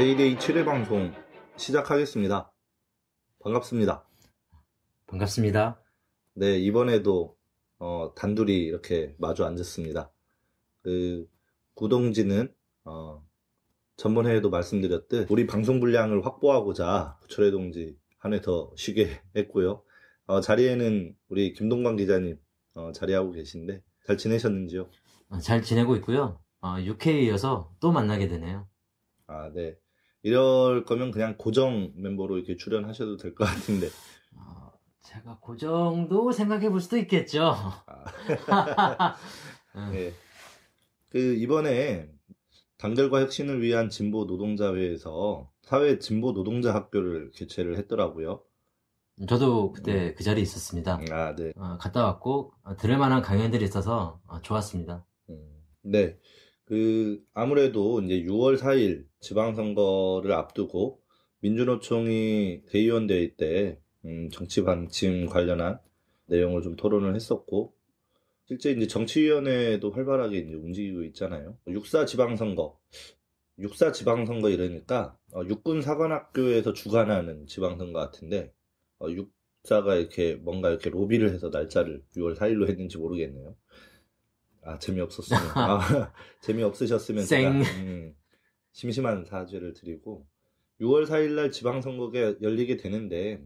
메이데이 7회 방송 시작하겠습니다. 반갑습니다. 반갑습니다. 네, 이번에도 어, 단둘이 이렇게 마주 앉았습니다. 그 구동지는 어, 전번 회에도 말씀드렸듯 우리 방송 분량을 확보하고자 부철의 동지 한 해 더 쉬게 했고요. 어, 자리에는 우리 김동관 기자님 어, 자리하고 계신데 잘 지내셨는지요? 어, 잘 지내고 있고요. 어, UK에 이어서 또 만나게 되네요. 아, 네. 이럴 거면 그냥 고정 멤버로 이렇게 출연하셔도 될 것 같은데. 어, 제가 그 정도 생각해 볼 수도 있겠죠. 아. 음, 네. 그 이번에 단결과 혁신을 위한 진보 노동자회에서 사회 진보 노동자 학교를 개최를 했더라고요. 저도 그때 그 자리에 있었습니다. 아, 네. 어, 갔다 왔고 어, 들을 만한 강연들이 있어서 어, 좋았습니다. 음, 네. 그 아무래도 이제 6월 4일 지방선거를 앞두고 민주노총이 대의원 대회 때 음, 정치 반침 관련한 내용을 좀 토론을 했었고 실제 이제 정치위원회도 활발하게 이제 움직이고 있잖아요. 육사 지방선거, 육사 지방선거 이러니까 어, 육군 사관학교에서 주관하는 지방선거 같은데 어, 육사가 이렇게 뭔가 이렇게 로비를 해서 날짜를 6월 4일로 했는지 모르겠네요. 아 재미없었으면 아, 재미없으셨으면 쌩. 제가 음, 심심한 사죄를 드리고 6월 4일날 지방선거가 열리게 되는데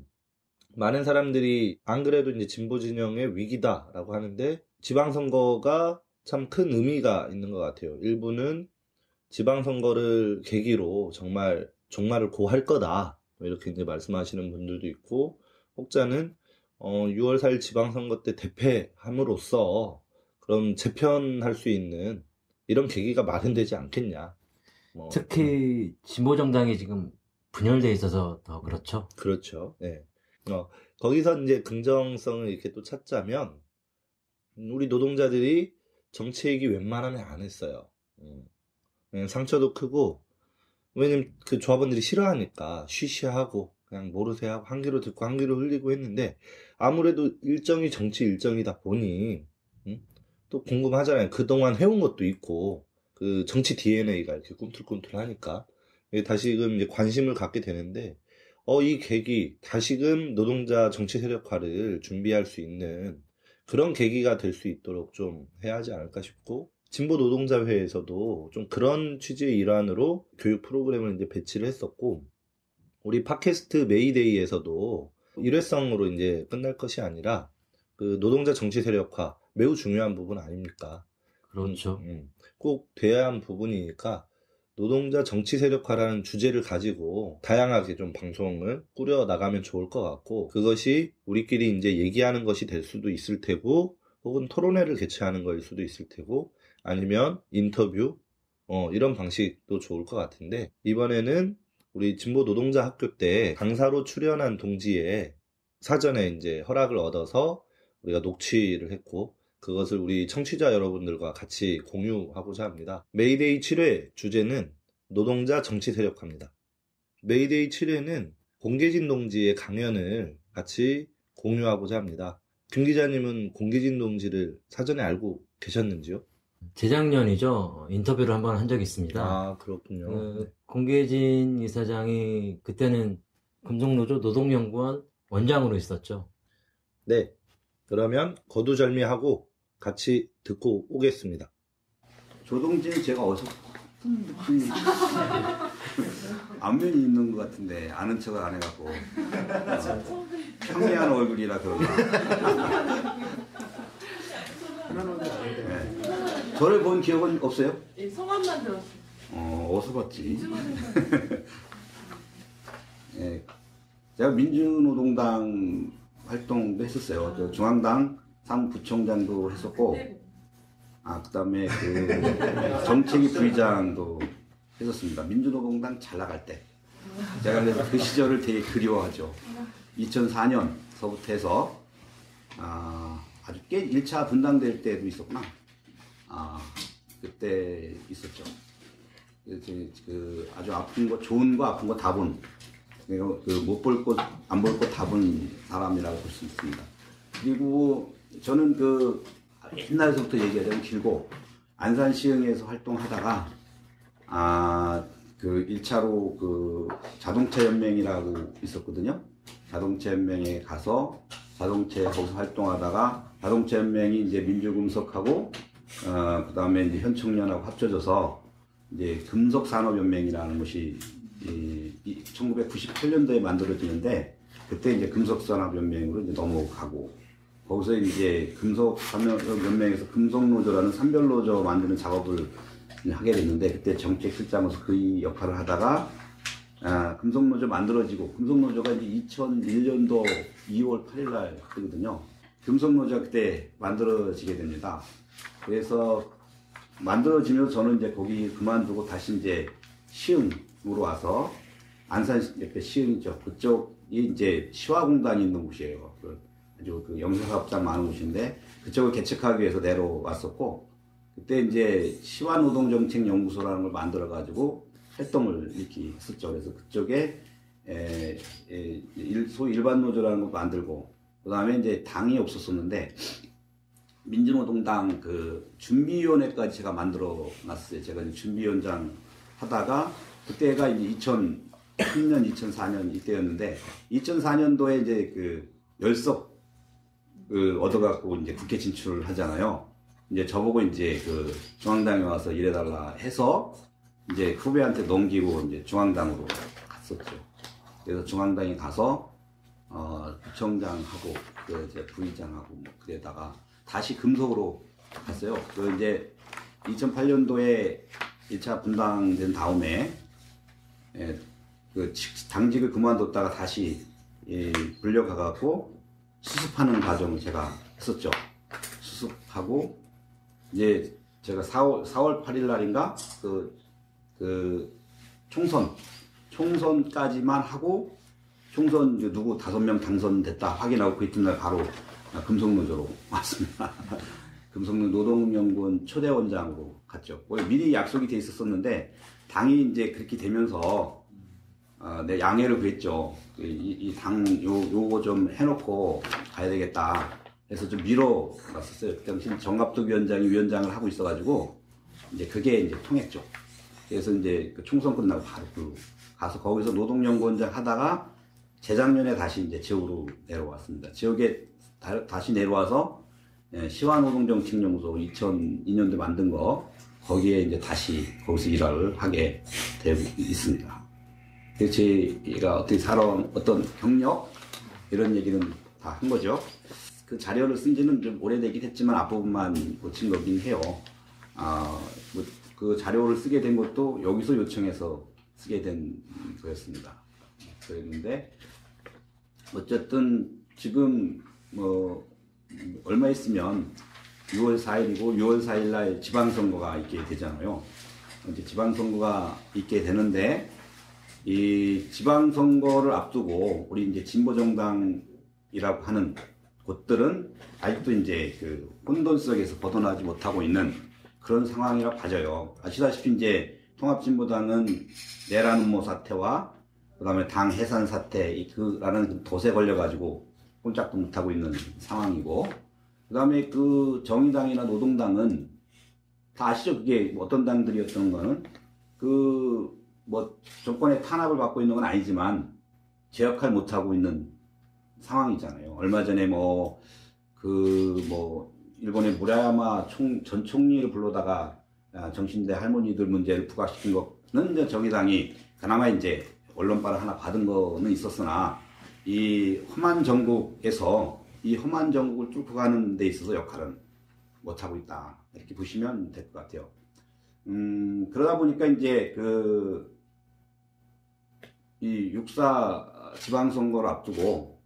많은 사람들이 안 그래도 이제 진보 진영의 위기다라고 하는데 지방선거가 참 큰 의미가 있는 것 같아요. 일부는 지방선거를 계기로 정말 종말을 고할 거다 뭐 이렇게 이제 말씀하시는 분들도 있고 혹자는 어, 6월 4일 지방선거 때 대패함으로써 그런 재편할 수 있는 이런 계기가 마련되지 않겠냐. 뭐, 음, 특히 진보 정당이 지금 분열돼 있어서 더 그렇죠. 그렇죠. 네. 어, 거기서 이제 긍정성을 이렇게 또 찾자면, 우리 노동자들이 정치 얘기 웬만하면 안 했어요. 음. 상처도 크고, 왜냐면 그 조합원들이 싫어하니까 쉬쉬하고, 그냥 모르세 하고, 한 귀로 듣고 한 귀로 흘리고 했는데, 아무래도 일정이 정치 일정이다 보니, 음? 또 궁금하잖아요. 그동안 해온 것도 있고, 그 정치 DNA가 이렇게 꿈틀꿈틀 하니까, 다시금 이제 관심을 갖게 되는데, 어, 이 계기, 다시금 노동자 정치 세력화를 준비할 수 있는 그런 계기가 될 수 있도록 좀 해야 하지 않을까 싶고, 진보 노동자회에서도 좀 그런 취지의 일환으로 교육 프로그램을 이제 배치를 했었고, 우리 팟캐스트 메이데이에서도 일회성으로 이제 끝날 것이 아니라, 그 노동자 정치 세력화 매우 중요한 부분 아닙니까? 그렇죠. 음, 꼭 돼야 한 부분이니까 노동자 정치 세력화라는 주제를 가지고 다양하게 좀 방송을 꾸려 나가면 좋을 것 같고 그것이 우리끼리 이제 얘기하는 것이 될 수도 있을 테고 혹은 토론회를 개최하는 거일 수도 있을 테고 아니면 인터뷰 어, 이런 방식도 좋을 것 같은데 이번에는 우리 진보 노동자 학교 때 강사로 출연한 동지의 사전에 이제 허락을 얻어서 우리가 녹취를 했고 그것을 우리 청취자 여러분들과 같이 공유하고자 합니다. 메이데이 7회 주제는 노동자 정치 세력화입니다. 메이데이 7회는 공계진 동지의 강연을 같이 공유하고자 합니다. 김 기자님은 공계진 동지를 사전에 알고 계셨는지요? 재작년이죠. 인터뷰를 한번 한 적이 있습니다. 아, 그렇군요. 그 공계진 이사장이 그때는 금속노조 노동연구원 원장으로 있었죠. 네. 그러면 거두절미하고 같이 듣고 오겠습니다. 조동진 제가 어디서 그 안면이 있는 것 같은데 아는 척을 안 해갖고 어, 평미한 얼굴이라 그런가. 네. 저를 본 기억은 없어요? 예, 성함만 들었어요. 어, 어디서 봤지? 예, 제가 민주노동당 활동도 했었어요. 저 중앙당 사무부총장도 했었고, 아, 그 다음에 그 정책위 부의장도 했었습니다. 민주노동당 잘 나갈 때. 제가 그래서 그 시절을 되게 그리워하죠. 2004년서부터 해서, 아, 아주 꽤 1차 분당될 때도 있었구나. 아, 그때 있었죠. 그 아주 아픈 거, 좋은 거, 아픈 거 다 본. 그못 볼 것, 안 볼 것 다 본 사람이라고 볼 수 있습니다. 그리고 저는 그 옛날서부터 얘기하자면 길고 안산 시흥에서 활동하다가 아 그 1차로 그 자동차 연맹이라고 있었거든요. 자동차 연맹에 가서 자동차 거기서 활동하다가 자동차 연맹이 이제 민주금속하고 어 그다음에 이제 현총련하고 합쳐져서 이제 금속산업연맹이라는 것이 이, 1998년도에 만들어지는데 그때 이제 금속산업연맹으로 이제 넘어가고 거기서 이제 금속산업연맹에서 금속 노조라는 산별 노조 만드는 작업을 하게 됐는데 그때 정책실장으로서 그 역할을 하다가 아, 금속 노조 만들어지고 금속 노조가 이제 2001년도 2월 8일 날 그거든요. 금속 노조가 그때 만들어지게 됩니다. 그래서 만들어지면서 저는 이제 거기 그만두고 다시 이제 시흥으로 와서 안산 옆에 시흥이죠. 그쪽이 이제 시화공단이 있는 곳이에요. 그 아주 그 영세사업장 많은 곳인데 그쪽을 개척하기 위해서 내려왔었고 그때 이제 시화노동정책연구소라는 걸 만들어 가지고 활동을 이렇게 했었죠. 그래서 그쪽에 에, 에, 일, 소위 일반 노조라는 걸 만들고 그 다음에 이제 당이 없었었는데 민주노동당 그 준비위원회까지 제가 만들어 놨어요. 제가 이제 준비위원장 하다가 그때가 이제 2003년, 2004년 이때였는데 2004년도에 이제 그 열석 그 얻어갖고 이제 국회 진출을 하잖아요. 이제 저보고 이제 그 중앙당에 와서 일해달라 해서 이제 후배한테 넘기고 이제 중앙당으로 갔었죠. 그래서 중앙당에 가서 어, 부청장하고 그 이제 부의장하고 뭐 그래다가 다시 금속으로 갔어요. 그 이제 2008년도에 1차 분당된 다음에 예, 그 직- 당직을 그만뒀다가 다시 예, 불려가갖고 수습하는 과정을 제가 했었죠. 수습하고 이제 제가 4월 4월 8일 날인가 그, 그 총선 총선까지만 하고 총선 누구 다섯 명 당선됐다 확인하고 그 이튿날 바로 금속노조로 왔습니다. 금속노 노동연구원 초대원장으로 갔죠. 미리 약속이 돼 있었었는데 당이 이제 그렇게 되면서 어, 내 양해를 구했죠. 이당 요거 좀 해놓고 가야 되겠다. 해서 좀 미뤄놨었어요. 그 당시 정갑덕 위원장이 위원장을 하고 있어가지고 이제 그게 이제 통했죠. 그래서 이제 그 총선 끝나고 바로 그 가서 거기서 노동연구원장 하다가 재작년에 다시 이제 지역으로 내려왔습니다. 지역에 다, 다시 내려와서 예, 시화노동정책연구소 2002년도에 만든 거 거기에 이제 다시 거기서 일을 하게 되고 있습니다. 제가 어떻게 살아온 어떤 경력 이런 얘기는 다 한 거죠. 그 자료를 쓴 지는 좀 오래되긴 했지만 앞부분만 고친 거긴 해요. 아, 뭐 그 자료를 쓰게 된 것도 여기서 요청해서 쓰게 된 거였습니다. 그랬는데 어쨌든 지금 뭐 얼마 있으면 6월 4일이고 6월 4일 날 지방선거가 있게 되잖아요. 이제 지방선거가 있게 되는데 이 지방선거를 앞두고 우리 이제 진보정당이라고 하는 곳들은 아직도 이제 그 혼돈 속에서 벗어나지 못하고 있는 그런 상황이라 봐져요. 아시다시피 이제 통합진보당은 내란 음모 사태와 그다음에 당 해산 사태 이 그라는 그 덫에 걸려가지고 꼼짝도 못하고 있는 상황이고 그다음에 그 정의당이나 노동당은 다 아시죠? 그게 어떤 당들이었던 거는 그 뭐 정권의 탄압을 받고 있는 건 아니지만 제 역할 못 하고 있는 상황이잖아요. 얼마 전에 뭐 그뭐 일본의 무라야마 총, 전 총리를 불러다가 아, 정신대 할머니들 문제를 부각시킨 거는 이제 정의당이 그나마 이제 언론발을 하나 받은 거는 있었으나 이 험한 전국에서 이 험한 전국을 뚫고 가는 데 있어서 역할은 못 하고 있다. 이렇게 보시면 될 것 같아요. 음, 그러다 보니까 이제 그, 이 육사 지방선거를 앞두고,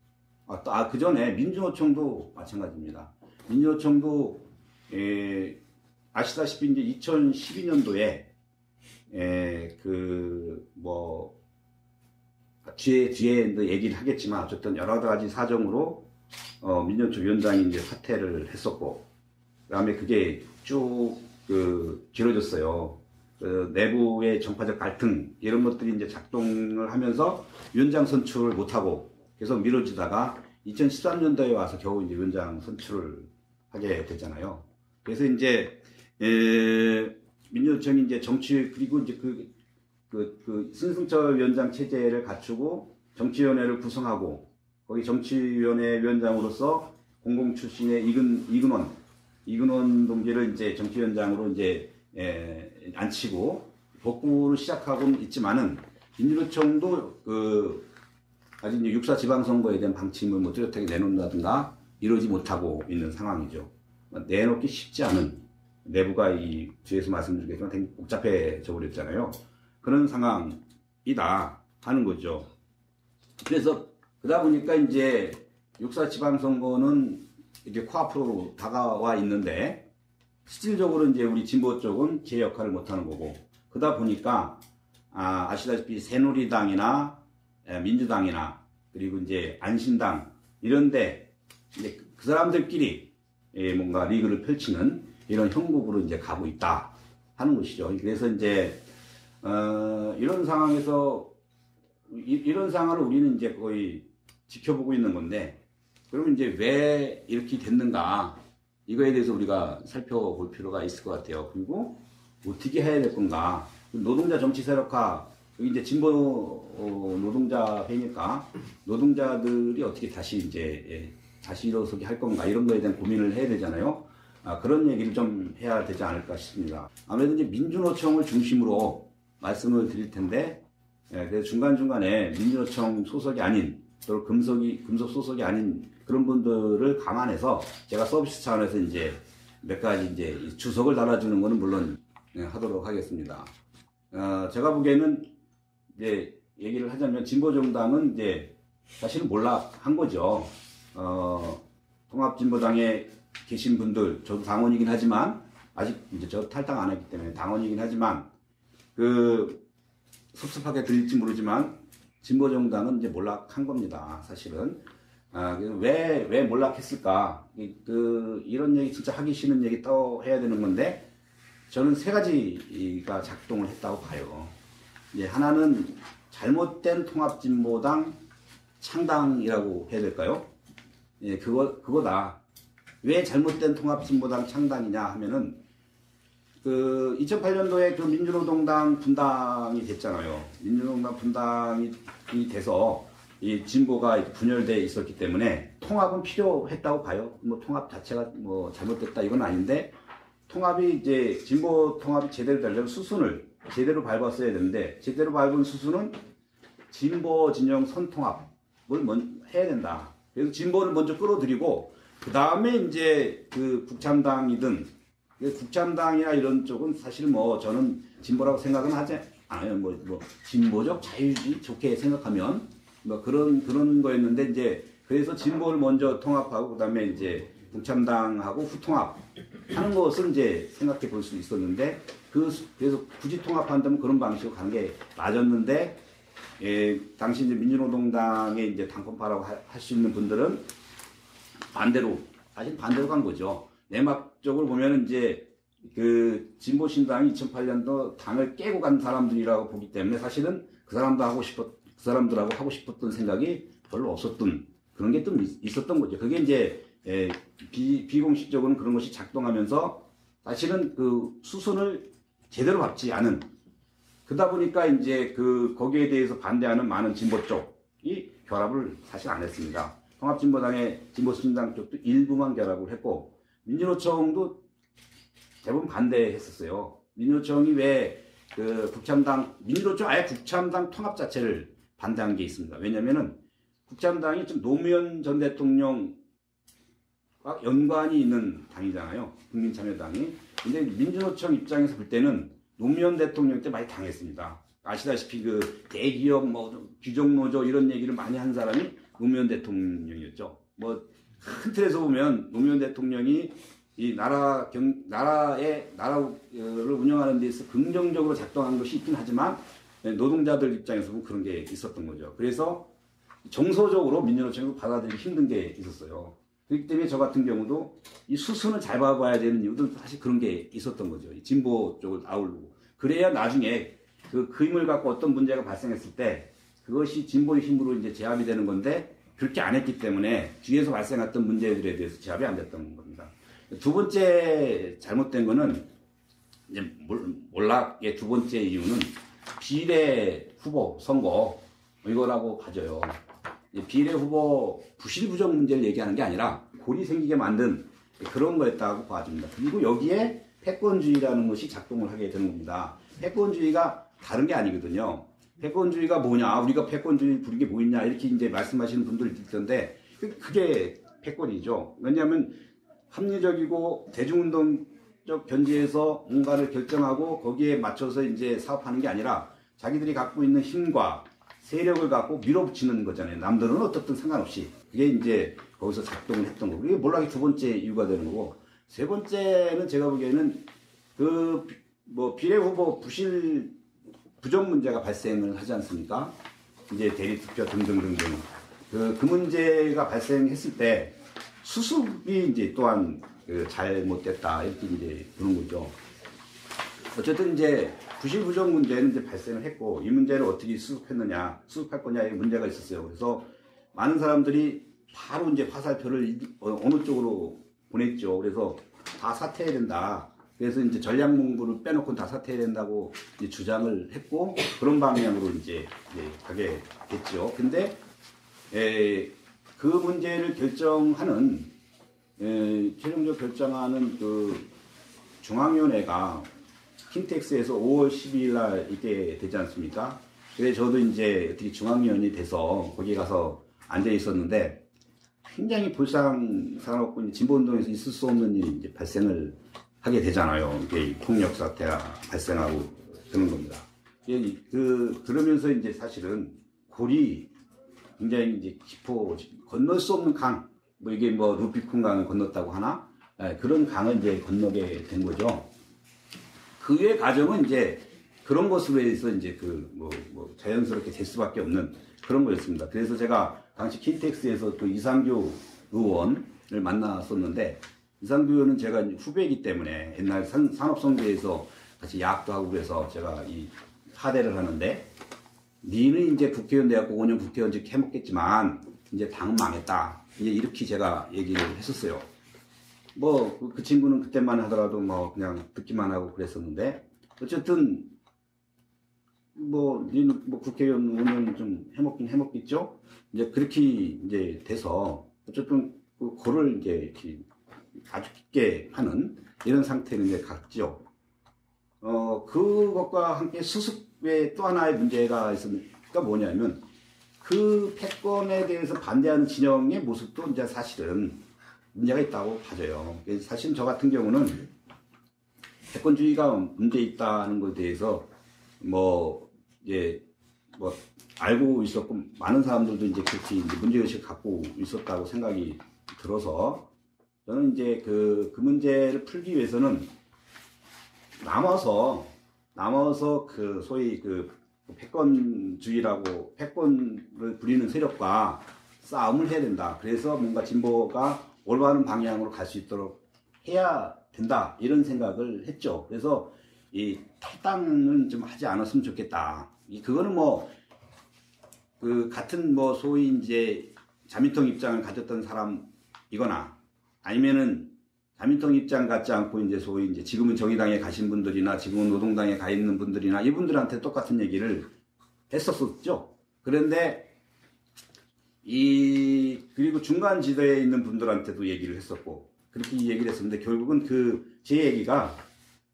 아, 또, 아, 그 전에 민주노총도 마찬가지입니다. 민주노총도, 에, 아시다시피 이제 2012년도에, 에, 그, 뭐, 뒤에, 뒤에 또 얘기를 하겠지만, 어쨌든 여러 가지 사정으로, 어, 민주노총 위원장이 이제 사퇴를 했었고, 그 다음에 그게 쭉, 그, 길어졌어요. 그 내부의 정파적 갈등, 이런 것들이 이제 작동을 하면서 위원장 선출을 못하고 계속 미뤄지다가 2013년도에 와서 겨우 이제 위원장 선출을 하게 됐잖아요. 그래서 이제 에, 민주노총이 이제 정치 그리고 이제 그, 그, 그 신승철 위원장 체제를 갖추고 정치위원회를 구성하고 거기 정치위원회 위원장으로서 공공 출신의 이근 이근원 이근원 동지를 이제 정치위원장으로 이제 에, 앉히고 복구를 시작하고는 있지만은 민주노총도 그 아직 육사 지방선거에 대한 방침을 뭐 뚜렷하게 내놓는다든가 이러지 못하고 있는 상황이죠. 내놓기 쉽지 않은 내부가 이 뒤에서 말씀드리겠지만 되게 복잡해져 버렸잖아요. 그런 상황이다 하는 거죠. 그래서 그러다 보니까 이제 육사 지방선거는 이게 코앞으로 다가와 있는데 실질적으로 이제 우리 진보 쪽은 제 역할을 못하는 거고 그러다 보니까 아, 아시다시피 새누리당이나 에, 민주당이나 그리고 이제 안신당 이런데 이제 그 사람들끼리 예, 뭔가 리그를 펼치는 이런 형국으로 이제 가고 있다 하는 것이죠. 그래서 이제 어, 이런 상황에서 이, 런 상황을 우리는 이제 거의 지켜보고 있는 건데 그러면 이제 왜 이렇게 됐는가 이거에 대해서 우리가 살펴볼 필요가 있을 것 같아요. 그리고 어떻게 해야 될 건가 노동자 정치 세력화 여기 이제 진보 어, 노동자 회니까 노동자들이 어떻게 다시 이제 예, 다시 일어서게 할 건가 이런 거에 대한 고민을 해야 되잖아요. 아, 그런 얘기를 좀 해야 되지 않을까 싶습니다. 아무래도 이제 민주노총을 중심으로 말씀을 드릴 텐데 예, 중간중간에 민주노총 소속이 아닌 또 금속이 금속 소속이 아닌 그런 분들을 감안해서 제가 서비스 차원에서 이제 몇 가지 이제 주석을 달아주는 거는 물론 예, 하도록 하겠습니다. 어, 제가 보기에는 이제 얘기를 하자면 진보정당은 이제 사실은 몰락한 거죠. 어, 통합진보당에 계신 분들, 저도 당원이긴 하지만 아직 이제 저 탈당 안 했기 때문에 당원이긴 하지만 그 섭섭하게 들릴지 모르지만 진보정당은 이제 몰락한 겁니다. 사실은 아, 왜, 왜 몰락했을까? 그, 이런 얘기 진짜 하기 싫은 얘기 또 해야 되는 건데, 저는 세 가지가 작동을 했다고 봐요. 이제 하나는 잘못된 통합진보당 창당이라고 해야 될까요? 예, 그거, 그거다. 왜 잘못된 통합진보당 창당이냐 하면은, 그, 2008년도에 그 민주노동당 분당이 됐잖아요. 민주노동당 분당이 돼서 이 진보가 분열돼 있었기 때문에 통합은 필요했다고 봐요. 뭐 통합 자체가 뭐 잘못됐다 이건 아닌데, 통합이 이제 진보 통합이 제대로 되려면 수순을 제대로 밟았어야 되는데 제대로 밟은 수순은 진보 진영 선통합을 먼 해야 된다. 그래서 진보를 먼저 끌어들이고 그 다음에 이제 그 국참당이든 국참당이나 이런 쪽은 사실 뭐 저는 진보라고 생각은 하지 않아요. 뭐, 뭐 진보적 자유주의 좋게 생각하면 뭐 그런 그런 거였는데 이제 그래서 진보를 먼저 통합하고 그다음에 이제 국참당하고 후통합 하는 것을 이제 생각해 볼 수 있었는데 그 그래서 굳이 통합한다면 그런 방식으로 가는 게 맞았는데 예, 당시 이제 민주노동당에 이제 당권파라고 할 수 있는 분들은 반대로 사실 반대로 간 거죠. 내막적으로 보면 이제 그 진보신당이 2008년도 당을 깨고 간 사람들이라고 보기 때문에 사실은 그 사람도 하고 싶었 그 사람들하고 하고 싶었던 생각이 별로 없었던 그런 게 좀 있었던 거죠. 그게 이제 예, 비, 비공식적으로는 그런 것이 작동하면서 사실은 그 수순을 제대로 밟지 않은 그러다 보니까 이제 그 거기에 대해서 반대하는 많은 진보 쪽이 결합을 사실 안 했습니다. 통합진보당의 진보신당 쪽도 일부만 결합을 했고 민주노총도 대부분 반대했었어요. 민주노총이 왜 그 국참당 민주노총 아예 국참당 통합 자체를 반대한 게 있습니다. 왜냐면은 국참당이 좀 노무현 전 대통령 연관이 있는 당이잖아요. 국민참여당이. 근데 민주노총 입장에서 볼 때는 노무현 대통령 때 많이 당했습니다. 아시다시피 그 대기업 뭐 규정노조 이런 얘기를 많이 한 사람이 노무현 대통령이었죠. 뭐 큰 틀에서 보면 노무현 대통령이 이 나라 경 나라의 나라를 운영하는 데 있어 긍정적으로 작동한 것이 있긴 하지만 노동자들 입장에서 는 그런 게 있었던 거죠. 그래서 정서적으로 민주노총이 받아들이기 힘든 게 있었어요. 그렇기 때문에 저 같은 경우도 이 수순을 잘 봐봐야 되는 이유도 사실 그런 게 있었던 거죠. 진보 쪽을 아우르고. 그래야 나중에 그, 그 힘을 갖고 어떤 문제가 발생했을 때 그것이 진보의 힘으로 이제 제압이 되는 건데 그렇게 안 했기 때문에 뒤에서 발생했던 문제들에 대해서 제압이 안 됐던 겁니다. 두 번째 잘못된 거는 이제 몰- 몰락의 두 번째 이유는 비례 후보 선거 이거라고 봐져요. 이 비례 후보 부실 부정 문제를 얘기하는 게 아니라 골이 생기게 만든 그런 거였다고 봐집니다. 그리고 여기에 패권주의라는 것이 작동을 하게 되는 겁니다. 패권주의가 다른 게 아니거든요. 패권주의가 뭐냐, 우리가 패권주의 부르게 뭐 있냐, 이렇게 이제 말씀하시는 분들이 있던데, 그- 그게 패권이죠. 왜냐하면 합리적이고 대중운동 적 견지에서 뭔가를 결정하고 거기에 맞춰서 이제 사업하는 게 아니라 자기들이 갖고 있는 힘과 세력을 갖고 밀어붙이는 거잖아요. 남들은 어떻든 상관없이. 그게 이제 거기서 작동을 했던 거고. 그게 몰락이 두 번째 이유가 되는 거고. 세 번째는 제가 보기에는 그, 뭐, 비례 후보 부실, 부정 문제가 발생을 하지 않습니까? 이제 대리투표 등등등등. 그, 그 문제가 발생했을 때 수습이 이제 또한 그 잘못됐다. 이렇게 이제 보는 거죠. 어쨌든 이제 부실 부정 문제는 이제 발생을 했고 이 문제를 어떻게 수습했느냐 수습할 거냐의 문제가 있었어요. 그래서 많은 사람들이 바로 이제 화살표를 이- 어, 어느 쪽으로 보냈죠. 그래서 다 사퇴해야 된다. 그래서 이제 전략문구를 빼놓고 다 사퇴해야 된다고 주장을 했고 그런 방향으로 이제 가게 됐죠. 근데 에, 그 문제를 결정하는 에, 최종적 결정하는 그 중앙위원회가 킨텍스에서 5월 12일 날 있게 되지 않습니까? 그래서 저도 이제 어떻게 중앙위원이 돼서 거기 가서 앉아 있었는데 굉장히 불쌍스럽고 진보운동에서 있을 수 없는 일이 이제 발생을 하게 되잖아요. 이게 폭력 사태가 발생하고 그런 겁니다. 예, 그 그러면서 이제 사실은 골이 굉장히 이제 깊어 건널 수 없는 강, 뭐 이게 뭐 루피콘 강을 건넜다고 하나 예, 그런 강을 이제 건너게 된 거죠. 그의 과정은 이제 그런 것으로 해서 이제 그 뭐 뭐 자연스럽게 될 수밖에 없는 그런 거였습니다. 그래서 제가 당시 킨텍스에서 또 이상규 의원을 만났었는데 이상규 의원은 제가 후배이기 때문에 옛날 산, 산업성대에서 같이 야학도 하고 그래서 제가 이 하대를 하는데 니는 이제 국회의원 돼갖고 5년 국회의원직 해먹겠지만 이제 당은 망했다. 이제 이렇게 제가 얘기를 했었어요. 뭐 그 친구는 그때만 하더라도 뭐 그냥 듣기만 하고 그랬었는데 어쨌든 뭐 니는 뭐 국회의원 5년 좀 해먹긴 해먹겠죠. 이제 그렇게 이제 돼서 어쨌든 그 고를 이제 이렇게 아주 깊게 하는 이런 상태는 이제 갔죠. 어 그것과 함께 수습의 또 하나의 문제가 있으니까 뭐냐면 그 패권에 대해서 반대하는 진영의 모습도 이제 사실은 문제가 있다고 봐져요. 사실 저 같은 경우는 패권주의가 문제 있다는 것에 대해서 뭐 이제 뭐 알고 있었고 많은 사람들도 이제 그렇게 이제 문제의식을 갖고 있었다고 생각이 들어서 저는 이제 그, 그 문제를 풀기 위해서는 남아서 남아서 그 소위 그 패권주의라고 패권을 부리는 세력과 싸움을 해야 된다. 그래서 뭔가 진보가 올바른 방향으로 갈 수 있도록 해야 된다. 이런 생각을 했죠. 그래서 이 탈당은 좀 하지 않았으면 좋겠다. 이 그거는 뭐 그 같은 뭐 소위 이제 자민통 입장을 가졌던 사람이거나 아니면은 자민통 입장 갖지 않고 이제 소위 이제 지금은 정의당에 가신 분들이나 지금은 노동당에 가 있는 분들이나 이분들한테 똑같은 얘기를 했었었죠. 그런데 이 그리고 중간 지대에 있는 분들한테도 얘기를 했었고 그렇게 얘기를 했었는데 결국은 그 제 얘기가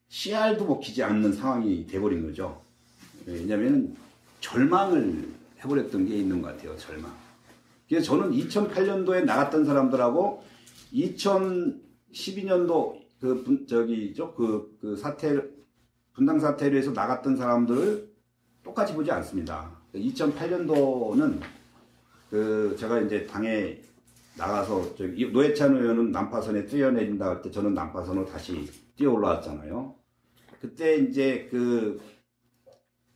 씨알도 먹히지 않는 상황이 돼버린 거죠. 왜냐하면 절망을 해버렸던 게 있는 것 같아요. 절망. 그래서 저는 2008년도에 나갔던 사람들하고 2012년도 그 분, 저기죠 그, 그 사태 분당 사태로 해서 나갔던 사람들을 똑같이 보지 않습니다. 2008년도는 그 제가 이제 당에 나가서 저기 노회찬 의원은 난파선에 뛰어내린다 할 때 저는 난파선으로 다시 뛰어 올라왔잖아요. 그때 이제 그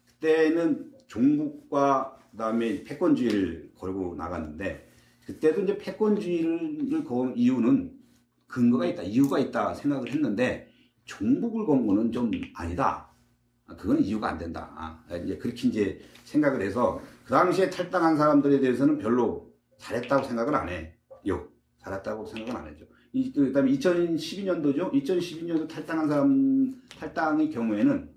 그때는 종북과 그다음에 패권주의를 걸고 나갔는데 그때도 이제 패권주의를 건 이유는 근거가 있다, 이유가 있다 생각을 했는데 종북을 건 거는 좀 아니다. 아, 그건 이유가 안 된다. 아, 이제 그렇게 이제 생각을 해서 그 당시에 탈당한 사람들에 대해서는 별로 잘했다고 생각은 안 해요. 잘했다고 생각은 안 해죠. 이, 그 다음에 2012년도죠. 2012년도 탈당한 사람, 탈당의 경우에는,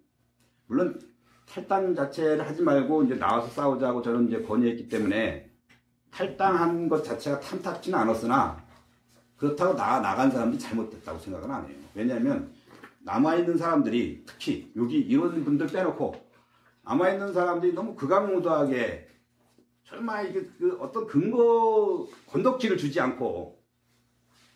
물론 탈당 자체를 하지 말고 이제 나와서 싸우자고 저는 이제 건의했기 때문에 탈당한 것 자체가 탐탁지는 않았으나 그렇다고 나, 나간 사람들이 잘못됐다고 생각은 안 해요. 왜냐하면 남아있는 사람들이 특히 여기 이런 분들 빼놓고 남아있는 사람들이 너무 극악무도하게 설마 이게 그 어떤 근거 건덕지를 주지 않고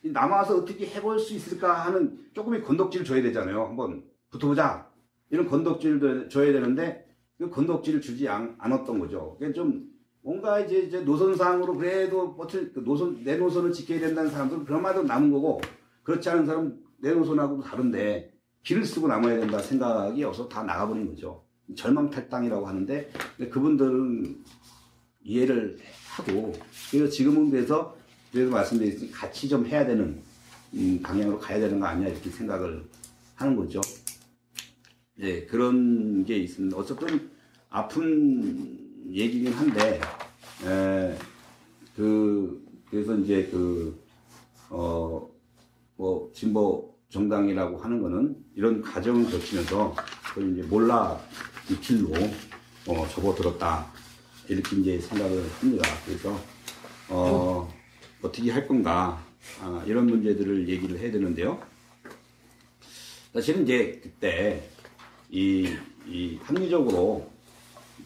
이 남아서 어떻게 해볼 수 있을까 하는 조금의 건덕지를 줘야 되잖아요. 한번 붙어보자. 이런 건덕지를 줘야 되는데 그 건덕지를 주지 않, 않았던 거죠. 그게 좀 뭔가 이제, 이제 노선상으로 그래도 버틸 그 노선 내 노선을 지켜야 된다는 사람들은 그런마도 남은 거고 그렇지 않은 사람은 내 노선하고 다른데 길을 쓰고 남아야 된다 생각이 없어 다 나가버린 거죠. 절망 탈당이라고 하는데 그분들은 이해를 하고 그래서 지금은 그래서 그래서 말씀드렸듯이 같이 좀 해야 되는 음, 방향으로 가야 되는 거 아니냐 이렇게 생각을 하는 거죠. 네 그런 게 있습니다. 어쨌든 아픈 얘기긴 한데 에, 그 그래서 이제 그어뭐 진보 정당이라고 하는 거는 이런 과정을 거치면서 이제 몰라 이 길로 어, 접어들었다 이렇게 이제 생각을 합니다. 그래서 어, 어떻게 할 건가 아, 이런 문제들을 얘기를 해야 되는데요. 사실은 이제 그때 이, 이 합리적으로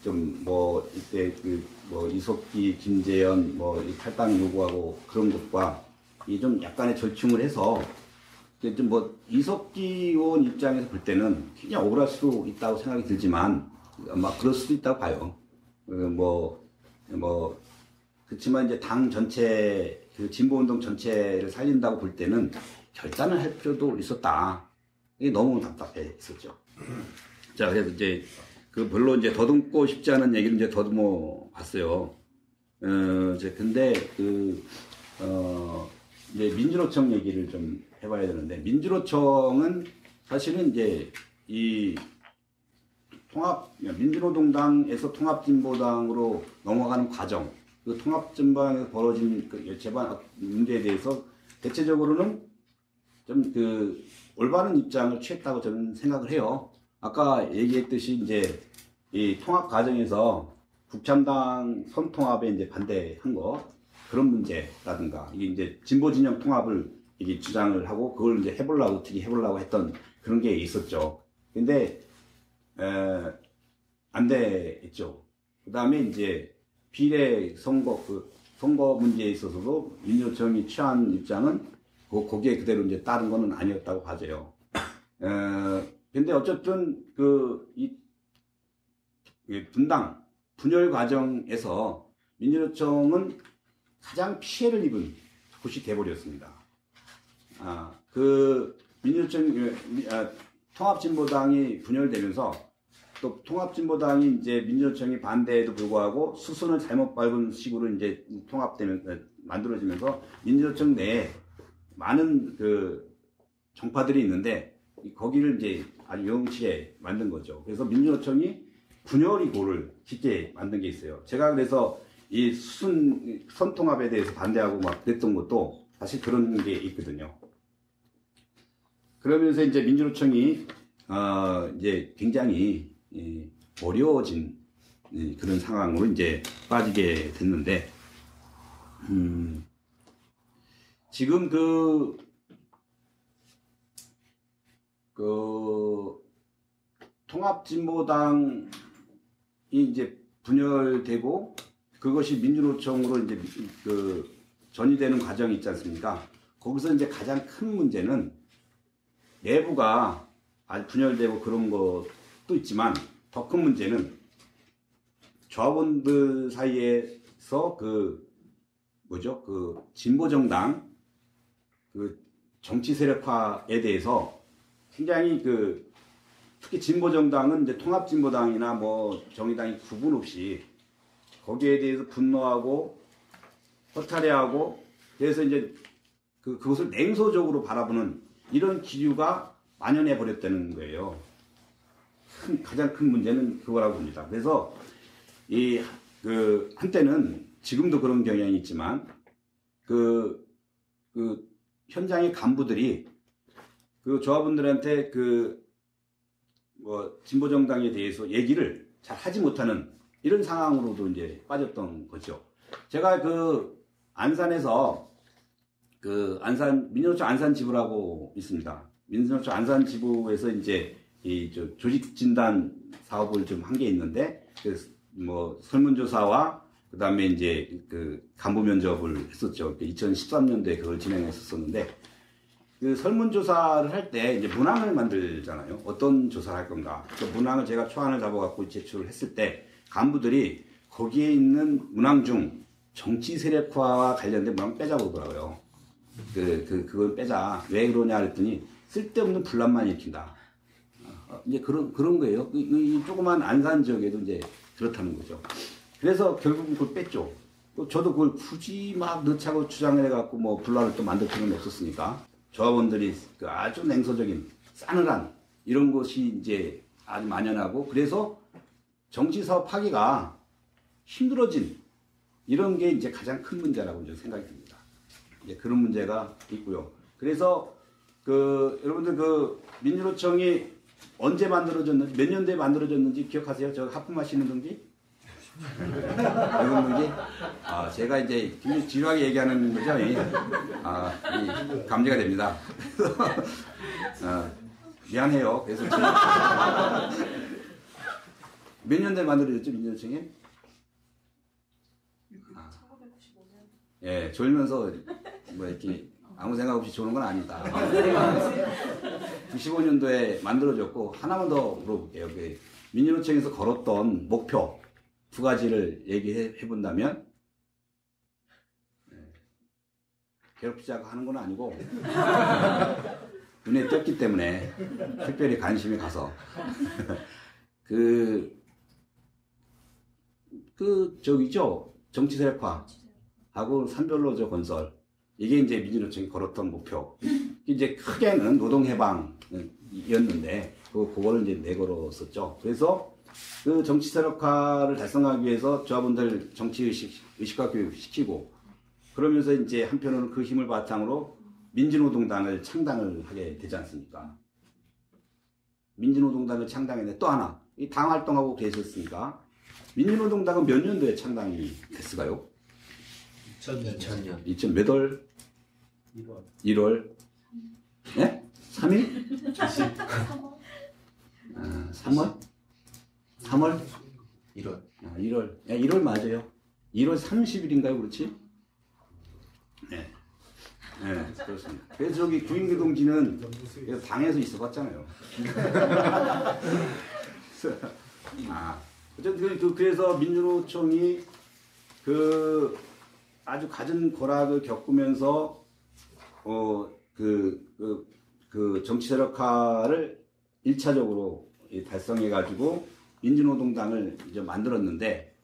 좀 뭐 이때 그 뭐 이석기, 김재현 뭐이 탈당 요구하고 그런 것과 이 좀 약간의 절충을 해서 좀뭐 이석기 의원 입장에서 볼 때는 굉장히 억울할 수도 있다고 생각이 들지만 아마 그럴 수도 있다고 봐요. 뭐뭐 뭐, 그렇지만 이제 당 전체 그 진보운동 전체를 살린다고 볼 때는 결단을 할 필요도 있었다. 이게 너무 답답해 있었죠. 자 그래서 이제 그 별로 이제 더듬고 싶지 않은 얘기를 이제 더듬어 봤어요. 어, 이제 근데 그, 어, 이제 민주노총 얘기를 좀 해봐야 되는데, 민주노총은 사실은 이제 이 통합, 민주노동당에서 통합진보당으로 넘어가는 과정, 그 통합진보당에서 벌어진 그 재반 문제에 대해서 대체적으로는 좀 그 올바른 입장을 취했다고 저는 생각을 해요. 아까 얘기했듯이 이제 이 통합 과정에서 국참당 선통합에 이제 반대한 거 그런 문제라든가 이게 이제 진보 진영 통합을 이게 주장을 하고 그걸 이제 해보려고 어떻게 해보려고 했던 그런 게 있었죠. 근데 에, 안 됐죠. 그 다음에 이제 비례 선거 그 선거 문제에 있어서도 민주노총이 취한 입장은 그 거기에 그대로 이제 따른 거는 아니었다고 봐져요. 에, 근데 어쨌든 그 이 분당 분열 과정에서 민주노총은 가장 피해를 입은 곳이 돼버렸습니다. 아, 그 민주노총 아, 통합진보당이 분열되면서 또 통합진보당이 이제 민주노총이 반대에도 불구하고 수순을 잘못 밟은 식으로 이제 통합되면 만들어지면서 민주노총 내에 많은 그 정파들이 있는데 거기를 이제 아주 영치에 만든 거죠. 그래서 민주노총이 분열이 고를 쉽게 만든 게 있어요. 제가 그래서 이 수순 선통합에 대해서 반대하고 막 그랬던 것도 사실 그런 게 있거든요. 그러면서 이제 민주노총이 어 이제 굉장히 어려워진 그런 상황으로 이제 빠지게 됐는데 음 지금 그, 그, 통합진보당이 이제 분열되고 그것이 민주노총으로 이제 그 전이되는 과정이 있지 않습니까? 거기서 이제 가장 큰 문제는 내부가 분열되고 그런 것도 있지만 더 큰 문제는 조합원들 사이에서 그 뭐죠? 그 진보 정당 그 정치 세력화에 대해서 굉장히 그 특히 진보 정당은 이제 통합 진보당이나 뭐 정의당이 구분 없이 거기에 대해서 분노하고 허탈해하고 그래서 이제 그 그것을 냉소적으로 바라보는 이런 기류가 만연해 버렸다는 거예요. 큰, 가장 큰 문제는 그거라고 봅니다. 그래서 이 그 한때는 지금도 그런 경향이 있지만 그, 그 현장의 간부들이 그 조합원들한테 그 뭐 진보 정당에 대해서 얘기를 잘 하지 못하는 이런 상황으로도 이제 빠졌던 거죠. 제가 그 안산에서 그 안산 민노총 안산 지부라고 있습니다. 민노총 안산 지부에서 이제 이저 조직 진단 사업을 좀 한 게 있는데 그뭐 설문조사와 그다음에 이제 그 간부 면접을 했었죠. 2013년도에 그걸 진행했었었는데 그 설문조사를 할 때 이제 문항을 만들잖아요. 어떤 조사를 할 건가. 그 문항을 제가 초안을 잡아갖고 제출을 했을 때 간부들이 거기에 있는 문항 중 정치 세력화와 관련된 문항 빼자고 그러더라고요. 그, 그, 그걸 빼자. 왜 그러냐 그랬더니 쓸데없는 분란만 일으킨다. 어, 이제 그런, 그런 거예요. 이, 이 조그만 안산 지역에도 이제 그렇다는 거죠. 그래서 결국은 그걸 뺐죠. 또 저도 그걸 굳이 막 넣자고 주장을 해갖고 뭐 분란을 또 만들 필요는 없었으니까. 조합원들이 그 아주 냉소적인 싸늘한 이런 것이 이제 아주 만연하고 그래서 정치 사업 하기가 힘들어진 이런 게 이제 가장 큰 문제라고 이제 생각이 듭니다. 이제 그런 문제가 있고요. 그래서 그 여러분들 그 민주노총이 언제 만들어졌는지 몇 년도에 만들어졌는지 기억하세요? 저 하품하시는 동지? 이건 동지? 아 제가 이제 굉장히 지루하게 얘기하는 거죠. 이. 아, 이 감지가 됩니다. 어, 미안해요. 그래서 몇 년도에 만들어졌죠 민주노총이? 아. 예, 졸면서 뭐 이렇게 아무 생각 없이 조는 건 아니다. 95년도에 만들어졌고 하나만 더 물어볼게요. 그 민주노총에서 걸었던 목표 두 가지를 얘기해 본다면 예, 괴롭히자고 하는 건 아니고 눈에 띄었기 때문에 특별히 관심이 가서 그, 그, 저기죠. 정치 세력화. 하고 산별로저 건설. 이게 이제 민주노총이 걸었던 목표. 이제 크게는 노동해방이었는데, 그, 그거를 이제 내걸었었죠. 그래서 그 정치 세력화를 달성하기 위해서 조합원들 정치 의식, 의식화 교육 시키고, 그러면서 이제 한편으로는 그 힘을 바탕으로 민주노동당을 창당을 하게 되지 않습니까? 민주노동당을 창당했는데 또 하나, 이 당 활동하고 계셨으니까, 민주노동당은 몇 년도에 창당이 됐을까요? 2000년. 2000몇 월? 1월. 1월? 예? 3일? 아, 3월? 3월? 1월. 아, 1월. 야, 1월 맞아요. 1월 30일인가요, 그렇지? 네. 네, 그렇습니다. 그래서 저기 구인규 동지는 당에서 있어 봤잖아요. 아, 어쨌든 그- 그- 그래서 민주노총이 그 아주 갖은 고락을 겪으면서 어 그 그 그 정치 세력화를 1차적으로 달성해 가지고 민주노동당을 이제 만들었는데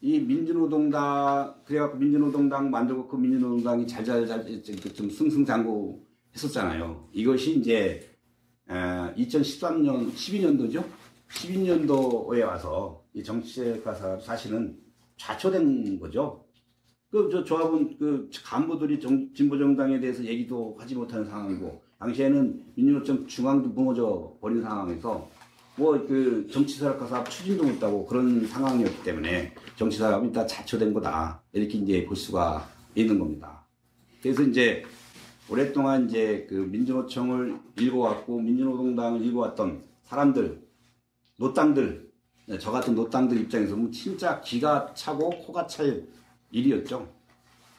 이 민주노동당 그래갖고 민주노동당 만들고 그 민주노동당이 잘잘잘 좀 승승장구 했었잖아요. 이것이 이제 2013년 12년도죠. 12년도에 와서 이 정치세력화 사실은 좌초된 거죠. 그, 저, 조합은, 그, 간부들이 정, 진보정당에 대해서 얘기도 하지 못하는 상황이고, 당시에는 민주노총 중앙도 무너져 버린 상황에서, 뭐, 그, 정치사업가 사업 추진도 못하고 그런 상황이었기 때문에, 정치사업이 일단 자초된 거다. 이렇게 이제 볼 수가 있는 겁니다. 그래서 이제, 오랫동안 이제 그 민주노총을 일궈왔고, 민주노동당을 일궈왔던 사람들, 노땅들, 네, 저 같은 노땅들 입장에서 보면 진짜 기가 차고 코가 찰 일이었죠.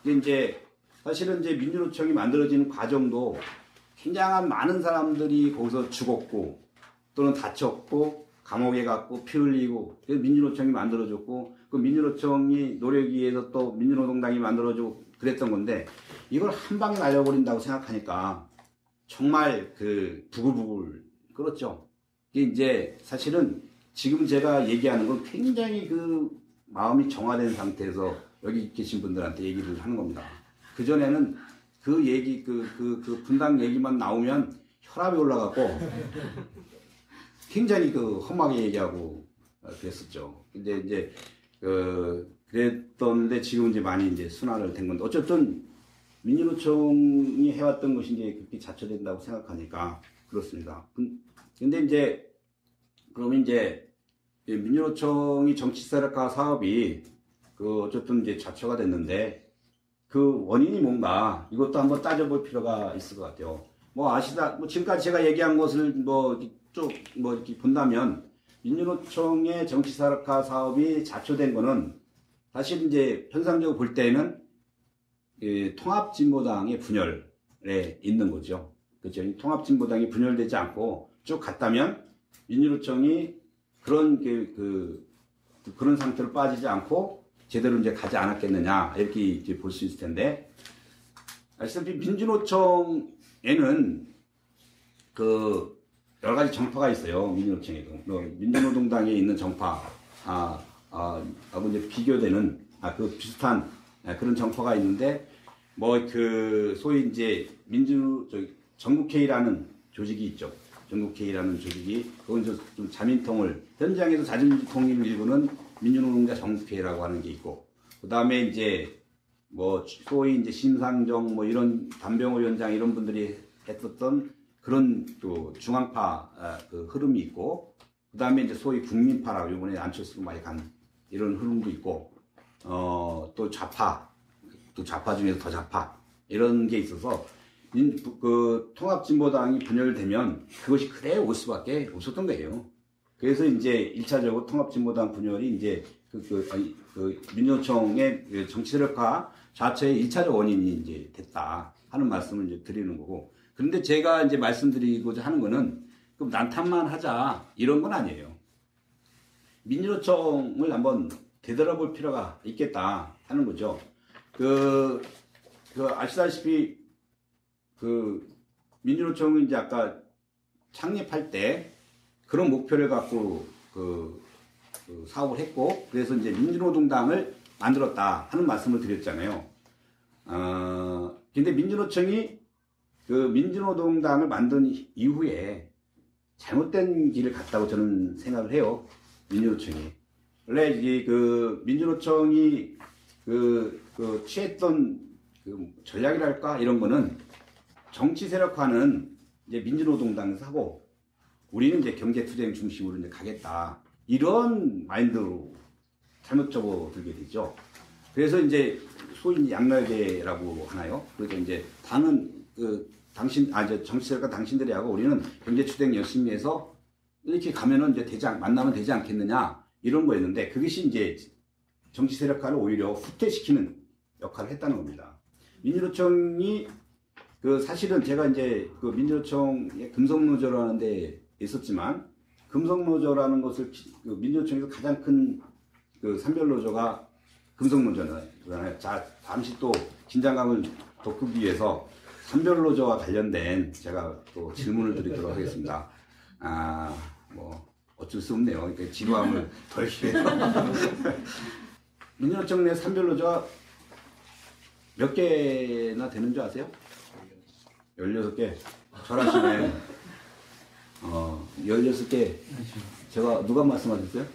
근데 이제 사실은 이제 민주노총이 만들어지는 과정도 굉장한 많은 사람들이 거기서 죽었고 또는 다쳤고 감옥에 갔고 피 흘리고 그래서 민주노총이 만들어졌고 그 민주노총이 노력에 의해서 또 민주노동당이 만들어지고 그랬던 건데 이걸 한 방에 날려버린다고 생각하니까 정말 그 부글부글 끓었죠. 이게 이제 사실은 지금 제가 얘기하는 건 굉장히 그 마음이 정화된 상태에서 여기 계신 분들한테 얘기를 하는 겁니다. 그전에는 그 얘기, 그, 그, 그 분당 얘기만 나오면 혈압이 올라가고 굉장히 그 험하게 얘기하고 그랬었죠. 근데 이제 그, 그랬던데 지금 이제 많이 이제 순환을 된 건데 어쨌든 민주노총이 해왔던 것이 이제 그렇게 자처된다고 생각하니까 그렇습니다. 근- 근데 이제 그러면 이제 이 민주노총이 정치 세력화 사업이 그 어쨌든 이제 자처가 됐는데 그 원인이 뭔가 이것도 한번 따져볼 필요가 있을 것 같아요. 뭐 아시다 뭐 지금까지 제가 얘기한 것을 뭐 뭐쭉뭐 이렇게 본다면 민주노총의 정치사력화 사업이 자초된 거는 사실 이제 편상적으로 볼 때는 이 통합진보당의 분열에 있는 거죠. 이 통합진보당이 분열되지 않고 쭉 갔다면 민주노총이 그런 그, 그 그런 상태로 빠지지 않고 제대로 이제 가지 않았겠느냐 이렇게 이제 볼 수 있을 텐데 아시다시피 민주노총에는 그 여러 가지 정파가 있어요 민주노총에도 뭐 민주노동당에 있는 정파 아, 아, 하고 이제 비교되는 아, 그 비슷한 아, 그런 정파가 있는데 뭐 그 소위 이제 민주 저 전국회의라는 조직이 있죠. 전국회의라는 조직이 그건 좀, 좀 자민통을 현장에서 자민통일을 이루는 민주노동자 전국회의라고 하는 게 있고 그 다음에 이제 뭐 소위 이제 심상정 뭐 이런 담병호 위원장 이런 분들이 했었던 그런 또 중앙파 아, 그 흐름이 있고 그 다음에 이제 소위 국민파라고 이번에 안철수로 많이 간 이런 흐름도 있고 어 또 좌파 또 좌파 중에서 더 좌파 이런 게 있어서 민, 그 통합진보당이 분열되면 그것이 그래 올 수밖에 없었던 거예요. 그래서 이제 1차적으로 통합진보당 분열이 이제 그, 그, 아니, 그 민주노총의 그 정치세력화 자체의 1차적 원인이 이제 됐다 하는 말씀을 이제 드리는 거고. 그런데 제가 이제 말씀드리고자 하는 거는 그럼 난탄만 하자 이런 건 아니에요. 민주노총을 한번 되돌아볼 필요가 있겠다 하는 거죠. 그, 그 아시다시피 그 민주노총이 이제 아까 창립할 때 그런 목표를 갖고 그, 그 사업을 했고 그래서 이제 민주노동당을 만들었다 하는 말씀을 드렸잖아요. 어, 근데 민주노총이 그 민주노동당을 만든 이후에 잘못된 길을 갔다고 저는 생각을 해요. 민주노총이. 원래 이그 민주노총이 그, 그 취했던 그 전략이랄까 이런 거는 정치 세력화는 이제 민주노동당에서 하고 우리는 이제 경제투쟁 중심으로 이제 가겠다. 이런 마인드로 잘못 접어들게 되죠. 그래서 이제 소위 양날개라고 하나요? 그러니까 이제 당은 그 당신 아 이제 정치 세력과 당신들이 하고 우리는 경제투쟁 열심히 해서 이렇게 가면은 이제 되지 않, 만나면 되지 않겠느냐 이런 거였는데 그것이 이제 정치 세력화를 오히려 후퇴시키는 역할을 했다는 겁니다. 민주노총이 그 사실은 제가 이제 그 민주노총의 금속노조라는 데 있었지만 금속노조라는 것을 기- 그 민주노총에서 가장 큰 그 산별노조가 금속노조잖아요. 자 잠시 또 긴장감을 돋구기 위해서 산별노조와 관련된 제가 또 질문을 드리도록 하겠습니다. 아 뭐 어쩔 수 없네요. 그러니까 지루함을 덜기 위해서 민주노총 내 산별노조가 몇 개나 되는 줄 아세요? 16개. 잘하시네. 어, 16개. 제가, 누가 말씀하셨어요?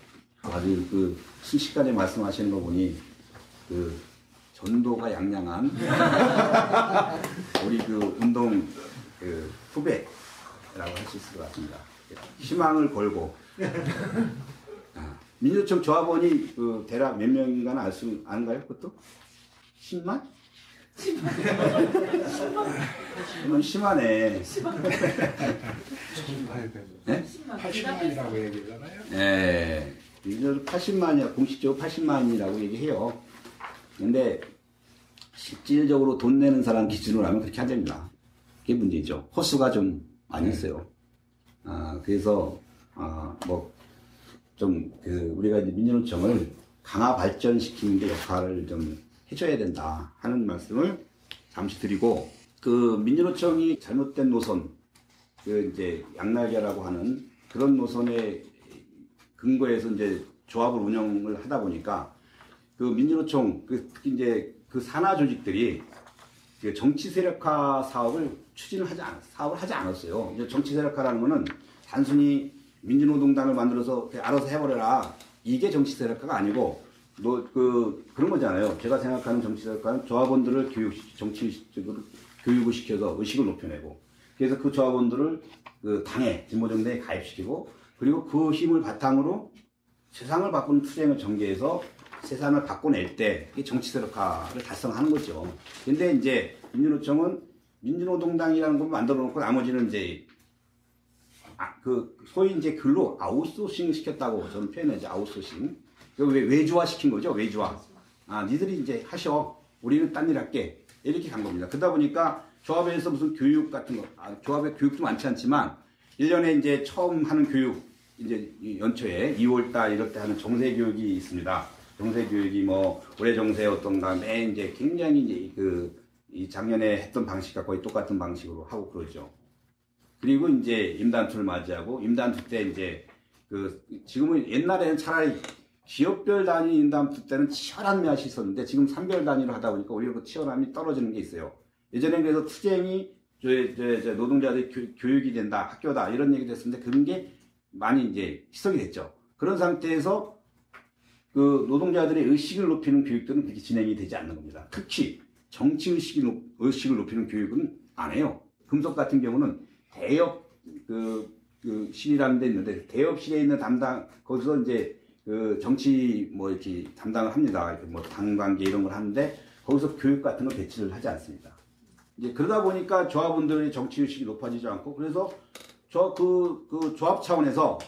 아주 그, 순식간에 말씀하시는 거 보니, 그, 전도가 양양한, 우리 그 운동, 그, 후배라고 할 수 있을 것 같습니다. 희망을 걸고, 아, 민주청 조합원이 그 대략 몇 명인가는 알 수, 아는가요? 그것도? 10만? 그러면 심하네. 1800. 80만이라고 얘기잖아요. 예. 이들 80만이야. 공식적으로 80만이라고 얘기해요. 근데 실질적으로 돈 내는 사람 기준으로 하면 그렇게 안 됩니다. 그게 문제죠. 호수가 좀 많이 있어요. 아, 그래서, 아, 뭐, 좀, 그, 우리가 이제 민주노총을 강화 발전시키는 데 역할을 좀 해줘야 된다 하는 말씀을 잠시 드리고, 그, 민주노총이 잘못된 노선, 그, 이제, 양날개라고 하는 그런 노선의 근거에서 이제 조합을 운영을 하다 보니까 그 민주노총 그 특히 이제 그 산하 조직들이 그 정치 세력화 사업을 추진을 하지 않 사업을 하지 않았어요. 이제 정치 세력화라는 거는 단순히 민주노동당을 만들어서 알아서 해버려라 이게 정치 세력화가 아니고 뭐 그 그런 거잖아요. 제가 생각하는 정치사관 조합원들을 교육 정치적으로 교육을 시켜서 의식을 높여내고 그래서 그 조합원들을 그 당에 진보정당에 가입시키고 그리고 그 힘을 바탕으로 세상을 바꾸는 투쟁을 전개해서 세상을 바꿔낼 때 이게 정치 세력화를 달성하는 거죠. 근데 이제 민주노총은 민주노동당이라는 걸 만들어 놓고 나머지는 이제 아, 그 소위 이제 글로 아웃소싱 시켰다고 저는 표현하죠. 아웃소싱. 그 외, 외주화 시킨 거죠. 외주화. 아, 니들이 이제 하셔. 우리는 딴 일 할게. 이렇게 간 겁니다. 그러다 보니까 조합에서 무슨 교육 같은 거, 아, 조합에 교육도 많지 않지만 1년에 이제 처음 하는 교육, 이제 이 연초에 2월달 이럴 때 하는 정세 교육이 있습니다. 정세 교육이 뭐 올해 정세 어떤가 매 이제 굉장히 이제 그 이 작년에 했던 방식과 거의 똑같은 방식으로 하고 그러죠. 그리고 이제 임단투를 맞이하고 임단투 때 이제 그 지금은 옛날에는 차라리 기업별 단위 임단투 때는 치열한 맛이 있었는데 지금 산별 단위로 하다 보니까 오히려 그 치열함이 떨어지는 게 있어요. 예전에 그래서 투쟁이 저, 노동자들이 교, 교육이 된다, 학교다 이런 얘기 됐었는데 그런 게 많이 이제 희석이 됐죠. 그런 상태에서 그 노동자들의 의식을 높이는 교육들은 그렇게 진행이 되지 않는 겁니다. 특히 정치 의식을, 높, 의식을 높이는 교육은 안 해요. 금속 같은 경우는 대업 그, 그 실이라는 데 있는데 대업실에 있는 담당 거기서 이제 그 정치 뭐 이렇게 담당을 합니다. 이렇게 뭐 당 관계 이런 걸 하는데 거기서 교육 같은 거 배치를 하지 않습니다. 이제 그러다 보니까 조합원들의 정치 의식이 높아지지 않고 그래서 저 그 그 조합 차원에서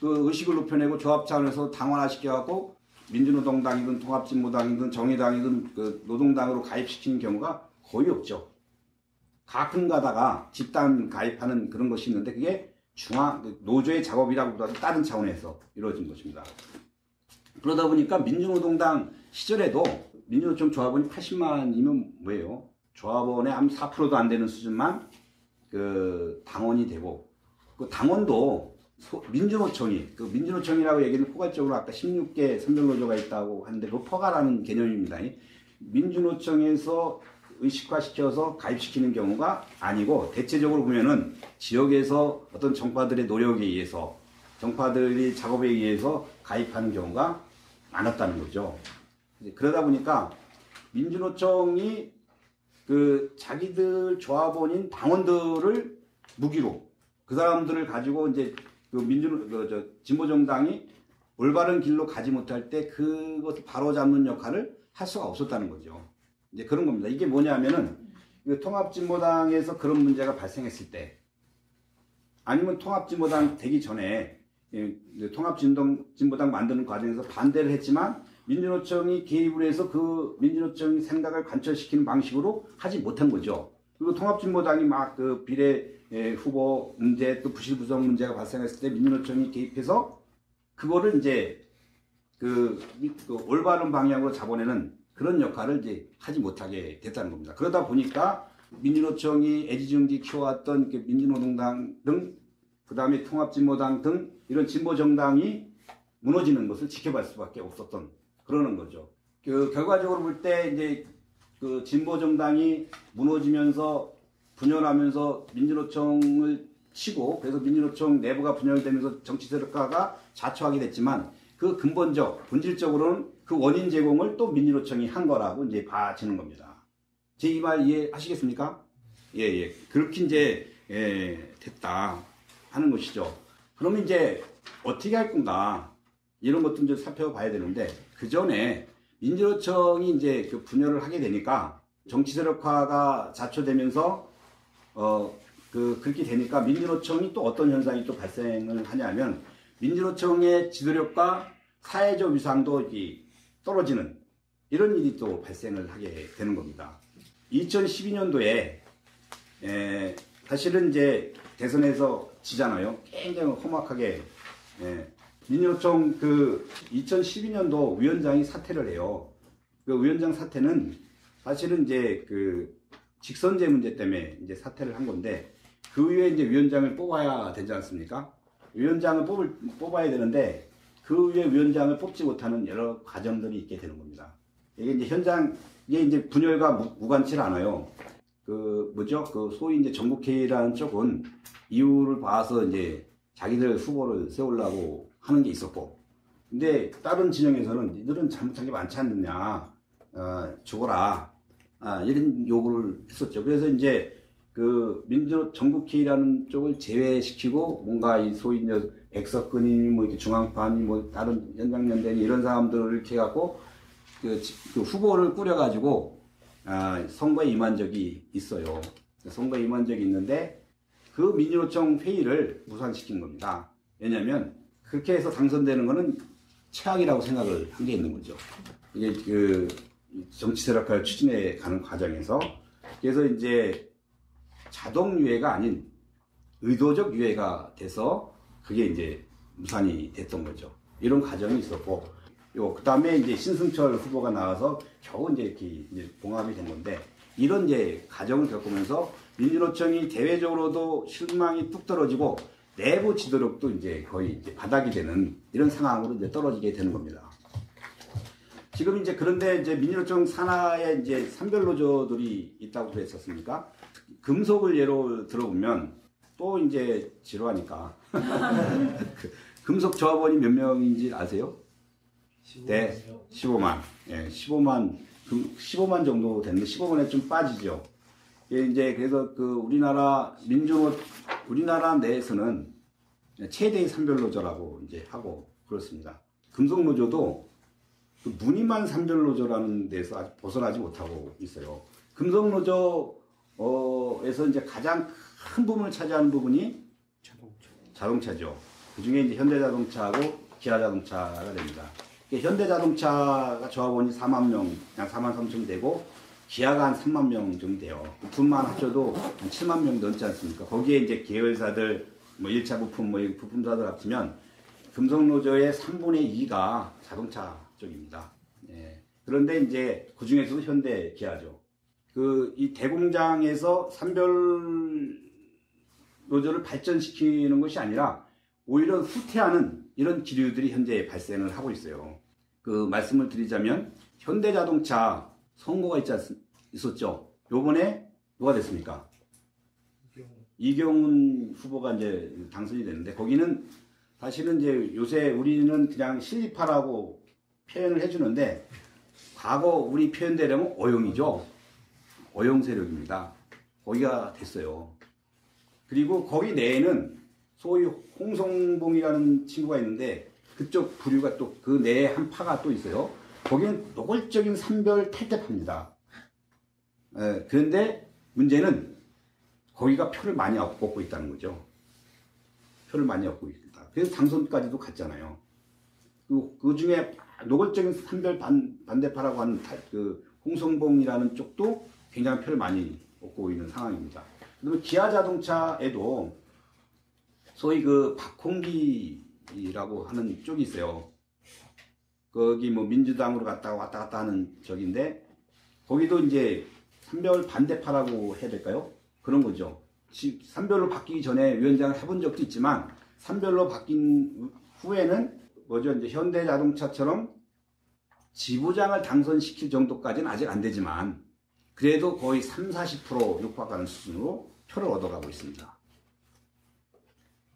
그 의식을 높여내고 조합 차원에서 당원화 시켜갖고 민주노동당이든 통합진보당이든 정의당이든 그 노동당으로 가입시키는 경우가 거의 없죠. 가끔 가다가 집단 가입하는 그런 것이 있는데 그게 중앙 그 노조의 작업이라고보다도 다른 차원에서 이루어진 것입니다. 그러다 보니까 민주노동당 시절에도 민주노총 조합원이 80만이면 뭐예요? 조합원의 한 4%도 안 되는 수준만 그 당원이 되고 그 당원도 소- 민주노총이 그 민주노총이라고 얘기는 포괄적으로 아까 16개 선별노조가 있다고 하는데 그 포괄하는 개념입니다. 민주노총에서 의식화시켜서 가입시키는 경우가 아니고 대체적으로 보면은 지역에서 어떤 정파들의 노력에 의해서 정파들이 작업에 의해서 가입하는 경우가 많았다는 거죠. 그러다 보니까 민주노총이 그 자기들 조합원인 당원들을 무기로 그 사람들을 가지고 이제 그 민주 그저 진보 정당이 올바른 길로 가지 못할 때 그것을 바로잡는 역할을 할 수가 없었다는 거죠. 이제 그런 겁니다. 이게 뭐냐면은 그 통합진보당에서 그런 문제가 발생했을 때 아니면 통합진보당 되기 전에 예, 통합진보당 만드는 과정에서 반대를 했지만 민주노총이 개입을 해서 그 민주노총의 생각을 관철시키는 방식으로 하지 못한 거죠. 그리고 통합진보당이 막 그 비례 예, 후보 문제 또 부실 부정 문제가 발생했을 때 민주노총이 개입해서 그거를 이제 그, 미- 그 올바른 방향으로 잡아내는 그런 역할을 이제 하지 못하게 됐다는 겁니다. 그러다 보니까 민주노총이 애지중지 키워왔던 그 민주노동당 등, 그 다음에 통합진보당 등 이런 진보정당이 무너지는 것을 지켜볼 수밖에 없었던 그러는 거죠. 그 결과적으로 볼 때 이제 그 진보정당이 무너지면서 분열하면서 민주노총을 치고 그래서 민주노총 내부가 분열되면서 정치 세력화가 자초하게 됐지만 그 근본적 본질적으로는 그 원인 제공을 또 민주노총이 한 거라고 이제 봐지는 겁니다. 제 이 말 이해하시겠습니까? 예, 예. 그렇게 이제 예, 됐다 하는 것이죠. 그러면 이제 어떻게 할 건가 이런 것도 이제 살펴봐야 되는데 그 전에 민주노총이 이제 그 분열을 하게 되니까 정치 세력화가 자초되면서 어 그 그렇게 되니까 민주노총이 또 어떤 현상이 또 발생을 하냐면 민주노총의 지도력과 사회적 위상도 이렇게 떨어지는 이런 일이 또 발생을 하게 되는 겁니다. 2012년도에 사실은 이제 대선에서 지잖아요. 굉장히 험악하게 예, 민주노총 그 2012년도 위원장이 사퇴를 해요. 그 위원장 사퇴는 사실은 이제 그 직선제 문제 때문에 이제 사퇴를 한 건데 그 위에 이제 위원장을 뽑아야 되지 않습니까? 위원장을 뽑을, 뽑아야 되는데 그 위에 위원장을 뽑지 못하는 여러 과정들이 있게 되는 겁니다. 이게 이제 현장, 이게 이제 분열과 무, 무관치 않아요. 그, 뭐죠? 그 소위 이제 전국회의라는 쪽은 이유를 봐서 이제 자기들 후보를 세우려고 하는 게 있었고, 근데 다른 진영에서는 이들은 잘못한 게 많지 않느냐, 어, 죽어라, 아, 이런 요구를 했었죠. 그래서 이제 그 민주 전국회의라는 쪽을 제외시키고 뭔가 이 소위 이제 백석근이 뭐 이렇게 중앙판이 뭐 다른 연장연대니 이런 사람들을 해갖고 그, 지- 그 후보를 꾸려가지고 아, 선거에 임한 적이 있어요. 선거에 임한 적이 있는데 그 민주노총 회의를 무산시킨 겁니다. 왜냐하면 그렇게 해서 당선되는 거는 최악이라고 생각을 한 게 있는 거죠. 이게 그 정치 세력화를 추진해 가는 과정에서 그래서 이제 자동 유예가 아닌 의도적 유예가 돼서 그게 이제 무산이 됐던 거죠. 이런 과정이 있었고, 요, 그 다음에 이제 신승철 후보가 나와서 겨우 이제 이렇게 이제 봉합이 된 건데, 이런 이제 과정을 겪으면서 민주노총이 대외적으로도 실망이 뚝 떨어지고, 내부 지도력도 이제 거의 이제 바닥이 되는 이런 상황으로 이제 떨어지게 되는 겁니다. 지금 이제 그런데 이제 민주노총 산하에 이제 산별노조들이 있다고 그랬었습니까? 금속을 예로 들어보면 또 이제 지루하니까 그 금속 조합원이 몇 명인지 아세요? 네, 15만. 예, 15만, 금- 15만 정도 됐는데 15만에 좀 빠지죠. 예, 이제 그래서 그 우리나라 민주노 우리나라 내에서는 최대의 산별노조라고 이제 하고 그렇습니다. 금속노조도 그 무늬만 산별노조라는 데서 아직 벗어나지 못하고 있어요. 금속노조에서 이제 가장 큰 부분을 차지하는 부분이 자동차. 자동차죠. 그 중에 이제 현대자동차하고 기아자동차가 됩니다. 현대자동차가 조합원이 4만 명, 약 4만 3천 되고, 기아가 한 3만 명 정도 돼요. 둘만 합쳐도 한 7만 명 넘지 않습니까? 거기에 이제 계열사들, 뭐 1차 부품, 뭐 부품사들 합치면 금속노조의 3분의 2가 자동차 쪽입니다. 예. 그런데 이제 그 중에서도 현대 기아죠. 그, 이 대공장에서 산별 노조를 발전시키는 것이 아니라 오히려 후퇴하는 이런 기류들이 현재 발생을 하고 있어요. 그 말씀을 드리자면 현대자동차 선거가 있지 않, 있었죠. 요번에 누가 됐습니까? 이경훈 후보가 이제 당선이 됐는데 거기는 사실은 이제 요새 우리는 그냥 실리파라고 표현을 해주는데 과거 우리 표현대로면 어용이죠. 어용 세력입니다. 거기가 됐어요. 그리고 거기 내에는 소위 홍성봉이라는 친구가 있는데 그쪽 부류가 또 그 내에 한 파가 또 있어요. 거기는 노골적인 산별 탈퇴파입니다. 예, 그런데 문제는 거기가 표를 많이 얻고 있다는 거죠. 표를 많이 얻고 있다. 그래서 당선까지도 갔잖아요. 그, 그 중에 노골적인 산별 반, 반대파라고 하는 타- 그 홍성봉이라는 쪽도 굉장히 표를 많이 얻고 있는 상황입니다. 그리고 기아 자동차에도 소위 그 박홍기라고 하는 쪽이 있어요. 거기 뭐 민주당으로 갔다가 왔다 갔다 하는 적인데 거기도 이제 산별 반대파라고 해야 될까요? 그런 거죠. 지- 산별로 바뀌기 전에 위원장을 해본 적도 있지만 산별로 바뀐 후에는 뭐죠? 이제 현대 자동차처럼 지부장을 당선시킬 정도까지는 아직 안 되지만 그래도 거의 3, 40% 육박하는 수준으로 표를 얻어가고 있습니다.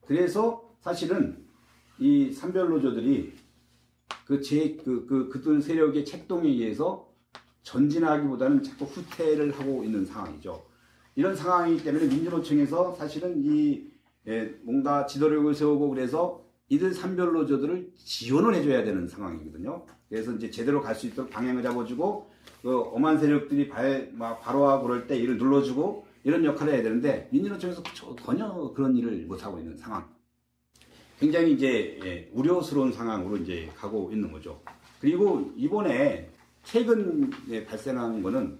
그래서 사실은 이 산별노조들이 그 제, 그, 그, 그들 세력의 책동에 의해서 전진하기보다는 자꾸 후퇴를 하고 있는 상황이죠. 이런 상황이기 때문에 민주노총에서 사실은 이, 예, 뭔가 지도력을 세우고 그래서 이들 산별노조들을 지원을 해줘야 되는 상황이거든요. 그래서 이제 제대로 갈 수 있도록 방향을 잡아주고, 그 엄한 세력들이 발, 막 바로하고 그럴 때 이를 눌러주고, 이런 역할을 해야 되는데, 민주노총에서 전혀 그런 일을 못하고 있는 상황. 굉장히 이제 예, 우려스러운 상황으로 이제 가고 있는 거죠. 그리고 이번에 최근 에 발생한 거는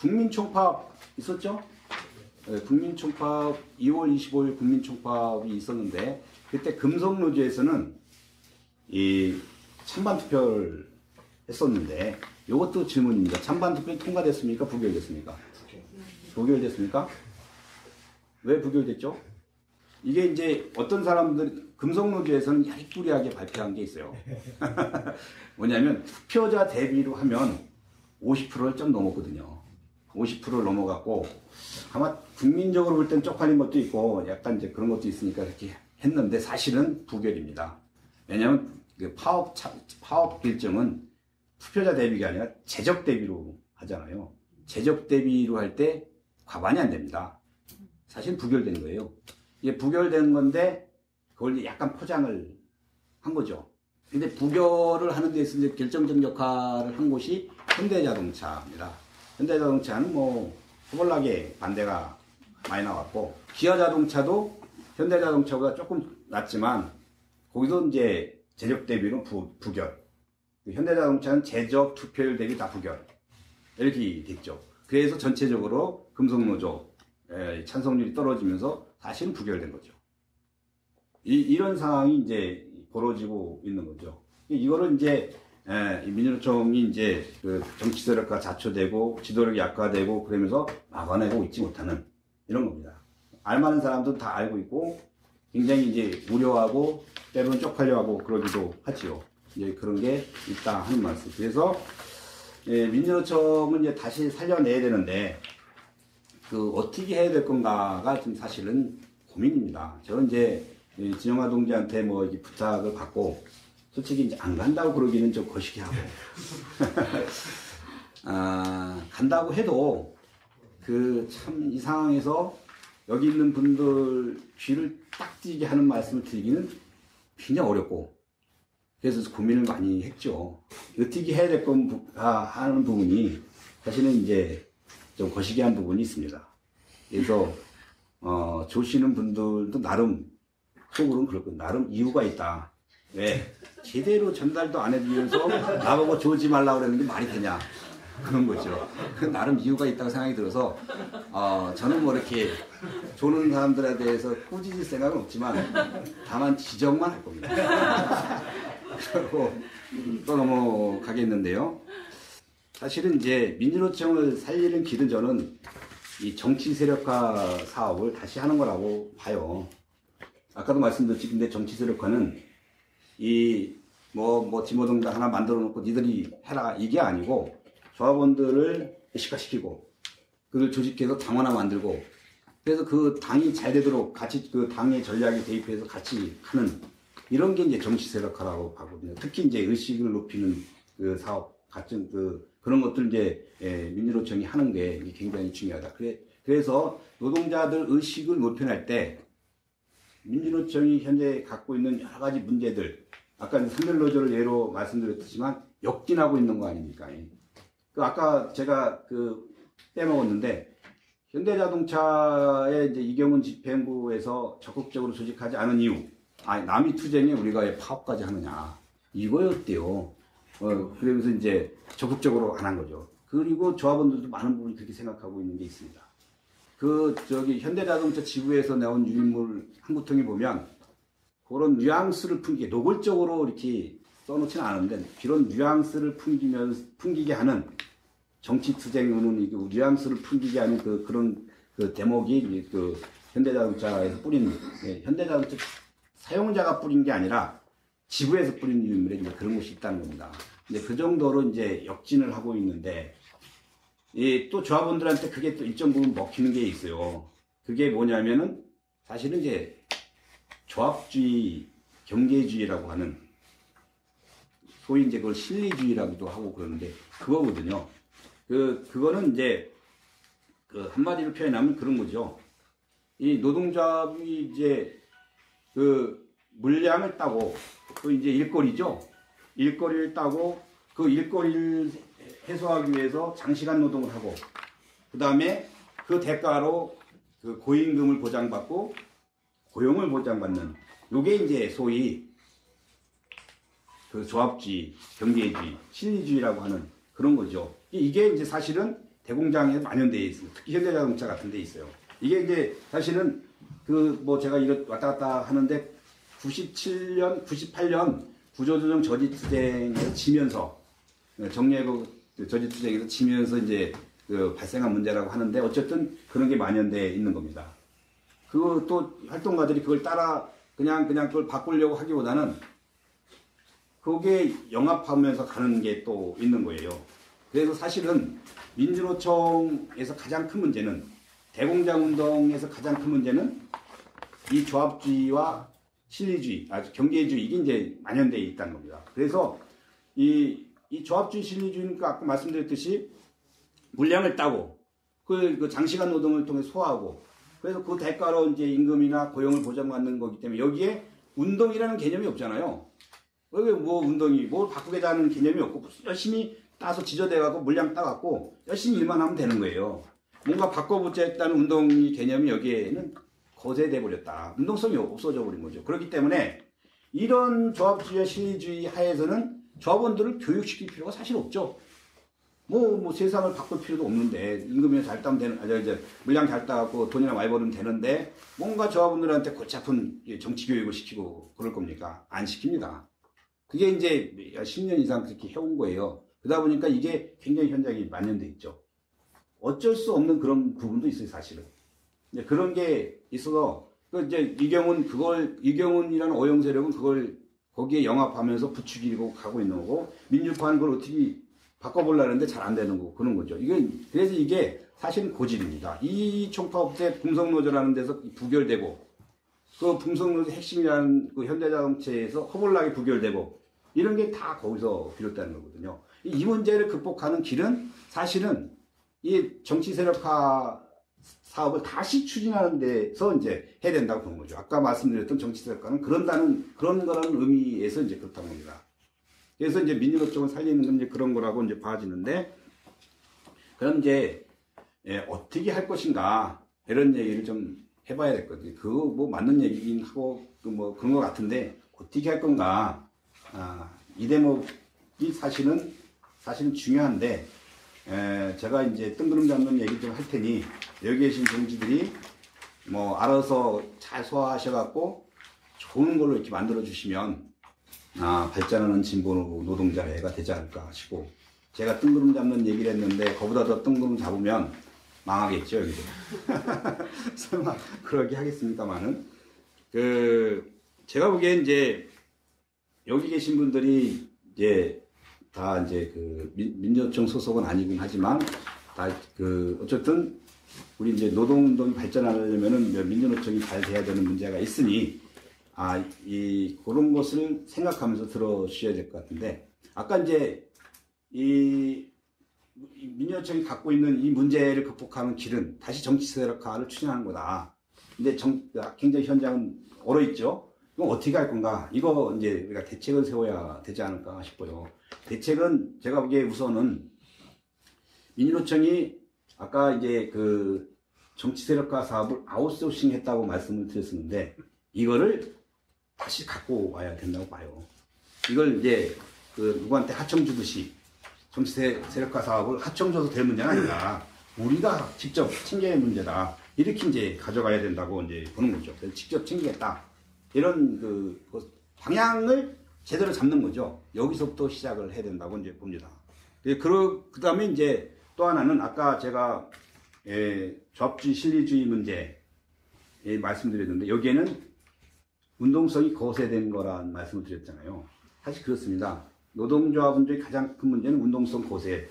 국민총파업 있었죠? 예, 국민총파업 2월 25일 국민총파업이 있었는데 그때 금속노조에서는 이 찬반 투표를 했었는데 이것도 질문입니다. 찬반 투표 통과됐습니까? 부결됐습니까? 부결됐습니까? 왜 부결됐죠? 이게 이제 어떤 사람들 금속노조에서는 야리꾸리하게 발표한 게 있어요. 뭐냐면 투표자 대비로 하면 50%를 좀 넘었거든요. 50%를 넘어갔고 아마 국민적으로 볼 땐 쪽팔린 것도 있고 약간 이제 그런 것도 있으니까 이렇게 했는데 사실은 부결입니다. 왜냐하면 그 파업 차- 파업 결정은 투표자 대비가 아니라 재적 대비로 하잖아요. 재적 대비로 할 때 과반이 안 됩니다. 사실 부결된 거예요. 이게 부결된 건데 그걸 약간 포장을 한 거죠. 근데 부결을 하는 데 있어서 결정적 역할을 한 곳이 현대자동차입니다. 현대자동차는 뭐 허벌나게 반대가 많이 나왔고 기아자동차도 현대자동차보다 조금 낮지만 거기도 이제 재적 대비로 부, 부결. 현대자동차는 재적 투표율 대비 다 부결. 이렇게 됐죠. 그래서 전체적으로 금속노조 에, 찬성률이 떨어지면서 사실은 부결된 거죠. 이, 런 상황이 이제 벌어지고 있는 거죠. 이거를 이제 에, 이 민주노총이 이제 그 정치 세력과 자초되고 지도력이 약화되고 그러면서 막아내고 있지 못하는 이런 겁니다. 알만한 사람들은 다 알고 있고 굉장히 이제 우려하고 때로는 쪽팔려하고 그러기도 하지요. 이제 그런 게 있다 하는 말씀. 그래서 예, 민주노총은 이제 다시 살려내야 되는데 그 어떻게 해야 될 건가가 지금 사실은 고민입니다. 저는 이제 이 진영아 동지한테 뭐 부탁을 받고 솔직히 이제 안 간다고 그러기는 좀 거시기 하고 아, 간다고 해도 그 참 이 상황에서 여기 있는 분들 귀를 딱 띄게 하는 말씀을 드리기는 굉장히 어렵고 그래서 고민을 많이 했죠. 어떻게 해야 될 건 하는 부분이 사실은 이제 좀 거시기한 부분이 있습니다. 그래서 어, 조시는 분들도 나름 속으로는 그렇고 나름 이유가 있다. 왜 제대로 전달도 안 해주면서 나보고 조지 말라고 그랬는데 말이 되냐 그런 거죠. 그 나름 이유가 있다고 생각이 들어서 어, 저는 뭐 이렇게 조는 사람들에 대해서 꾸짖을 생각은 없지만 다만 지적만 할 겁니다. 그리고 또 넘어가겠는데요. 사실은 이제 민주노총을 살리는 길은 저는 이 정치 세력화 사업을 다시 하는 거라고 봐요. 아까도 말씀드렸지, 근데 정치 세력화는 이 뭐, 뭐, 디모동당 하나 만들어 놓고 니들이 해라. 이게 아니고 조합원들을 의식화시키고 그걸 조직해서 당 하나 만들고 그래서 그 당이 잘 되도록 같이 그 당의 전략에 대입해서 같이 하는 이런 게 이제 정치 세력화라고 하거든요. 특히 이제 의식을 높이는 그 사업 같은 그 그런 것들 이제 예, 민주노총이 하는 게 굉장히 중요하다. 그래 그래서 노동자들 의식을 높여낼 때 민주노총이 현재 갖고 있는 여러 가지 문제들 아까 선별노조를 예로 말씀드렸지만 역진하고 있는 거 아닙니까? 그 아까 제가 그 빼먹었는데 현대자동차의 이제 이경훈 집행부에서 적극적으로 조직하지 않은 이유 아니 남이 투쟁에 우리가 왜 파업까지 하느냐 이거였대요. 어, 그러면서 이제 적극적으로 안 한 거죠. 그리고 조합원들도 많은 부분이 그렇게 생각하고 있는 게 있습니다. 그 저기 현대자동차 지부에서 나온 유인물 한구통에 보면 그런 뉘앙스를 풍기게 노골적으로 이렇게 써놓지는 않은데 그런 뉘앙스를 풍기면 풍기게 하는 정치 이게 뉘앙스를 풍기게 하는 그 그런 그 대목이 그 현대자동차에서 뿌린 예, 현대자동차 사용자가 뿌린 게 아니라 지부에서 뿌린 유인물에 이제 그런 것이 있다는 겁니다. 근데 그 정도로 이제 역진을 하고 있는데 이또 조합원들한테 그게 또 일정 부분 먹히는 게 있어요. 그게 뭐냐면은 사실은 이제 조합주의, 경제주의라고 하는 소위 이제 그걸 실리주의라고도 하고 그러는데 그거거든요. 그 그거는 이제 그 한마디로 표현하면 그런 거죠. 이 노동조합이 이제 그 물량을 따고 그 이제 일거리죠. 일거리를 따고 그 일거리를 해소하기 위해서 장시간 노동을 하고 그 다음에 그 대가로 그 고임금을 보장받고 고용을 보장받는 요게 이제 소위 그 조합주의, 경제주의, 실리주의라고 하는 그런 거죠. 이게 이제 사실은 대공장에 만연되어 있습니다. 특히 현대자동차 같은 데 있어요. 이게 이제 사실은 그 뭐 제가 이거 왔다 갔다 하는데 97년, 98년 구조조정 저지투쟁에서 지면서 정리해고 저지투쟁에서 지면서 이제 그 발생한 문제라고 하는데 어쨌든 그런 게 만연되어 있는 겁니다. 그또 활동가들이 그걸 따라 그냥 그냥 그걸 바꾸려고 하기보다는 그게 영합하면서 가는 게 또 있는 거예요. 그래서 사실은 민주노총에서 가장 큰 문제는 대공장 운동에서 가장 큰 문제는 이 조합주의와 실리주의, 아주 경제주의 이게 이제 만연되어 있다는 겁니다. 그래서 이, 이 조합주의 실리주의니까 아까 말씀드렸듯이 물량을 따고 그, 그 장시간 노동을 통해 소화하고 그래서 그 대가로 이제 임금이나 고용을 보장받는 거기 때문에 여기에 운동이라는 개념이 없잖아요. 여기 뭐 운동이 뭘 바꾸겠다는 개념이 없고 열심히 따서 지저대갖고 물량 따갖고 열심히 일만 하면 되는 거예요. 뭔가 바꿔보자했다는 운동이 개념이 여기에는 거세돼 버렸다. 운동성이 없어져 버린 거죠. 그렇기 때문에 이런 조합주의와 실리주의 하에서는 조합원들을 교육시킬 필요가 사실 없죠. 뭐, 뭐 세상을 바꿀 필요도 없는데 임금이 잘 따면 되는, 아니, 이제 물량 잘 따갖고 돈이나 많이 벌으면 되는데 뭔가 조합원들한테 아픈 정치 교육을 시키고 그럴 겁니까? 안 시킵니다. 그게 이제 10년 이상 그렇게 해온 거예요. 그러다 보니까 이게 굉장히 현장에 만연돼 있죠. 어쩔 수 없는 그런 부분도 있어요, 사실은. 그런 게 있어서, 그 이제 이경훈, 그걸, 이경훈이라는 오용 세력은 그걸 거기에 영합하면서 부추기고 가고 있는 거고, 민주파는 그걸 어떻게 바꿔보려는데 잘 안 되는 거고, 그런 거죠. 이게, 그래서 이게 사실은 고질입니다. 이 총파업때 분성노조라는 데서 부결되고, 그 분성노조 핵심이라는 그 현대자동차에서 허벌나게 부결되고, 이런 게 다 거기서 비롯되는 거거든요. 이 문제를 극복하는 길은 사실은 이 정치 세력화 사업을 다시 추진하는 데서 이제 해야 된다고 보는 거죠. 아까 말씀드렸던 정치 세력화는 그런다는, 그런 거라는 의미에서 이제 그렇다고 봅니다. 그래서 이제 민주노 쪽을 살리는 건 이제 그런 거라고 이제 봐지는데, 그럼 이제, 예, 어떻게 할 것인가, 이런 얘기를 좀 해봐야 될 거거든요. 그거 뭐 맞는 얘기긴 하고, 그뭐 그런 것 같은데, 어떻게 할 건가, 아, 이 대목이 사실은, 사실은 중요한데, 에, 제가 이제 뜬구름 잡는 얘기 좀 할 테니 여기 계신 동지들이 뭐 알아서 잘 소화하셔갖고 좋은 걸로 이렇게 만들어 주시면 아 발전하는 진보 노동자회가 되지 않을까 싶고 제가 뜬구름 잡는 얘기를 했는데 그보다 더 뜬구름 잡으면 망하겠죠 여기도 설마 그러게 하겠습니다만은 그 제가 보기엔 이제 여기 계신 분들이 이제 다 이제 그 민- 민주노총 소속은 아니긴 하지만 다 그 어쨌든 우리 이제 노동운동이 발전하려면은 민주노총이 잘 돼야 되는 문제가 있으니 아 이 그런 것을 생각하면서 들어주셔야 될 것 같은데 아까 이제 이이 민주노총이 갖고 있는 이 문제를 극복하는 길은 다시 정치 세력화를 추진하는 거다. 근데 정, 굉장히 현장은 얼어 있죠. 그럼 어떻게 할 건가? 이거 이제 우리가 대책을 세워야 되지 않을까 싶어요. 대책은 제가 보기에 우선은 민주노총이 아까 이제 그 정치 세력화 사업을 아웃소싱 했다고 말씀을 드렸었는데 이거를 다시 갖고 와야 된다고 봐요. 이걸 이제 그 누구한테 하청 주듯이 정치 세- 세력화 사업을 하청 줘서 될 문제는 아니다. 우리가 직접 챙겨야 할 문제다. 이렇게 이제 가져가야 된다고 이제 보는 거죠. 직접 챙기겠다. 이런 그, 그 방향을 제대로 잡는 거죠. 여기서부터 시작을 해야 된다고 이제 봅니다. 그, 그 다음에 이제 또 하나는 아까 제가 예, 조합주의 실리주의 문제 예, 말씀드렸는데 여기에는 운동성이 거세된 거란 말씀을 드렸잖아요. 사실 그렇습니다. 노동조합원들의 가장 큰 문제는 운동성 거세,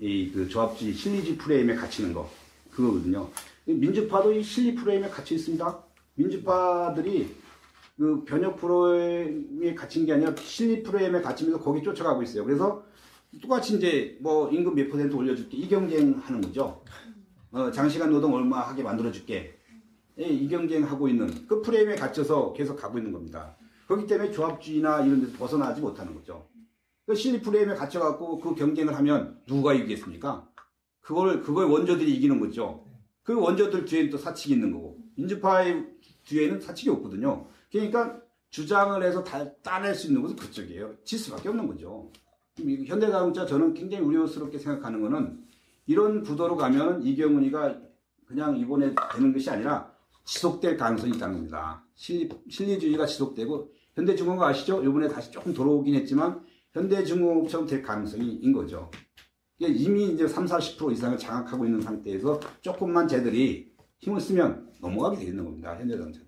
이 그 조합주의 실리주의 프레임에 갇히는 거 그거거든요. 민주파도 이 실리 프레임에 갇혀 있습니다. 민주파들이 그 변혁 프로그램에 갇힌 게 아니라 실리 프로그램에 갇히면서 거기 쫓아가고 있어요. 그래서 똑같이 이제 뭐 임금 몇 퍼센트 올려줄게 이 경쟁하는 거죠. 어, 장시간 노동 얼마 하게 만들어줄게. 예, 이 경쟁하고 있는 그 프레임에 갇혀서 계속 가고 있는 겁니다. 그렇기 때문에 조합주의나 이런 데서 벗어나지 못하는 거죠. 그 실리 프레임에 갇혀갖고 그 경쟁을 하면 누가 이기겠습니까? 그걸, 그걸 원조들이 이기는 거죠. 그 원조들 뒤에는 또 사칙이 있는 거고, 민주파의 뒤에는 사칙이 없거든요. 그러니까 주장을 해서 다 따낼 수 있는 것은 그쪽이에요. 질 수밖에 없는 거죠. 이 현대자동차 저는 굉장히 우려스럽게 생각하는 거는 이런 구도로 가면 이경은이가 그냥 이번에 되는 것이 아니라 지속될 가능성이 있다는 겁니다. 실리, 실리주의가 지속되고 현대중공업 아시죠? 이번에 다시 조금 돌아오긴 했지만 현대중공업처럼 될 가능성이 인 거죠. 이미 이제 3, 40% 이상을 장악하고 있는 상태에서 조금만 쟤들이 힘을 쓰면 넘어가게 되는 겁니다. 현대자동차도.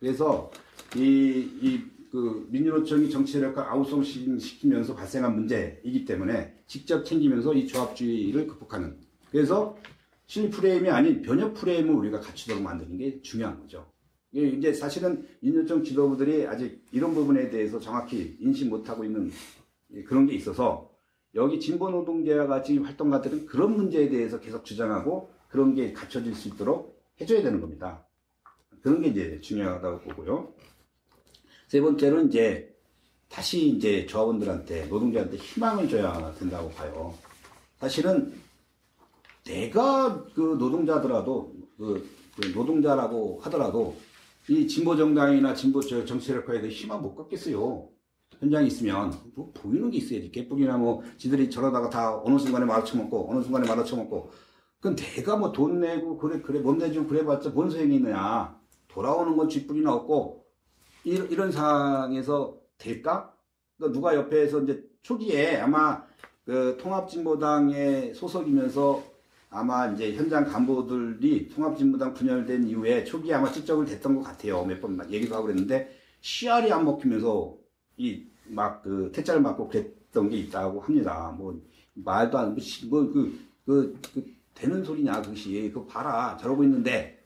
그래서 이, 이, 그, 민주노총이 정치력과 아웃소싱 시키면서 발생한 문제이기 때문에 직접 챙기면서 이 조합주의를 극복하는. 그래서 실 프레임이 아닌 변혁 프레임을 우리가 갖추도록 만드는 게 중요한 거죠. 이제 사실은 민주정 지도부들이 아직 이런 부분에 대해서 정확히 인식 못하고 있는 그런 게 있어서 여기 진보 노동계와 같이 활동가들은 그런 문제에 대해서 계속 주장하고 그런 게 갖춰질 수 있도록 해줘야 되는 겁니다. 그런 게 이제 중요하다고 보고요. 세 번째는 이제 다시 이제 조합원들한테 노동자한테 희망을 줘야 된다고 봐요. 사실은 내가 그 노동자더라도 그, 그 노동자라고 하더라도 이 진보 정당이나 진보 저 정치 세력화에 대해 희망 못 갖겠어요. 현장에 있으면 뭐 보이는 게 있어야지. 개뿔이나 뭐 지들이 저러다가 다 어느 순간에 말아쳐먹고 어느 순간에 말아쳐먹고 그건 내가 뭐 돈 내고 그래 그래 몸 내주고 그래봤자 뭔 소용이 있느냐. 돌아오는 건 쥐뿔이나 없고 이런, 이런 상황에서 될까? 그러니까 누가 옆에서 이제 초기에 아마 그 통합진보당의 소속이면서 아마 이제 현장 간부들이 통합진보당 분열된 이후에 초기에 아마 직접을 됐던 것 같아요. 몇번 얘기도 하고 그랬는데 씨알이 안 먹히면서 이 막그 퇴짜를 맞고 그랬던 게 있다고 합니다. 뭐 말도 안, 뭐그 그, 그 되는 소리냐 그것이 그거 봐라 저러고 있는데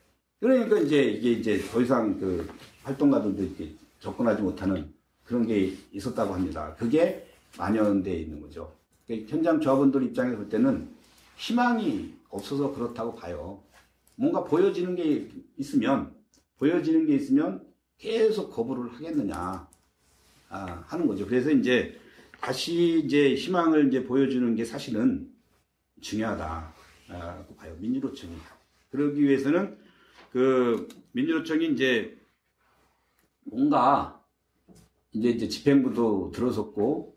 그러니까 이제 이게 이제 더 이상 그 활동가들도 이렇게 접근하지 못하는 그런 게 있었다고 합니다. 그게 만연돼 있는 거죠. 그러니까 현장 조합원들 입장에서 볼 때는 희망이 없어서 그렇다고 봐요. 뭔가 보여지는 게 있으면 보여지는 게 있으면 계속 거부를 하겠느냐 아, 하는 거죠. 그래서 이제 다시 이제 희망을 이제 보여주는 게 사실은 중요하다고 봐요. 민주노총이 그러기 위해서는 그 민주노총이 이제 뭔가 이제 이제 집행부도 들어섰고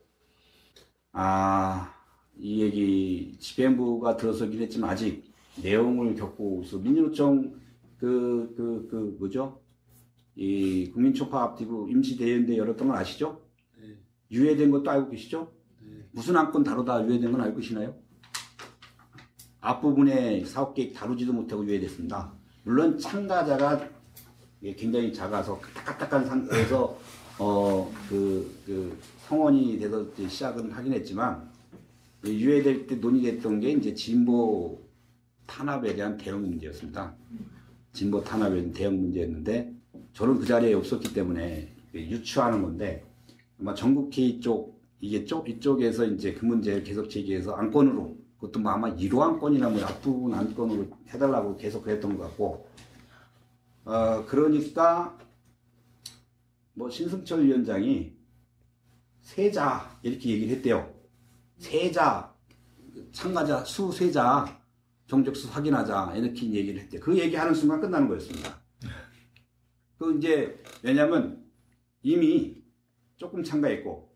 아 이 얘기 집행부가 들어서긴 했지만 아직 내용을 겪고 있어 민주노총 그그그 뭐죠 이 국민초파압티브 임시대연대 열었던 건 아시죠? 네. 유예된 것도 알고 계시죠? 네. 무슨 안건 다루다 유예된 건 알고 계시나요? 앞부분에 사업 계획 다루지도 못하고 유예됐습니다. 물론 참가자가 굉장히 작아서 까딱까딱한 상태에서 어그 그 성원이 돼서 시작은 하긴 했지만 이 유예될 때 논의됐던 게 이제 진보 탄압에 대한 대응 문제였습니다. 진보 탄압에 대한 대응 문제였는데 저는 그 자리에 없었기 때문에 유추하는 건데 아마 전국회 쪽 이게 쪽 이쪽에서 이제 그 문제를 계속 제기해서 안건으로 그것도 뭐 아마 1호 안건이나 뭐 앞부분 안건으로 해달라고 계속 그랬던 것 같고 어, 그러니까, 뭐, 신승철 위원장이 세자, 이렇게 얘기를 했대요. 세자, 참가자 수 세자, 정적수 확인하자, 이렇게 얘기를 했대요. 그 얘기하는 순간 끝나는 거였습니다. 그 이제, 왜냐면, 이미 조금 참가했고,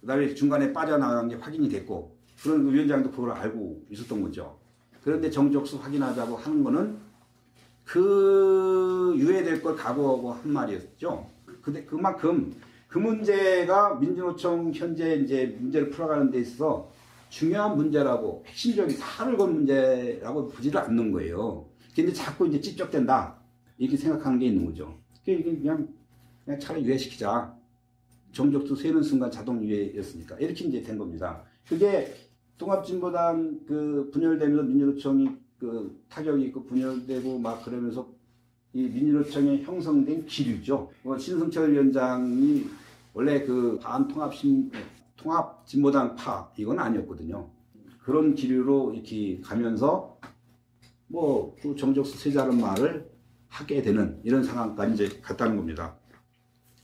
그 다음에 중간에 빠져나간 게 확인이 됐고, 그런 그 위원장도 그걸 알고 있었던 거죠. 그런데 정적수 확인하자고 하는 거는 그 유예될 걸 각오하고 한 말이었죠. 근데 그만큼 그 문제가 민주노총 현재 이제 문제를 풀어가는 데 있어서 중요한 문제라고 핵심적인 살을 건 문제라고 보지를 않는 거예요. 근데 자꾸 이제 찝적된다 이렇게 생각하는 게 있는 거죠. 그냥 그냥 차라리 유예시키자. 정적수 세는 순간 자동 유예였으니까 이렇게 이제 된 겁니다. 그게 통합진보당 그 분열되면서 민주노총이 그 타격이 있고 분열되고 막 그러면서 이 민주노총에 형성된 기류죠. 뭐 신승철 위원장이 원래 그 반통합신 통합 진보당 파 이건 아니었거든요. 그런 기류로 이렇게 가면서 뭐 그 정적수 세자는 말을 하게 되는 이런 상황까지 이제 갔다는 겁니다.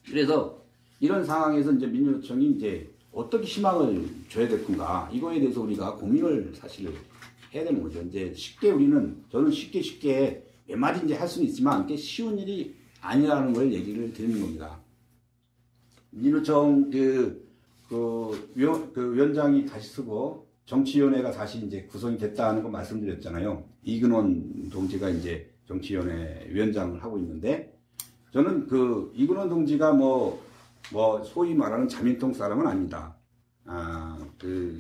그래서 이런 상황에서 이제 민주노총이 이제 어떻게 희망을 줘야 될 건가 이거에 대해서 우리가 고민을 사실 해야 되는 거죠. 이제 쉽게 우리는 저는 쉽게 쉽게 몇 마디 이제 할 수는 있지만 그게 쉬운 일이 아니라는 걸 얘기를 드리는 겁니다. 민주노총 그, 그, 위원, 그 위원장이 다시 쓰고 정치위원회가 다시 이제 구성이 됐다는 거 말씀드렸잖아요. 이근원 동지가 이제 정치위원회 위원장을 하고 있는데 저는 그 이근원 동지가 뭐, 뭐 소위 말하는 자민통 사람은 아니다. 아, 그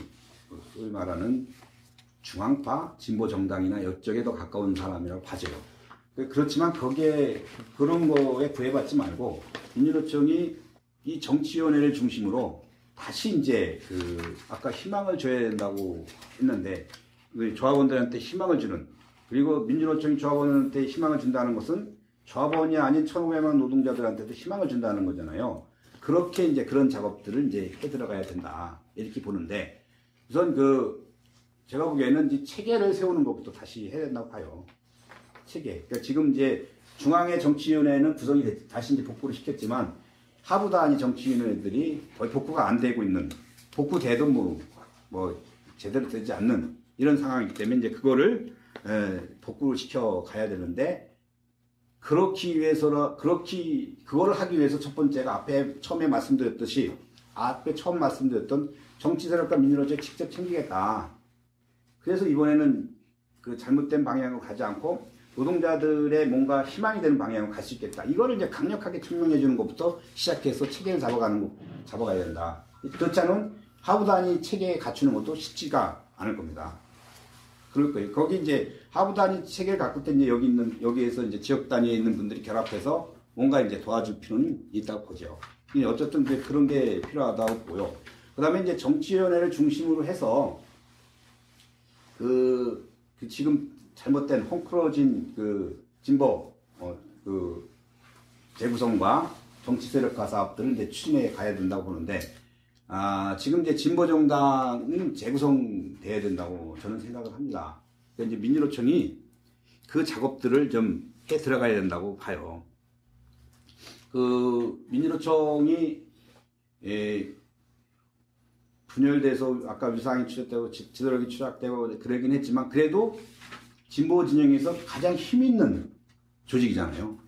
소위 말하는 중앙파 진보 정당이나 이쪽에 더 가까운 사람이라고 봐져요. 그렇지만 거기에 그런 거에 구애받지 말고 민주노총이 이 정치위원회를 중심으로 다시 이제 그 아까 희망을 줘야 된다고 했는데 그 조합원들한테 희망을 주는 그리고 민주노총이 조합원한테 희망을 준다는 것은 조합원이 아닌 1,500만 노동자들한테도 희망을 준다는 거잖아요. 그렇게 이제 그런 작업들을 이제 해 들어가야 된다. 이렇게 보는데 우선 그 제가 보기에는 이 체계를 세우는 것부터 다시 해야 된다고 봐요. 체계. 그러니까 지금 이제 중앙의 정치위원회는 구성이 됐, 다시 이제 복구를 시켰지만 하부 단위 정치위원회들이 거의 복구가 안 되고 있는 복구돼도 뭐, 뭐 제대로 되지 않는 이런 상황이기 때문에 이제 그거를 에, 복구를 시켜 가야 되는데 그렇기 위해서라 그렇기 그거를 하기 위해서 첫 번째가 앞에 처음에 말씀드렸듯이 앞에 처음 말씀드렸던 정치 세력과 민주노총 직접 챙기겠다. 그래서 이번에는 그 잘못된 방향으로 가지 않고 노동자들의 뭔가 희망이 되는 방향으로 갈 수 있겠다. 이거를 이제 강력하게 증명해 주는 것부터 시작해서 체계를 잡아가는 거, 잡아가야 된다. 그렇지 않으면 하부 단위 체계에 갖추는 것도 쉽지가 않을 겁니다. 그럴 거예요. 거기 이제 하부 단위 체계를 갖고 때 이제 여기 있는 여기에서 이제 지역 단위에 있는 분들이 결합해서 뭔가 이제 도와줄 필요는 있다고 보죠. 어쨌든 이제 그런 게 필요하다고 보여. 그다음에 이제 정치위원회를 중심으로 해서 그, 그 지금 잘못된 헝클어진 그 진보 어, 그 재구성과 정치 세력화 사업들을 이제 추진해 가야 된다고 보는데 아, 지금 이제 진보 정당은 재구성돼야 된다고 저는 생각을 합니다. 그러니까 이제 민주노총이 그 작업들을 좀 해 들어가야 된다고 봐요. 그 민주노총이 예, 분열돼서 아까 위상이 추적되고 지- 지도력이 추락되고 그러긴 했지만 그래도 진보 진영에서 가장 힘 있는 조직이잖아요.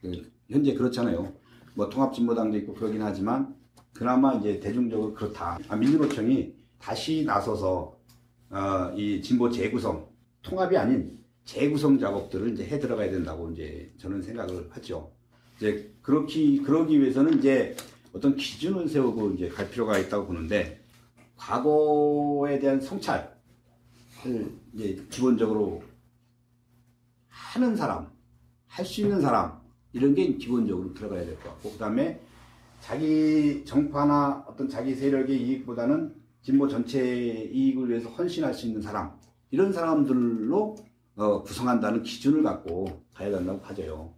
그, 현재 그렇잖아요. 뭐 통합진보당도 있고 그러긴 하지만 그나마 이제 대중적으로 그렇다. 아, 민주노총이 다시 나서서 어, 이 진보 재구성 통합이 아닌 재구성 작업들을 이제 해 들어가야 된다고 이제 저는 생각을 하죠. 이제 그렇기 그러기 위해서는 이제 어떤 기준을 세우고 이제 갈 필요가 있다고 보는데 과거에 대한 성찰을 이제 기본적으로 하는 사람, 할 수 있는 사람 이런 게 기본적으로 들어가야 될 것 같고 그다음에 자기 정파나 어떤 자기 세력의 이익보다는 진보 전체 이익을 위해서 헌신할 수 있는 사람 이런 사람들로 어, 구성한다는 기준을 갖고 가야 된다고.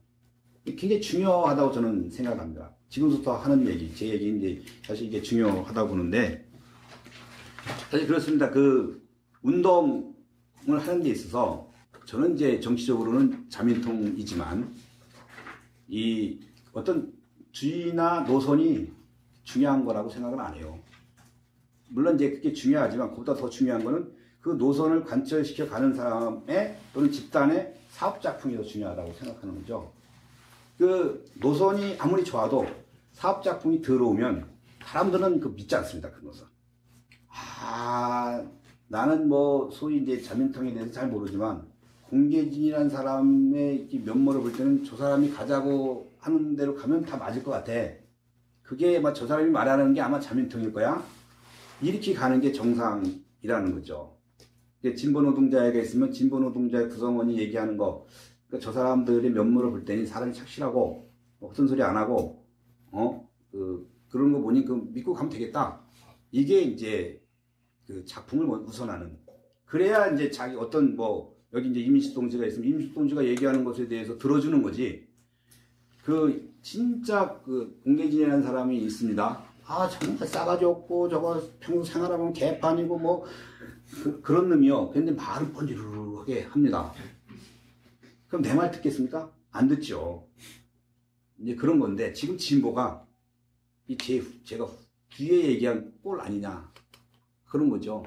이게 굉장히 중요하다고 저는 생각합니다. 지금부터 하는 얘기, 제 얘기인데 사실 이게 중요하다고 보는데 사실 그렇습니다. 그 운동을 하는 데 있어서 저는 이제 정치적으로는 자민통이지만 이 어떤 주의나 노선이 중요한 거라고 생각은 안 해요. 물론 이제 그게 중요하지만 그보다 더 중요한 거는 그 노선을 관철시켜 가는 사람의 또는 집단의 사업 작품이 더 중요하다고 생각하는 거죠. 그 노선이 아무리 좋아도 사업 작품이 들어오면 사람들은 그 믿지 않습니다. 그 노선. 아, 나는 뭐 소위 이제 자민통에 대해서 잘 모르지만 공계진이라는 사람의 이 면모를 볼 때는 저 사람이 가자고 하는 대로 가면 다 맞을 것 같아. 그게 막 저 사람이 말하는 게 아마 자민통일 거야. 이렇게 가는 게 정상이라는 거죠. 진보 노동자에게 있으면 진보 노동자의 구성원이 얘기하는 거, 그러니까 저 사람들의 면모를 볼 때는 사람이 착실하고 뭐 헛된 소리 안 하고 어 그, 그런 거 보니 그 믿고 가면 되겠다. 이게 이제 그 작품을 우선하는. 그래야 이제 자기 어떤 뭐 여기 이제 이민식 동지가 있으면 이민식 동지가 얘기하는 것에 대해서 들어주는 거지. 그 진짜 그 공개진이라는 사람이 있습니다. 아 정말 싸가지 없고 저거 평소 생활하면 개판이고 뭐 그, 그런 놈이요. 근데 말을 번지르르하게 합니다. 그럼 내 말 듣겠습니까? 안 듣죠. 이제 그런 건데 지금 진보가 이 제, 제가 뒤에 얘기한 꼴 아니냐 그런 거죠.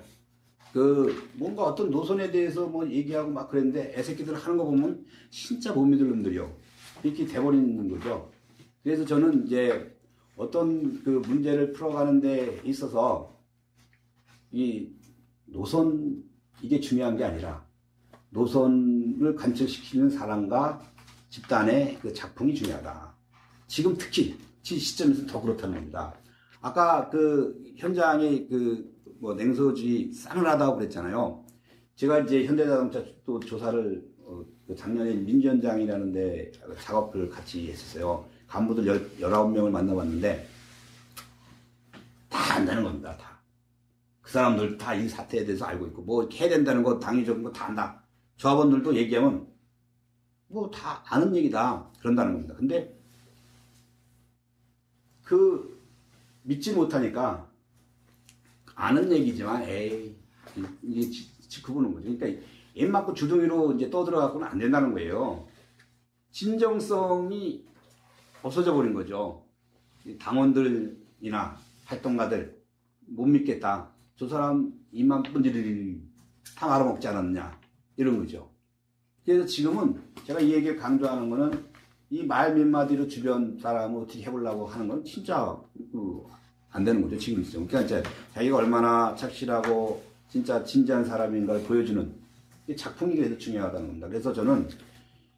그 뭔가 어떤 노선에 대해서 뭐 얘기하고 막 그랬는데 애새끼들 하는 거 보면 진짜 못 믿을 놈들이요. 이렇게 돼버리는 거죠. 그래서 저는 이제 어떤 그 문제를 풀어가는 데 있어서 이 노선 이게 중요한 게 아니라 노선을 관철시키는 사람과 집단의 그 작품이 중요하다. 지금 특히 지 시점에서 더 그렇다는 겁니다. 아까 그 현장에 그 뭐 냉소주의 싸늘하다고 그랬잖아요. 제가 이제 현대자동차 또 조사를 작년에 민주현장이라는 데 작업을 같이 했었어요. 간부들 열, 19명을 만나봤는데 다 안다는 겁니다. 다. 그 사람들 다 이 사태에 대해서 알고 있고 뭐 해야 된다는 거 당위적인 거 다 안다. 조합원들도 얘기하면 뭐 다 아는 얘기다 그런다는 겁니다. 근데 그 믿지 못하니까 아는 얘기지만 에이 이게 지- 지켜보는 거죠. 그러니까 입 맞고 주둥이로 이제 떠들어갖고는 안 된다는 거예요. 진정성이 없어져 버린 거죠. 이 당원들이나 활동가들 못 믿겠다. 저 사람 입만 분들이 다 알아먹지 않았느냐 이런 거죠. 그래서 지금은 제가 이 얘기를 강조하는 거는 이 말 몇 마디로 주변 사람을 어떻게 해보려고 하는 건 진짜 그, 안 되는 거죠 지금 있어. 그러니까 이제 자기가 얼마나 착실하고 진짜 진지한 사람인가를 보여주는 이 작품이 그래서 중요하다는 겁니다. 그래서 저는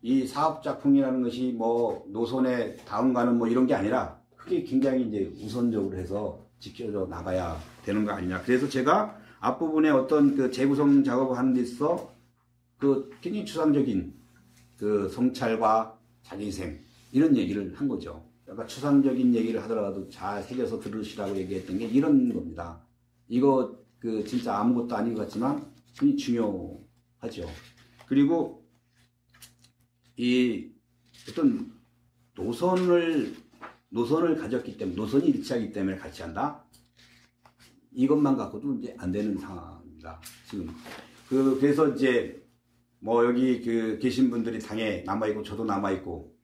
이 사업 작품이라는 것이 뭐 노선에 다음 가는 뭐 이런 게 아니라 그게 굉장히 이제 우선적으로 해서 지켜져 나가야 되는 거 아니냐. 그래서 제가 앞부분에 어떤 그 재구성 작업을 하는 데 있어 그 굉장히 추상적인 그 성찰과 자기생 이런 얘기를 한 거죠. 약간 추상적인 얘기를 하더라도 잘 새겨서 들으시라고 얘기했던 게 이런 겁니다. 이거 그 진짜 아무것도 아닌 것 같지만 굉장히 중요 하죠. 그리고 이 어떤 노선을 노선을 가졌기 때문에 노선이 일치하기 때문에 같이 한다. 이것만 갖고도 이제 안 되는 상황입니다. 지금 그 그래서 이제 뭐 여기 그 계신 분들이 당에 남아 있고 저도 남아 있고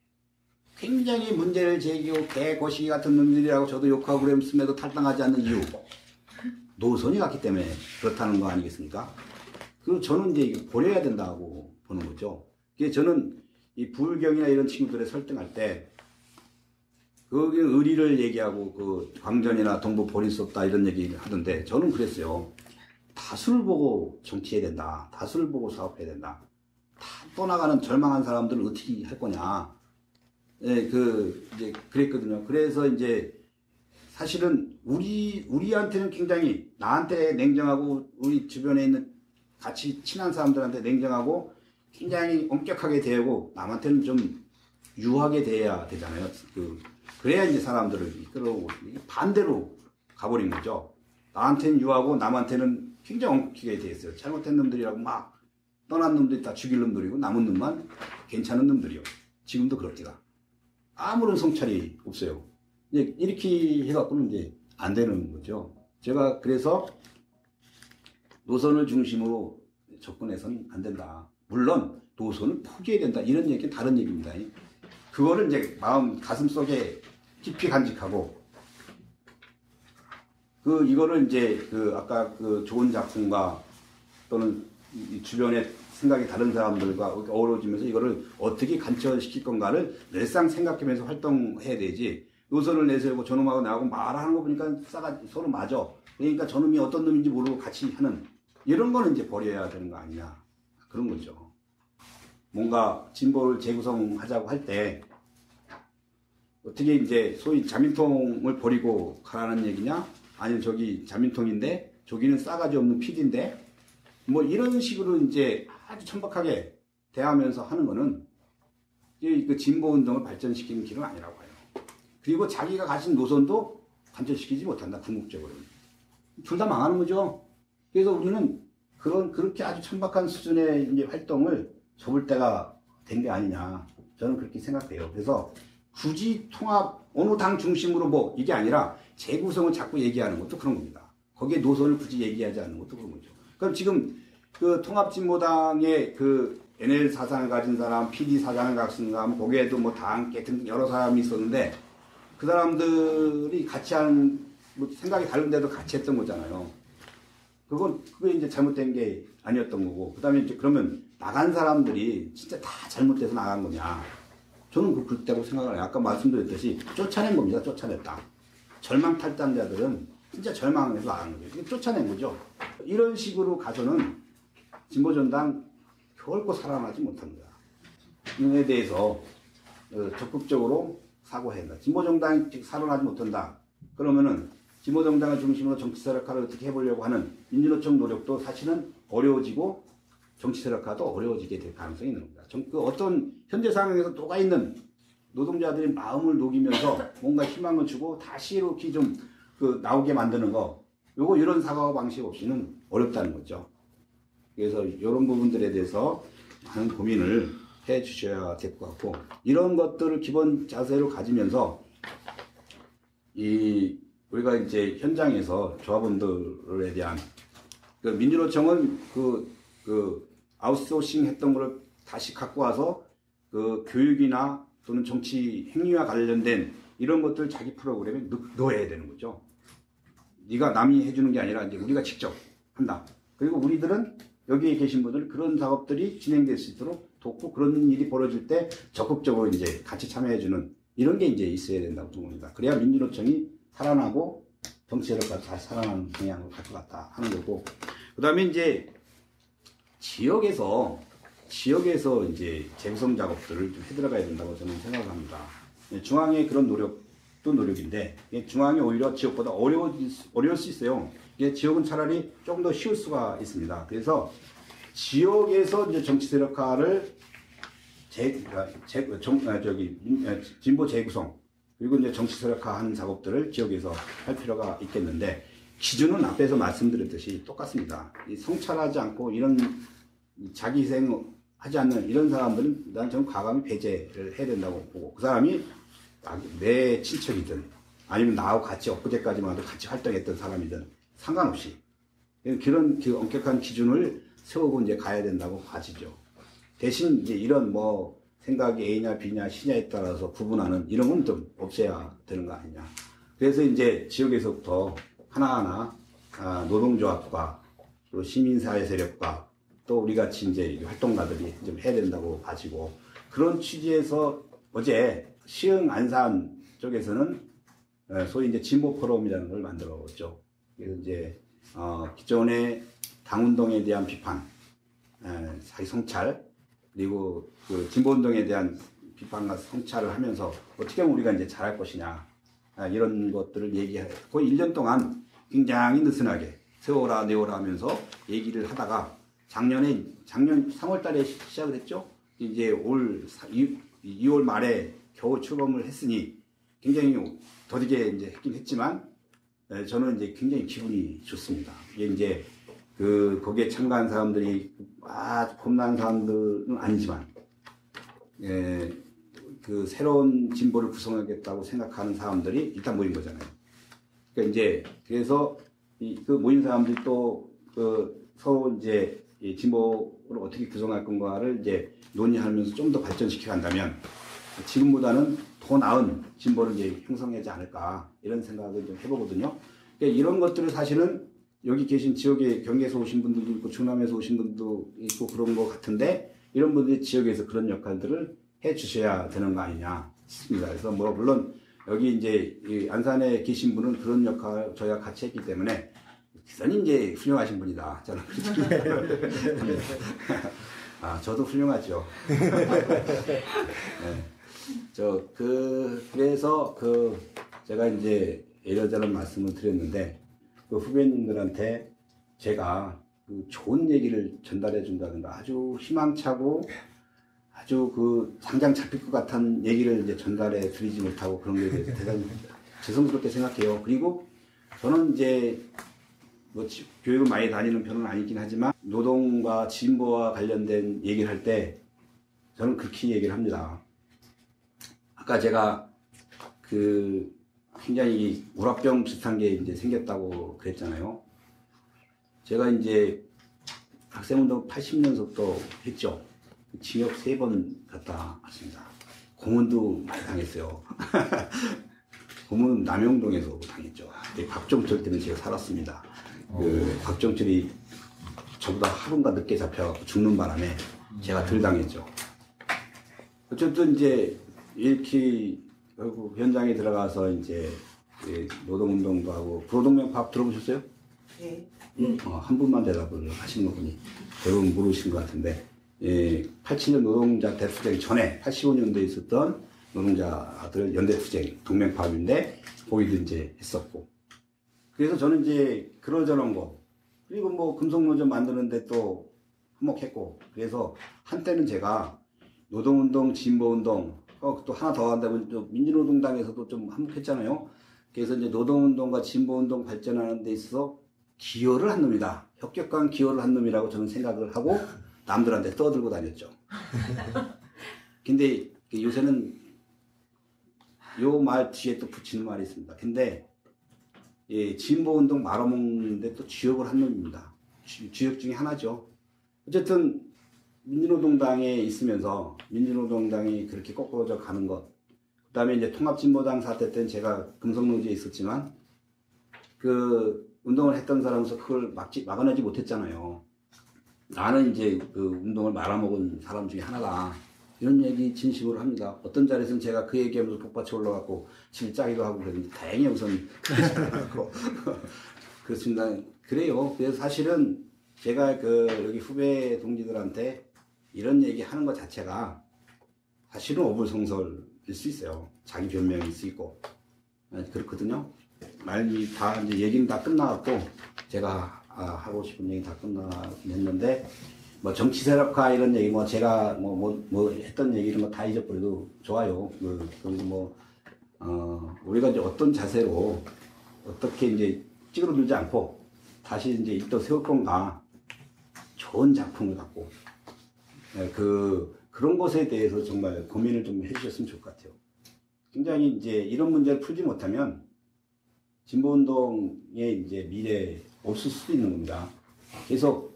굉장히 문제를 제기하고 개고시 같은 놈들이라고 저도 욕하고 그랬음에도 탈당하지 않는 이유 노선이 같기 때문에 그렇다는 거 아니겠습니까? 그 저는 이제 버려야 된다고 보는 거죠. 그게 저는 이 불경이나 이런 친구들의 설득할 때 거기 의리를 얘기하고 그 광전이나 동부 버릴 수 없다 이런 얘기를 하던데 저는 그랬어요. 다수를 보고 정치해야 된다. 다수를 보고 사업해야 된다. 다 떠나가는 절망한 사람들을 어떻게 할 거냐. 예, 그 이제 그랬거든요. 그래서 이제 사실은 우리 우리한테는 굉장히 나한테 냉정하고 우리 주변에 있는 같이 친한 사람들한테 냉정하고 굉장히 엄격하게 대하고 남한테는 좀 유하게 대해야 되잖아요. 그 그래야 이제 사람들을 이끌어오고 반대로 가버린 거죠. 나한테는 유하고 남한테는 굉장히 엄격하게 대했어요. 잘못된 놈들이라고 막 떠난 놈들이 다 죽일 놈들이고 남은 놈만 괜찮은 놈들이요. 지금도 그렇디가 아무런 성찰이 없어요. 이제 이렇게 해갖고는 이제 안 되는 거죠. 제가 그래서 노선을 중심으로 접근해서는 안 된다. 물론 노선을 포기해야 된다. 이런 얘기는 다른 얘기입니다. 그거를 이제 마음 가슴 속에 깊이 간직하고 그 이거를 이제 그 아까 그 좋은 작품과 또는 이 주변에 생각이 다른 사람들과 어우러지면서 이거를 어떻게 관철시킬 건가를 늘상 생각하면서 활동해야 되지 노선을 내세우고 저놈하고 나하고 말하는 거 보니까 싸가 서로 맞아 그러니까 저놈이 어떤 놈인지 모르고 같이 하는 이런 거는 이제 버려야 되는 거 아니냐 그런 거죠 뭔가 진보를 재구성하자고 할 때 어떻게 이제 소위 자민통을 버리고 가라는 얘기냐 아니면 저기 자민통인데 저기는 싸가지 없는 PD인데 뭐 이런 식으로 이제 아주 천박하게 대하면서 하는 거는 이그 진보 운동을 발전시키는 길은 아니라고 해요. 그리고 자기가 가진 노선도 관철시키지 못한다 궁극적으로. 둘 다 망하는 거죠. 그래서 우리는 그런 그렇게 아주 천박한 수준의 이제 활동을 접을 때가 된 게 아니냐. 저는 그렇게 생각해요. 그래서 굳이 통합 어느 당 중심으로 뭐 이게 아니라 재구성을 자꾸 얘기하는 것도 그런 겁니다. 거기에 노선을 굳이 얘기하지 않는 것도 그런 거죠. 그럼 지금 그 통합진보당의 그 NL 사상을 가진 사람, PD 사상을 가진 사람, 거기에도 뭐 당, 같은 여러 사람이 있었는데 그 사람들이 같이 하는 뭐 생각이 다른데도 같이 했던 거잖아요. 그건 그게 이제 잘못된 게 아니었던 거고 그다음에 이제 그러면 나간 사람들이 진짜 다 잘못돼서 나간 거냐? 저는 그 그렇다고 생각을 해요. 아까 말씀드렸듯이 쫓아낸 겁니다. 쫓아냈다. 절망 탈당자들은 진짜 절망해서 나간 거죠. 쫓아낸 거죠. 이런 식으로 가서는 진보전당 결코 살아나지 못합니다. 이에 대해서 어, 적극적으로 사고해야 한다. 진보정당이 살아나지 못한다. 그러면은 진보정당을 중심으로 정치 세력화를 어떻게 해보려고 하는 민주노총 노력도 사실은 어려워지고 정치 세력화도 어려워지게 될 가능성이 있는 겁니다. 정- 그 어떤 현재 상황에서 녹아 있는 노동자들의 마음을 녹이면서 뭔가 희망을 주고 다시 이렇게 좀 그 나오게 만드는 거 요거 이런 사과 방식 없이는 어렵다는 거죠. 그래서 이런 부분들에 대해서 많은 고민을 해 주셔야 될 것 같고 이런 것들을 기본 자세로 가지면서 이 우리가 이제 현장에서 조합원들에 대한 그 민주노총은 그, 그 아웃소싱 했던 거를 다시 갖고 와서 그 교육이나 또는 정치 행위와 관련된 이런 것들 자기 프로그램에 넣, 넣어야 되는 거죠. 네가 남이 해주는 게 아니라 이제 우리가 직접 한다. 그리고 우리들은 여기에 계신 분들은 그런 작업들이 진행될 수 있도록 돕고 그런 일이 벌어질 때 적극적으로 이제 같이 참여해주는 이런 게 이제 있어야 된다고 생각합니다. 그래야 민주노총이 살아나고 정치력과 잘 살아나는 갈것 같다 하는 거고. 그 다음에 이제 지역에서 지역에서 이제 재구성 작업들을 좀 해들어가야 된다고 저는 생각합니다. 예, 중앙의 그런 노력도 노력인데 중앙이 오히려 지역보다 어려워 어려울 수 있어요. 지역은 차라리 조금 더 쉬울 수가 있습니다. 그래서 지역에서 이제 정치 세력화를 재, 아, 재, 정, 아, 저기 민- 아, 진보 재구성 그리고 이제 정치 세력화하는 작업들을 지역에서 할 필요가 있겠는데 기준은 앞에서 말씀드렸듯이 똑같습니다. 이 성찰하지 않고 이런 자기 희생 하지 않는 이런 사람들은 난 저는 과감히 배제를 해야 된다고 보고 그 사람이 내 친척이든 아니면 나하고 같이 엊그제까지만 해도 같이 활동했던 사람이든 상관없이 그런 그 엄격한 기준을 세우고 이제 가야 된다고 봐지죠. 대신 이제 이런 뭐 생각이 A냐 B냐 C냐에 따라서 구분하는 이런 건 좀 없애야 되는 거 아니냐. 그래서 이제 지역에서부터 하나하나 아, 노동조합과 또 시민사회 세력과 또 우리 같이 이제 활동가들이 좀 해야 된다고 봐지고 그런 취지에서 어제 시흥 안산 쪽에서는 어, 소위 이제 진보 포럼이라는 걸 만들었죠. 그래서 이제 어, 기존의 당운동에 대한 비판, 에, 자기 성찰, 그리고 그 진보운동에 대한 비판과 성찰을 하면서 어떻게 하면 우리가 이제 잘할 것이냐 아, 이런 것들을 얘기하고 1년 동안 굉장히 느슨하게 세워라 내워라 하면서 얘기를 하다가 작년에 작년 3월달에 시작을 했죠. 이제 올 2, 월 말에 겨우 출범을 했으니 굉장히 더디게 이제 했긴 했지만 에, 저는 이제 굉장히 기분이 좋습니다. 이게 이제 그 거기에 참가한 사람들이 아주 겁난 사람들은 아니지만 예, 그 새로운 진보를 구성하겠다고 생각하는 사람들이 일단 모인 거잖아요. 그러니까 이제 그래서 이, 그 모인 사람들이 또그 서로 이제 이 진보를 어떻게 구성할 건가를 이제 논의하면서 좀 더 발전시켜 간다면 지금보다는 더 나은 진보를 이제 형성하지 않을까 이런 생각을 좀 해보거든요. 그러니까 이런 것들을 사실은 여기 계신 지역에 경기에서 오신 분들도 있고 충남에서 오신 분도 있고 그런 것 같은데 이런 분들이 지역에서 그런 역할들을 해 주셔야 되는 거 아니냐 싶습니다. 그래서 뭐 물론 여기 이제 이 안산에 계신 분은 그런 역할 저희가 같이 했기 때문에 대단히 이제 훌륭하신 분이다. 저는 그렇게 아 저도 훌륭하죠. 네. 저그 그래서 그 제가 이제 이러저런 말씀을 드렸는데 그 후배님들한테 제가 그 좋은 얘기를 전달해 준다든가 아주 희망차고 아주 그 당장 잡힐 것 같은 얘기를 이제 전달해 드리지 못하고 그런 게 대해서 대단히 죄송스럽게 생각해요. 그리고 저는 이제 뭐 지- 교육을 많이 다니는 편은 아니긴 하지만 노동과 진보와 관련된 얘기를 할 때 저는 그렇게 얘기를 합니다. 아까 제가 그 굉장히 우라병 비슷한 게 이제 생겼다고 그랬잖아요. 제가 이제 학생운동 80년서부터 했죠. 징역 세번 갔다 왔습니다. 고문도 많이 당했어요. 고문 남영동에서 당했죠. 박종철 때문에 제가 살았습니다. 그 박종철이 저보다 하루가 늦게 잡혀갖고 죽는 바람에 제가 덜 당했죠. 어쨌든 이제 이렇게 결국 현장에 들어가서 이제 예, 노동운동도 하고 부로동맹파업 들어보셨어요? 네. 어, 한 분만 대답을 거 보니 대부분 모르신 것 같은데 예, 87년 노동자 대투쟁 전에 85년도에 있었던 노동자들 연대투쟁 동맹파업인데 거기도 이제 했었고 그래서 저는 이제 그러저런 거 그리고 뭐 금속노조 만드는데 또 한몫했고 그래서 한때는 제가 노동운동, 진보운동 어, 또 하나 더 한다면 또 민주노동당에서도 좀 한몫했잖아요. 그래서 이제 노동운동과 진보운동 발전하는 데 있어서 기여를 한 놈이다. 협격한 기여를 한 놈이라고 저는 생각을 하고 남들한테 떠들고 다녔죠. 근데 그 요새는 요 말 뒤에 또 붙이는 말이 있습니다. 근데 예, 진보운동 말아먹는데 또 주역을 한 놈입니다. 주, 주역 중에 하나죠. 어쨌든 민주노동당에 있으면서 민주노동당이 그렇게 거꾸로져 가는 것. 그 다음에 이제 통합진보당 사태 때는 제가 금속노지에 있었지만 그 운동을 했던 사람으로서 그걸 막지, 막아내지 못했잖아요. 나는 이제 그 운동을 말아먹은 사람 중에 하나다. 이런 얘기 진심으로 합니다. 어떤 자리에서는 제가 그 얘기하면서 복받쳐 올라갔고 집에 짜기도 하고 그랬는데 다행히 우선 않았고 그렇습니다. 그래요. 그래서 사실은 제가 그 여기 후배 동지들한테 이런 얘기 하는 것 자체가 사실은 어불성설일 수 있어요. 자기 변명일 수 있고 네, 그렇거든요. 말이 다 이제 얘기는 다 끝나갔고 제가 아, 하고 싶은 얘기 다 끝났는데 뭐 정치 세력화 이런 얘기 뭐 제가 뭐 뭐 뭐 했던 얘기 이런 거 다 잊어버려도 좋아요. 그 그리고 뭐 어, 우리가 이제 어떤 자세로 어떻게 이제 찌그러들지 않고 다시 이제 일도 세울 건가 좋은 작품을 갖고 네, 그 그런 것에 대해서 정말 고민을 좀 해주셨으면 좋을 것 같아요. 굉장히 이제 이런 문제를 풀지 못하면 진보운동의 이제 미래 없을 수도 있는 겁니다. 계속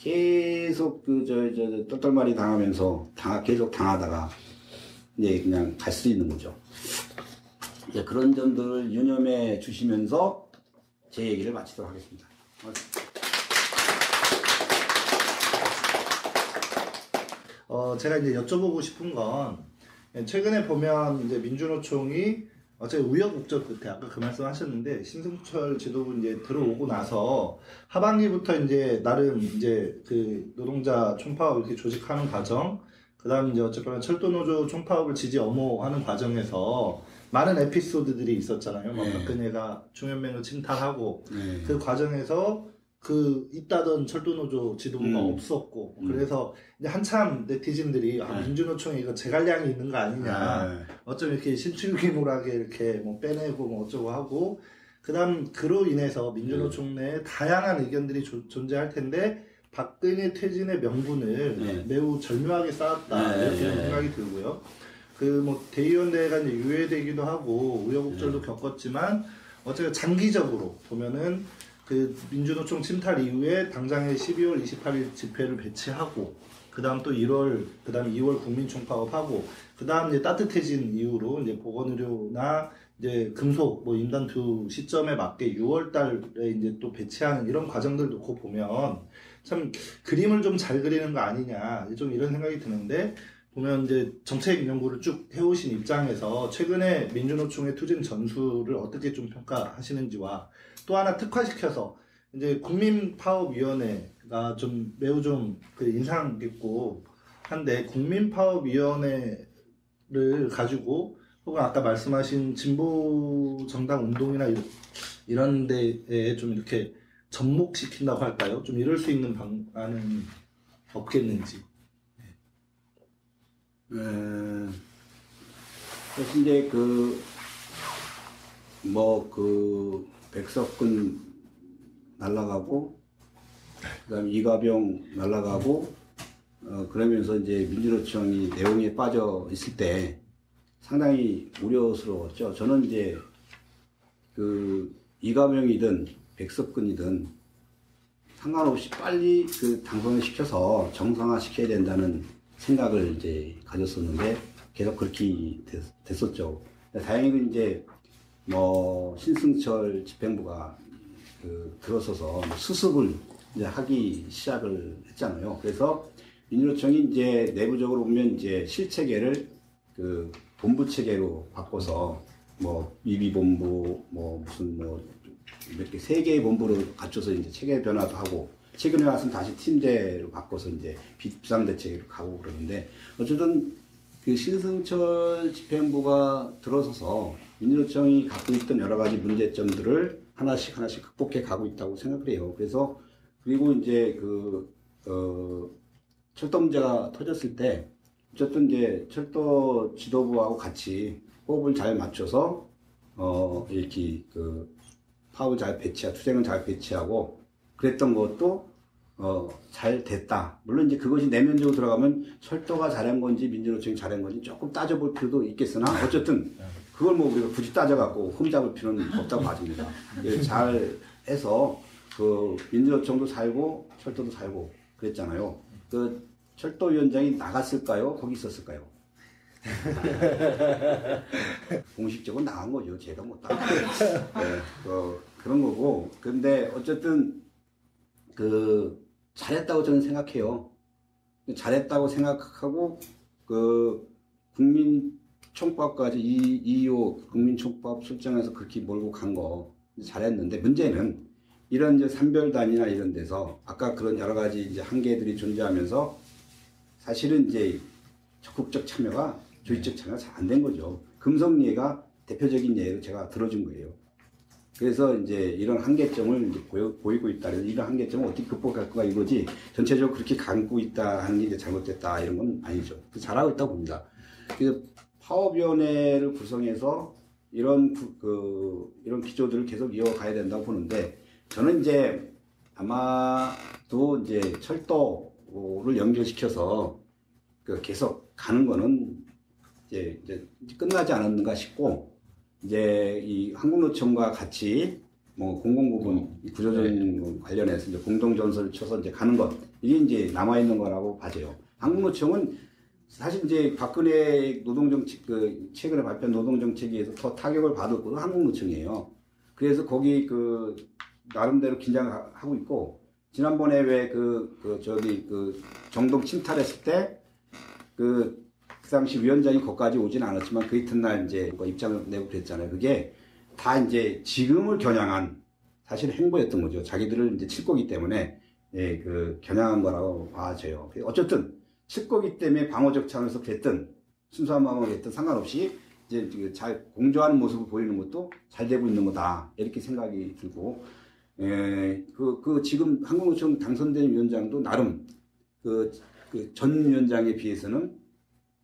계속 그저저 똘똘말이 당하면서 당 계속 당하다가 이제 그냥 갈 수 있는 거죠. 이제 그런 점들을 유념해 주시면서 제 얘기를 마치도록 하겠습니다. 어, 제가 이제 여쭤보고 싶은 건 최근에 보면 이제 민주노총이 어차피 우여곡절 끝에 아까 그 말씀 하셨는데 신승철 지도부 이제 들어오고 나서 하반기부터 이제 나름 이제 그 노동자 총파업 이렇게 조직하는 과정 그다음 이제 어쨌거나 철도노조 총파업을 지지 엄호하는 과정에서 많은 에피소드들이 있었잖아요. 뭐 네. 박근혜가 중연맹을 침탈하고 네. 그 과정에서 그 있다던 철도노조 지도부가 음. 없었고 음. 그래서 이제 한참 네티즌들이 아, 네. 민주노총에 이거 제갈량이 있는 거 아니냐 네. 어쩜 이렇게 신출귀몰하게 이렇게 뭐 빼내고 뭐 어쩌고 하고 그다음 그로 인해서 민주노총 내에 다양한 의견들이 조- 존재할 텐데 박근혜 퇴진의 명분을 네. 매우 절묘하게 쌓았다 네, 이렇게 네, 네. 생각이 들고요. 그 뭐 대의원대회가 이제 유예되기도 하고 네. 우여곡절도 겪었지만 어쨌든 장기적으로 보면은 그 민주노총 침탈 이후에 당장에 12월 28일 집회를 배치하고 그다음 또 1월 그다음 2월 국민총 파업하고 그다음 이제 따뜻해진 이후로 이제 보건의료나 이제 금속 뭐 임단투 시점에 맞게 6월 달에 이제 또 배치하는 이런 과정들 놓고 보면 참 그림을 좀 잘 그리는 거 아니냐 좀 이런 생각이 드는데 보면 이제 정책 연구를 쭉 해오신 입장에서 최근에 민주노총의 투쟁 전술을 어떻게 좀 평가하시는지와 또 하나 특화시켜서 이제 국민파업위원회가 좀 매우 좀 그 인상 깊고 한데 국민파업위원회를 가지고 혹은 아까 말씀하신 진보 정당 운동이나 이- 이런 데에 좀 이렇게 접목시킨다고 할까요? 좀 이럴 수 있는 방안은 없겠는지. 에, 그래서 이제 그, 뭐, 그, 백석근 날라가고, 그 다음에 이가병 날라가고, 어, 그러면서 이제 민주노총이 내용에 빠져 있을 때 상당히 우려스러웠죠. 저는 이제 그 이가병이든 백석근이든 상관없이 빨리 그 당선을 시켜서 정상화 시켜야 된다는 생각을 이제 가졌었는데 계속 그렇게 됐, 었죠 다행히 이제 뭐 신승철 집행부가 그 들어서서 수습을 이제 하기 시작을 했잖아요. 그래서 민주노총이 이제 내부적으로 보면 이제 실체계를 그 본부 체계로 바꿔서 뭐 위비본부 뭐 무슨 뭐몇개세 개의 본부를 갖춰서 이제 체계 변화도 하고 최근에 와서는 다시 팀제로 바꿔서 이제 비상대책으로 가고 그러는데 어쨌든 그 신승철 집행부가 들어서서 민주노총이 갖고 있던 여러 가지 문제점들을 하나씩 하나씩 극복해 가고 있다고 생각을 해요. 그래서 그리고 이제 그 어, 철도 문제가 터졌을 때 어쨌든 이제 철도 지도부하고 같이 호흡을 잘 맞춰서 어 이렇게 그 파업을 잘 배치하고 투쟁을 잘 배치하고 그랬던 것도 어, 잘 됐다. 물론 이제 그것이 내면적으로 들어가면 철도가 잘한 건지 민주노총이 잘한 건지 조금 따져볼 필요도 있겠으나 어쨌든 그걸 뭐 우리가 굳이 따져갖고 흠잡을 필요는 없다고 봐집니다. 예, 잘 해서 그 민주노총도 살고 철도도 살고 그랬잖아요. 그 철도위원장이 나갔을까요? 거기 있었을까요? 공식적으로 나간 거죠. 제가 못 나간 네, 그, 그런 거고. 근데 어쨌든 그 잘했다고 저는 생각해요. 잘했다고 생각하고 그 국민 총법까지 이 2호 국민총법 출정해서 그렇게 몰고 간 거 잘했는데 문제는 이런 이제 산별단이나 이런 데서 아까 그런 여러 가지 이제 한계들이 존재하면서 사실은 이제 적극적 참여가 조직적 참여가 잘 안 된 거죠. 금성리가 대표적인 예로 제가 들어준 거예요. 그래서 이제 이런 한계점을 이제 보여, 보이고 있다. 그래서 이런 한계점을 어떻게 극복할 거가 이거지 전체적으로 그렇게 감고 있다 하는 게 잘못됐다 이런 건 아니죠. 그 잘하고 있다고 봅니다. 그래서 파업위원회를 구성해서 이런 구- 그 이런 기조들을 계속 이어가야 된다고 보는데 저는 이제 아마도 이제 철도를 연결시켜서 그 계속 가는 거는 이제, 이제 끝나지 않았는가 싶고 이제 이 한국노총과 같이 뭐 공공부분 이 구조적인 거 관련해서 이제 공동전선을 쳐서 이제 가는 것 이게 이제 남아 있는 거라고 봐져요. 한국노총은 사실 이제 박근혜 노동정책 그 최근에 발표한 노동정책에서 더 타격을 것도 한국노총이에요. 그래서 거기 그 나름대로 긴장하고 있고 지난번에 왜그 그 저기 그 정동 침탈했을 때그 그 당시 위원장이 거기까지 오진 않았지만 그 이튿날 이제 그 입장을 내고 그랬잖아요. 그게 다 이제 지금을 겨냥한 사실 행보였던 거죠. 자기들을 이제 칠 거기 때문에 예, 그 겨냥한 거라고 봐져요. 어쨌든 칠 거기 때문에 방어적 차원에서 그랬든 순수한 마음으로 했든 상관없이 이제 그잘 공조하는 모습을 보이는 것도 잘 되고 있는 거다. 이렇게 생각이 들고. 예, 그, 그 지금 한국노총 당선된 위원장도 나름 그전 위원장에 비해서는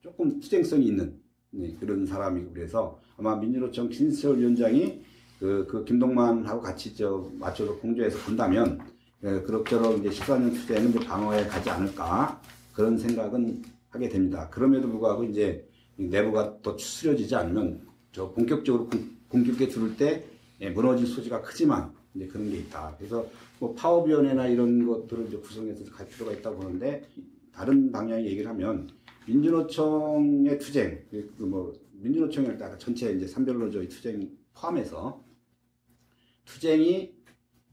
조금 투쟁성이 있는 네, 그런 사람이고 그래서 아마 민주노총 김수철 위원장이 그, 그 김동만하고 같이 저 맞춰서 공조해서 간다면 예, 그럭저럭 이제 14년 투쟁은 방어해 가지 않을까 그런 생각은 하게 됩니다. 그럼에도 불구하고 이제 이 내부가 더 추스려지지 않으면 저 본격적으로 공- 공격에 들을 때 예, 무너질 소지가 크지만 이제 그런 게 있다. 그래서 뭐 파업위원회나 이런 것들을 이제 구성해서 갈 필요가 있다고 보는데 다른 방향의 얘기를 하면 민주노총의 투쟁, 그뭐 민주노총이 아까 전체 이제 산별로조의 투쟁 포함해서 투쟁이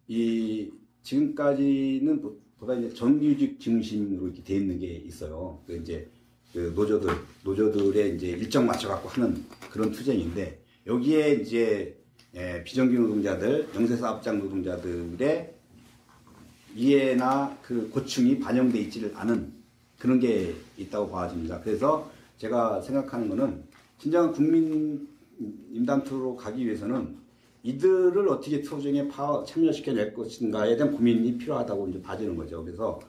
이 지금까지는 보- 보다 이제 정규직 중심으로 이렇게 돼 있는 게 있어요. 그 이제 그 노조들 노조들의 이제 일정 맞춰 갖고 하는 그런 투쟁인데 여기에 이제 예, 비정규 노동자들, 영세사업장 노동자들의 이해나 그 고충이 반영돼 있지를 않은 그런 게 있다고 봐집니다. 그래서 제가 생각하는 거는 진정한 국민 임단투로 가기 위해서는 이들을 어떻게 투쟁에 파 참여시켜 낼 것인가에 대한 고민이 필요하다고 이제 봐지는 거죠. 그래서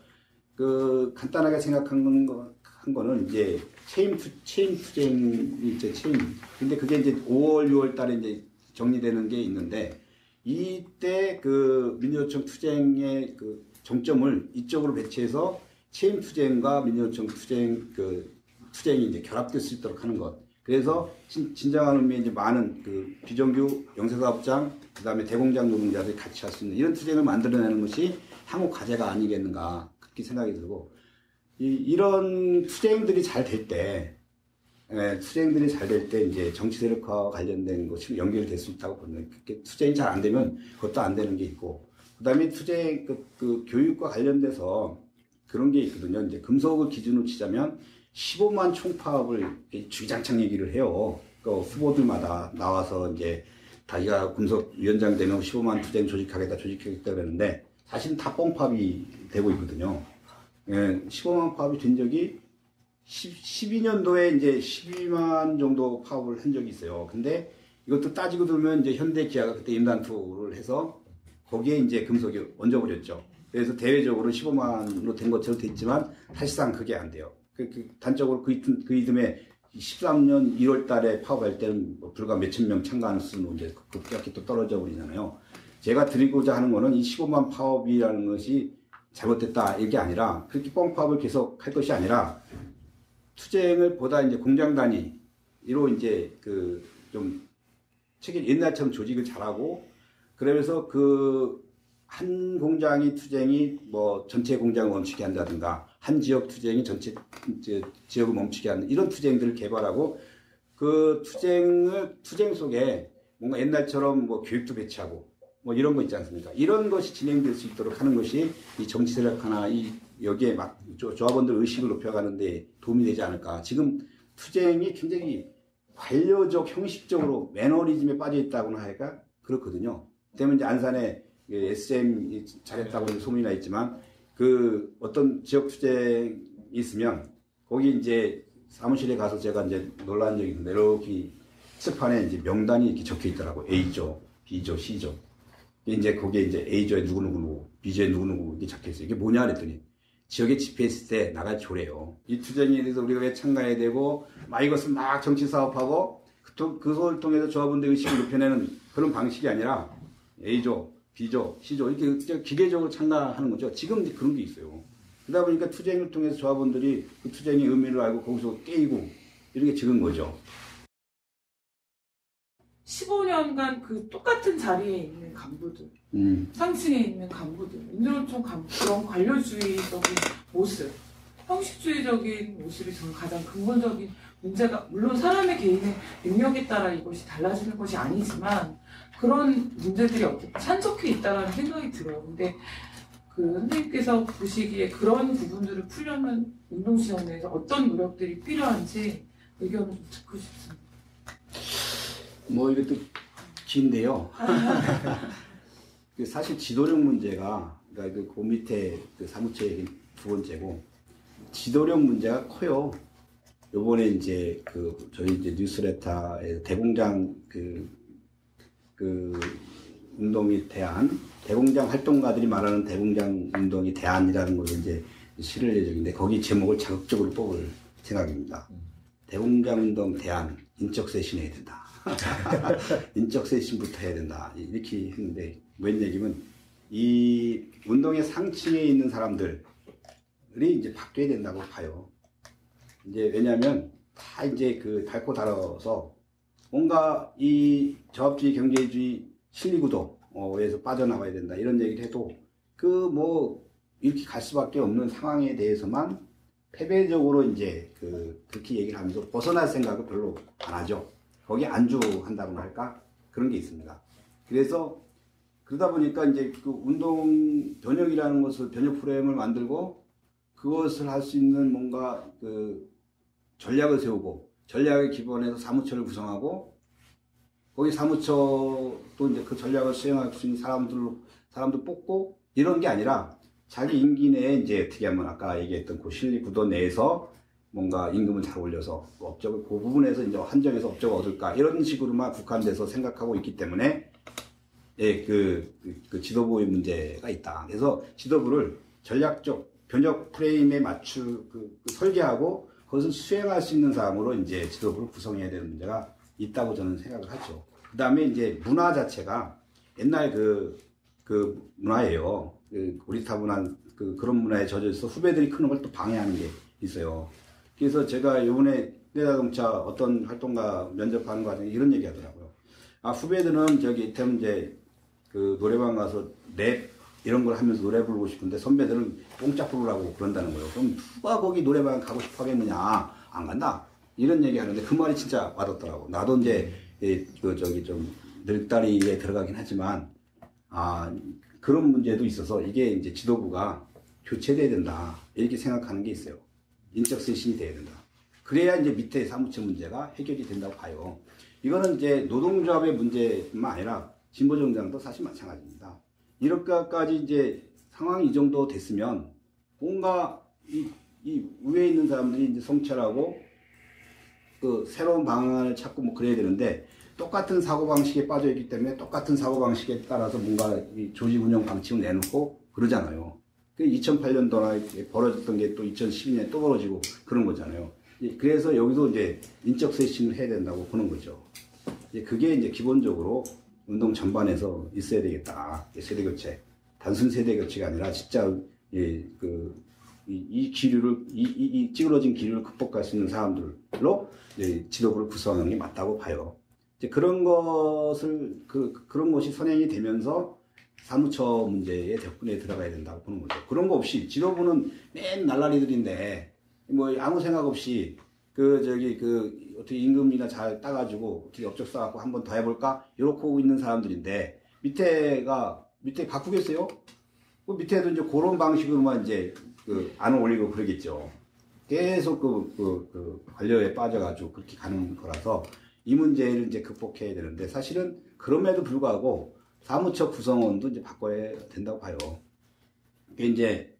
그 간단하게 생각한 거, 한 거는 이제 체임 투 체임 투쟁이 이제 체임. 근데 그게 이제 5월 6월 달에 이제 정리되는 게 있는데 이때 그 민주노총 투쟁의 그 정점을 이쪽으로 배치해서 체임 투쟁과 민주노총 투쟁 그 투쟁이 이제 결합될 수 있도록 하는 것. 그래서 진, 진정한 의미의 이제 많은 그 비정규 영세사업장 그다음에 대공장 노동자들이 같이 할 수 있는 이런 투쟁을 만들어내는 것이 향후 과제가 아니겠는가 그렇게 생각이 들고 이, 이런 투쟁들이 잘 될 때, 예, 투쟁들이 잘 될 때 이제 정치 세력화와 관련된 것이 연결될 수 있다고 보는 그게 투쟁이 잘 안 되면 그것도 안 되는 게 있고 그다음에 투쟁 그, 그 교육과 관련돼서 그런 게 있거든요. 이제 금속을 기준으로 치자면 15만 총파업을 주기장창 얘기를 해요. 그 후보들마다 나와서 이제 자기가 금속 위원장 되면 15만 투쟁 조직하겠다, 조직하겠다 그러는데 사실은 다 뻥파업이 되고 있거든요. 예, 15만 파업이 된 적이 12년도에 이제 12만 정도 파업을 한 적이 있어요. 근데 이것도 따지고 들면 이제 현대 기아가 그때 임단투를 해서 거기에 이제 금속이 얹어버렸죠. 그래서 대외적으로 15만으로 된 것처럼 됐지만 사실상 그게 안 돼요. 그, 그 단적으로 그, 이듬- 그 이듬해 13년 1월 달에 파업할 때는 뭐 불과 몇천 명 참가하는 수는 이제 급격히 또 떨어져 버리잖아요. 제가 드리고자 하는 거는 이 15만 파업이라는 것이 잘못됐다 이게 아니라 그렇게 pom프업을 계속 할 것이 아니라 투쟁을 보다 이제 공장 단위로 이제 그 좀 책임 옛날처럼 조직을 잘하고 그러면서 그 한 공장이 투쟁이 뭐 전체 공장을 멈추게 한다든가 한 지역 투쟁이 전체 지역을 멈추게 하는 이런 투쟁들을 개발하고 그 투쟁을 투쟁 속에 뭔가 옛날처럼 뭐 교육도 배치하고 뭐 이런 거 있지 않습니까? 이런 것이 진행될 수 있도록 하는 것이 이 정치 세력 하나 이 여기에 막 조- 조합원들 의식을 높여가는데 도움이 되지 않을까. 지금 투쟁이 굉장히 관료적 형식적으로 매너리즘에 빠져 있다고나 할까 그렇거든요. 때문에 이제 안산에 SM 이 잘했다고 소문이 나 있지만 그 어떤 지역 투쟁이 있으면 거기 이제 사무실에 가서 제가 이제 놀란 적이 있는데 이렇게 칠판에 이제 명단이 이렇게 적혀 있더라고. A조, B조, C조. 이제 거기에 이제 A조에 누구누구, B조에 누구누구 이게 적혀 있어요. 이게 뭐냐 그랬더니 지역에 집회했을 때 나갈 조래요. 이 투쟁에 대해서 우리가 왜 참가해야 되고, 막 이것을 막 정치 사업하고, 그, 또- 그걸 통해서 조합원들 의식을 높여내는 그런 방식이 아니라 A조, B조, C조 이렇게 기계적으로 참가하는 거죠. 지금 이제 그런 게 있어요. 그러다 보니까 투쟁을 통해서 조합원들이 그 투쟁의 의미를 알고 거기서 깨이고 이런 게 지금 거죠. 15년간 그 똑같은 자리에 있는 간부들, 음. 상층에 있는 간부들, 민주노총 간부, 그런 관료주의적인 모습, 형식주의적인 모습이 저는 가장 근본적인 문제가, 물론 사람의 개인의 능력에 따라 이것이 달라지는 것이 아니지만, 그런 문제들이 어떻게 산적해 있다라는 생각이 들어요. 근데 그 선생님께서 보시기에 그런 부분들을 풀려면 운동시장 내에서 어떤 노력들이 필요한지 의견을 좀 듣고 싶습니다. 뭐 이것도 긴데요. 그 사실 지도력 문제가 그러니까 그, 그 밑에 그 사무처의 두 번째고 지도력 문제가 커요. 요번에 이제 그 저희 이제 뉴스레터에 대공장 그, 그 운동이 대안 대공장 활동가들이 말하는 대공장 운동이 대안이라는 걸 이제 실을 예정인데 거기 제목을 자극적으로 뽑을 생각입니다. 대공장 운동 대안 인적 쇄신해야 된다. 인적 쇄신부터 해야 된다. 이렇게 했는데 웬 얘기면 이 운동의 상층에 있는 사람들이 이제 바뀌어야 된다고 봐요. 이제 왜냐하면 다 이제 그 닳고 달아서 뭔가 이 저합주의 경제주의 실리구도에서 빠져나와야 된다 이런 얘기를 해도 그 뭐 이렇게 갈 수밖에 없는 상황에 대해서만 패배적으로 이제 그 그렇게 얘기를 하면서 벗어날 생각을 별로 안 하죠. 거기 안주한다고나 할까 그런 게 있습니다. 그래서 그러다 보니까 이제 그 운동 변혁이라는 것을 변혁 프로그램을 만들고 그것을 할 수 있는 뭔가 그 전략을 세우고 전략의 기본에서 사무처를 구성하고 거기 사무처 또 이제 그 전략을 수행할 수 있는 사람들 뽑고 이런 게 아니라 자기 임기 내에 이제 어떻게 하면 아까 얘기했던 그 실리 구도 내에서 뭔가 임금을 잘 올려서 그 업적을 그 부분에서 이제 한정해서 업적을 얻을까 이런 식으로만 국한돼서 생각하고 있기 때문에 예, 그, 그, 그 지도부의 문제가 있다. 그래서 지도부를 전략적 변혁 프레임에 맞추 그, 그 설계하고 그것을 수행할 수 있는 사람으로 이제 지도부를 구성해야 되는 문제가 있다고 저는 생각을 하죠. 그 다음에 이제 문화 자체가 옛날 그, 그 문화예요. 그 고리타 문화, 그, 그런 문화에 젖어 있어 후배들이 크는 걸 또 방해하는 게 있어요. 그래서 제가 요번에 내자동차 어떤 활동가 면접하는 과정에 이런 얘기 하더라고요. 아, 후배들은 저기 이태원 이제 그 노래방 가서 랩 이런 걸 하면서 노래 부르고 싶은데 선배들은 뽕짝 부르라고 그런다는 거예요. 그럼 누가 거기 노래방 가고 싶어 하겠느냐? 안 간다. 이런 얘기 하는데 그 말이 진짜 와닿더라고. 나도 이제 이, 그 저기 좀 늙다리에 들어가긴 하지만 아 그런 문제도 있어서 이게 이제 지도부가 교체돼야 된다 이렇게 생각하는 게 있어요. 인적 쇄신이 돼야 된다. 그래야 이제 밑에 사무처 문제가 해결이 된다고 봐요. 이거는 이제 노동조합의 문제뿐만 아니라 진보정당도 사실 마찬가지입니다. 이렇게까지 이제 상황이 이 정도 됐으면 뭔가 이, 이 위에 있는 사람들이 이제 성찰하고 그 새로운 방안을 찾고 뭐 그래야 되는데 똑같은 사고방식에 빠져있기 때문에 똑같은 사고방식에 따라서 뭔가 이 조직 운영 방침을 내놓고 그러잖아요. 그 2008년도나 벌어졌던 게 또 2012년에 또 벌어지고 그런 거잖아요. 예, 그래서 여기서 이제 인적 쇄신을 해야 된다고 보는 거죠. 이제 그게 이제 기본적으로 운동 전반에서 있어야 되겠다. 세대 교체. 단순 세대 교체가 아니라 진짜 예, 그, 이, 이 기류를, 이, 이, 이 찌그러진 기류를 극복할 수 있는 사람들로 이제 지도부를 구성하는 게 맞다고 봐요. 이제 그런 것을, 그, 그런 것이 선행이 되면서 사무처 문제에 접근에 들어가야 된다고 보는 거죠. 그런 거 없이 지도부는 맨 날라리들인데 뭐 아무 생각 없이 그 저기 그 어떻게 임금이나 잘 따가지고 어떻게 업적 쌓아갖고 한번 더 해볼까 이렇게 하고 있는 사람들인데 밑에가 밑에 바꾸겠어요? 그 밑에도 이제 그런 방식으로만 이제 그 안 올리고 그러겠죠. 계속 그, 그, 그 관료에 빠져가지고 그렇게 가는 거라서 이 문제를 이제 극복해야 되는데 사실은 그럼에도 불구하고 사무처 구성원도 이제 바꿔야 된다고 봐요. 그게 이제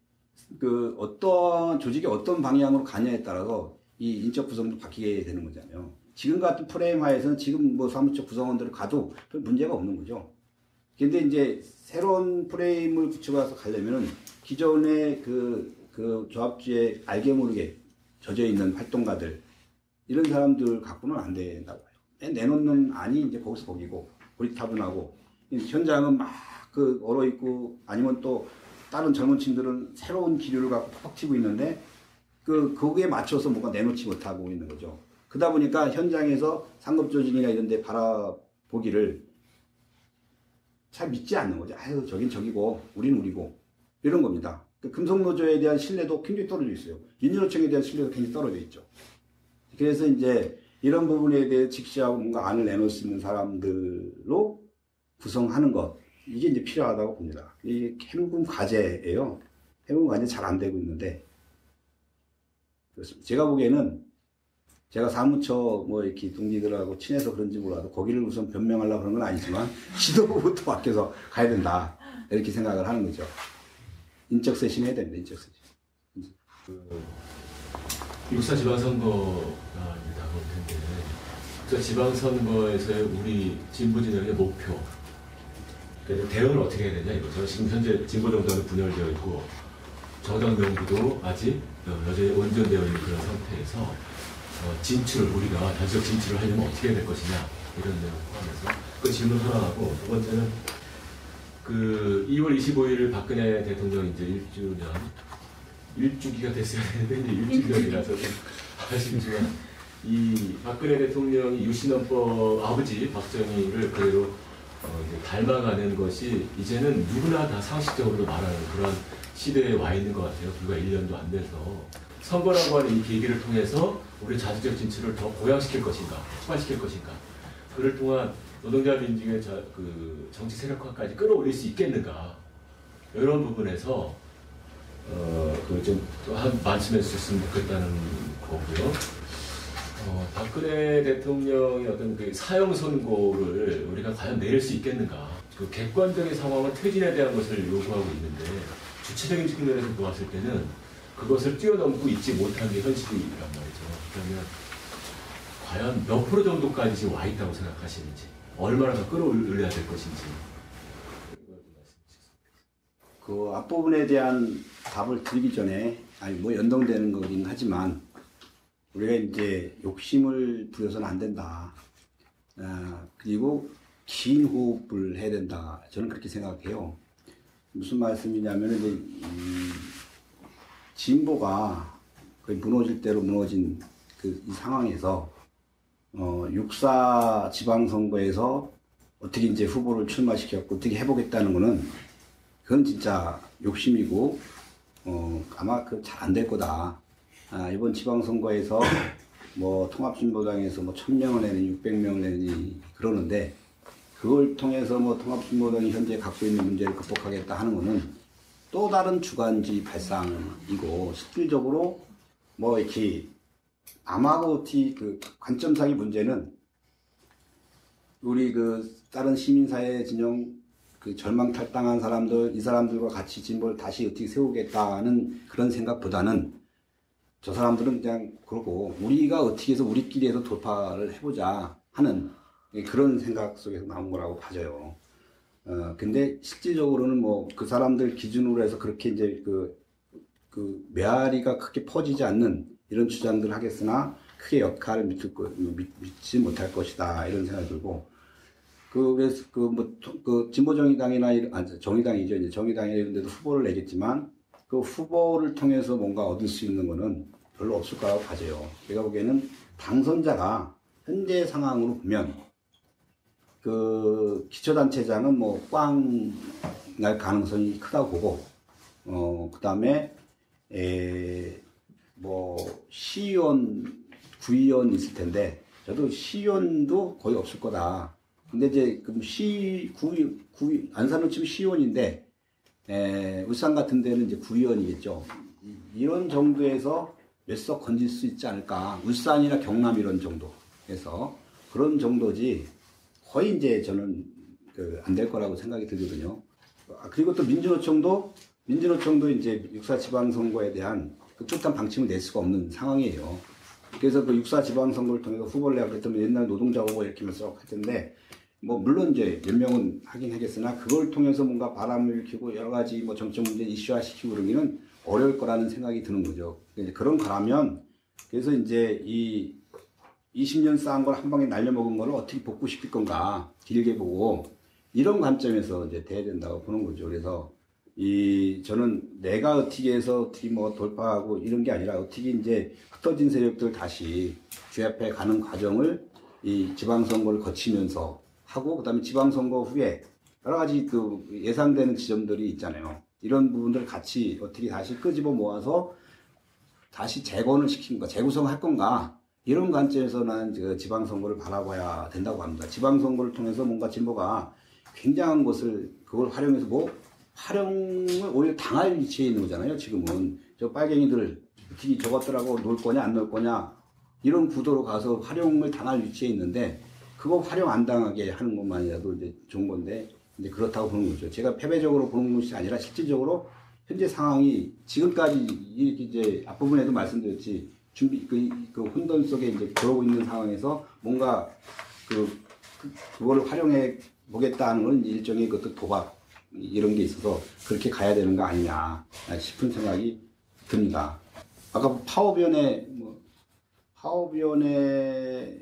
그 어떤 조직이 어떤 방향으로 가냐에 따라서 이 인적 구성도 바뀌게 되는 거잖아요. 지금 같은 프레임 하에서는 지금 뭐 사무처 구성원들을 가도 별 문제가 없는 거죠. 근데 이제 새로운 프레임을 붙여가서 가려면은 기존의 그, 그 조합주에 알게 모르게 젖어 있는 활동가들, 이런 사람들 갖고는 안 된다고. 맨 내놓는 안이 이제 거기서 거기고, 고리타분하고, 현장은 막 그 얼어 있고, 아니면 또 다른 젊은 층들은 새로운 기류를 갖고 팍 튀고 있는데, 그, 거기에 맞춰서 뭔가 내놓지 못하고 있는 거죠. 그러다 보니까 현장에서 상급 조직이나 이런 데 바라보기를 잘 믿지 않는 거죠. 아유, 저긴 저기고, 우린 우리고. 이런 겁니다. 그 금속노조에 대한 신뢰도 굉장히 떨어져 있어요. 윤여노총에 대한 신뢰도 굉장히 떨어져 있죠. 그래서 이제 이런 부분에 대해 직시하고 뭔가 안을 내놓을 수 있는 사람들로 구성하는 것. 이게 이제 필요하다고 봅니다. 이게 해묵은 과제예요. 해묵은 과제 잘 안 되고 있는데. 그렇습니다. 제가 보기에는 제가 사무처 뭐 이렇게 동지들하고 친해서 그런지 몰라도 거기를 우선 변명하려고 그런 건 아니지만 지도부부터 바뀌어서 가야 된다. 이렇게 생각을 하는 거죠. 인적 쇄신 해야 됩니다. 인적 쇄신. 육사 지방선거가 다가올 텐데 육사 지방선거에서의 우리 진보 진영의 목표 대응을 어떻게 해야 되냐 이거죠. 지금 현재 진보 정당은 분열되어 있고 정당 명부도 아직 어, 여전히 온전되어 있는 그런 상태에서 어, 진출을 우리가 단적 진출을 하려면 어떻게 해야 될 것이냐 이런 내용 포함해서 그 질문 하나하고 두 번째는 그 2월 25일 박근혜 대통령 이제 1주년 일주기가 됐어야 되는데 이제 1주년이라서 좀 아쉽지만 이 박근혜 대통령이 유신헌법 아버지 박정희를 그대로 어 닮아가는 것이 이제는 누구나 다 상식적으로 말하는 그런 시대에 와 있는 것 같아요. 불과 1년도 안 돼서 선거라고 하는 이 계기를 통해서 우리 자주적 진출을 더 보양시킬 것인가, 촉발시킬 것인가, 그를 통한 노동자 민중의 자, 그 정치 세력화까지 끌어올릴 수 있겠는가 이런 부분에서 어, 그좀한 말씀해 주셨으면 좋겠다는 거고요. 어, 박근혜 대통령의 어떤 그 사형 선고를 우리가 과연 내릴 수 있겠는가? 그 객관적인 상황은 퇴진에 대한 것을 요구하고 있는데 주체적인 측면에서 보았을 때는 그것을 뛰어넘고 있지 못한 게 현실이란 말이죠. 그러면 과연 몇 프로 정도까지 와 있다고 생각하시는지, 얼마나 더 끌어올려야 될 것인지. 그 앞부분에 대한 답을 드리기 전에 아니 뭐 연동되는 거긴 하지만 우리가 이제 욕심을 부려서는 안 된다. 아, 그리고 긴 호흡을 해야 된다. 저는 그렇게 생각해요. 무슨 말씀이냐면 이제 이 진보가 거의 무너질 대로 무너진 그 이 상황에서 어, 육사 지방선거에서 어떻게 이제 후보를 출마시켰고 어떻게 해보겠다는 거는 그건 진짜 욕심이고 어, 아마 그 잘 안 될 거다. 아, 이번 지방선거에서 뭐 통합진보당에서 뭐 1000명을 내느니 600명을 내느니 그러는데 그걸 통해서 뭐 통합진보당이 현재 갖고 있는 문제를 극복하겠다 하는 거는 또 다른 주관지 발상이고 실질적으로 뭐 이렇게 아마고티 그 관점상의 문제는 우리 그 다른 시민사회 진영 그 절망 탈당한 사람들 이 사람들과 같이 진보를 다시 어떻게 세우겠다는 그런 생각보다는 저 사람들은 그냥 그러고 우리가 어떻게 해서 우리끼리 해서 돌파를 해보자 하는 그런 생각 속에서 나온 거라고 봐져요. 어 근데 실질적으로는 뭐 그 사람들 기준으로 해서 그렇게 이제 그, 그 메아리가 크게 퍼지지 않는 이런 주장들을 하겠으나 크게 역할을 미칠 거, 믿, 믿지 못할 것이다 이런 생각이 들고 그, 그래서, 그, 뭐, 그, 진보정의당이나, 아, 정의당이죠. 이제 정의당이나 이런 데도 후보를 내겠지만, 그 후보를 통해서 뭔가 얻을 수 있는 거는 별로 없을 거라고 봐져요. 제가 보기에는 당선자가 현재 상황으로 보면 그 기초단체장은 뭐 꽝 날 가능성이 크다고 보고 어 그다음에 에뭐 시의원 구의원 있을 텐데 저도 시의원도 거의 없을 거다. 근데 이제 그럼 시 구의 구의 안산은 지금 시의원인데 에, 울산 같은 데는 이제 구의원이겠죠. 이- 이런 정도에서 몇 석 건질 수 있지 않을까. 울산이나 경남 이런 정도에서 그런 정도지 거의 이제 저는 그 안 될 거라고 생각이 들거든요. 아, 그리고 또 민주노총도 민주노총도 이제 육사 지방선거에 대한 그 뚜렷한 방침을 낼 수가 없는 상황이에요. 그래서 그 육사 지방선거를 통해서 후보를 내가 그랬더니 옛날 노동자 후보 이렇게 하면서 할 텐데 뭐 물론 이제 몇 명은 하긴 하겠으나 그걸 통해서 뭔가 바람을 일으키고 여러 가지 뭐 정치 문제 이슈화시키고 그러기는 어려울 거라는 생각이 드는 거죠. 이제 그런 거라면 그래서 이제 이 20년 쌓은 걸 한 방에 날려먹은 거를 어떻게 복구 시킬 건가 길게 보고 이런 관점에서 이제 돼야 된다고 보는 거죠. 그래서 이 저는 내가 어떻게 해서 어떻게 뭐 돌파하고 이런 게 아니라 어떻게 이제 흩어진 세력들 다시 규합해 가는 과정을 이 지방선거를 거치면서 하고 그다음에 지방선거 후에 여러 가지 그 예상되는 지점들이 있잖아요. 이런 부분들 같이 어떻게 다시 끄집어 모아서 다시 재건을 시킨 거, 재구성할 건가 이런 관점에서 나는 그 지방선거를 바라봐야 된다고 합니다. 지방선거를 통해서 뭔가 진보가 굉장한 것을 그걸 활용해서 뭐 활용을 오히려 당할 위치에 있는 거잖아요. 지금은 저 빨갱이들 어떻게 저것들하고 놀 거냐 안 놀 거냐 이런 구도로 가서 활용을 당할 위치에 있는데 그거 활용 안 당하게 하는 것만이라도 이제 좋은 건데 이제 그렇다고 보는 거죠. 제가 패배적으로 보는 것이 아니라 실질적으로 현재 상황이 지금까지 이렇게 이제 앞부분에도 말씀드렸지 준비 그, 그 혼돈 속에 이제 그러고 있는 상황에서 뭔가 그, 그 그거를 활용해 보겠다는 건 일종의 그것도 도박 이런 게 있어서 그렇게 가야 되는 거 아니냐 싶은 생각이 듭니다. 아까 파업위원회 뭐 파업위원회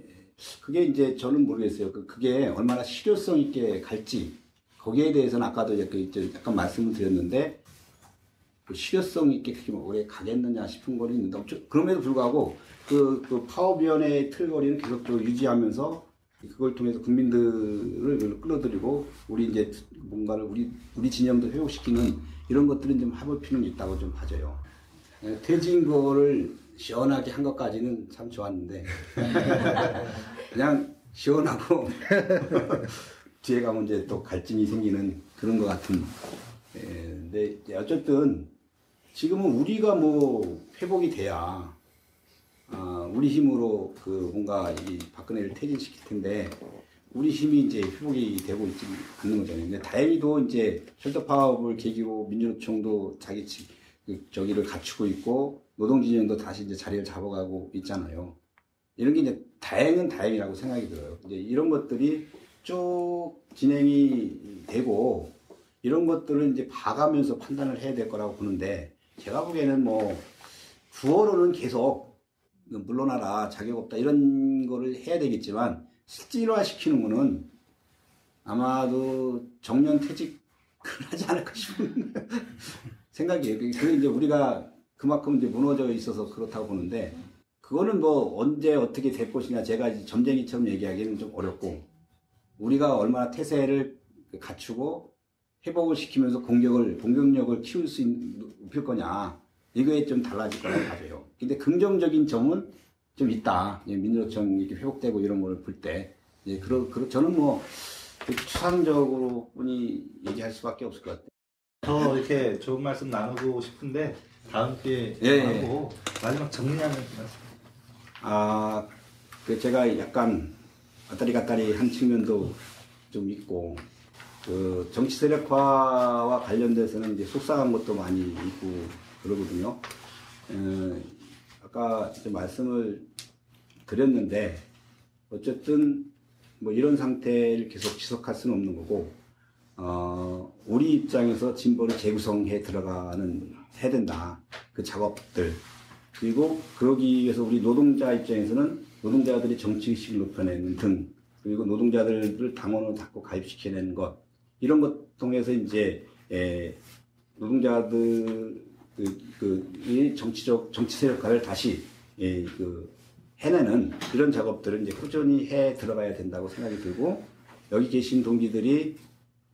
그게 이제 저는 모르겠어요. 그- 그게 얼마나 실효성 있게 갈지 거기에 대해서는 아까도 약간 말씀을 드렸는데 그 실효성 있게 그렇게 뭐 오래 가겠느냐 싶은 거는 있는데 그럼에도 불구하고 그, 그 파업위원회의 틀거리는 계속적으로 유지하면서 그걸 통해서 국민들을 끌어들이고 우리 이제 뭔가를 우리 우리 진영도 회복시키는 이런 것들은 좀 해볼 필요는 있다고 좀 봐져요. 예, 퇴진 거를 시원하게 한 것까지는 참 좋았는데 그냥 시원하고 뒤에 가면 이제 또 갈증이 생기는 그런 것 같은. 예, 근데 어쨌든 지금은 우리가 뭐 회복이 돼야 아, 우리 힘으로 그 뭔가 이 박근혜를 퇴진시킬 텐데 우리 힘이 이제 회복이 되고 있지 않는 거잖아요. 근데 다행히도 이제 혈도 파업을 계기로 민주노총도 자기 치- 그 저기를 갖추고 있고 노동진영도 다시 이제 자리를 잡아가고 있잖아요. 이런 게 이제 다행은 다행이라고 생각이 들어요. 이제 이런 것들이 쭉 진행이 되고 이런 것들을 이제 봐가면서 판단을 해야 될 거라고 보는데 제가 보기에는 뭐 구호로는 계속 물러나라 자격 없다 이런 거를 해야 되겠지만 실질화 시키는 거는 아마도 정년 퇴직을 하지 않을까 싶은 생각이에요. 그게 이제 우리가 그만큼 이제 무너져 있어서 그렇다고 보는데 그거는 뭐 언제 어떻게 될 것이냐 제가 점쟁이처럼 얘기하기는 좀 어렵고 우리가 얼마나 태세를 갖추고 회복을 시키면서 공격을 공격력을 키울 수 있는 높일 거냐 이거에 좀 달라질 거라고 봐요. 근데 긍정적인 점은 좀 있다. 예, 민주노총 이렇게 회복되고 이런 걸 볼 때, 예, 그러, 그러, 저는 뭐 추상적으로 뿐이 얘기할 수밖에 없을 것 같아요. 더 이렇게 좋은 말씀 나누고 싶은데 다음 기회에 예, 예. 하고 마지막 정리하는 말씀. 아, 그 제가 약간 왔다리 갔다리 한 측면도 좀 있고, 그 정치 세력화와 관련돼서는 이제 속상한 것도 많이 있고 그러거든요. 에, 아까 말씀을 드렸는데, 어쨌든 뭐 이런 상태를 계속 지속할 수는 없는 거고, 어, 우리 입장에서 진보를 재구성해 들어가는, 해야 된다. 그 작업들. 그리고 그러기 위해서 우리 노동자 입장에서는 노동자들이 정치 의식을 높여내는 등, 그리고 노동자들을 당원으로 자꾸 가입시켜내는 것, 이런 것 통해서 이제, 에, 노동자들을 그, 그, 이 정치적, 정치 세력화를 다시, 예, 그, 해내는 그런 작업들을 이제 꾸준히 해 들어가야 된다고 생각이 들고, 여기 계신 동기들이,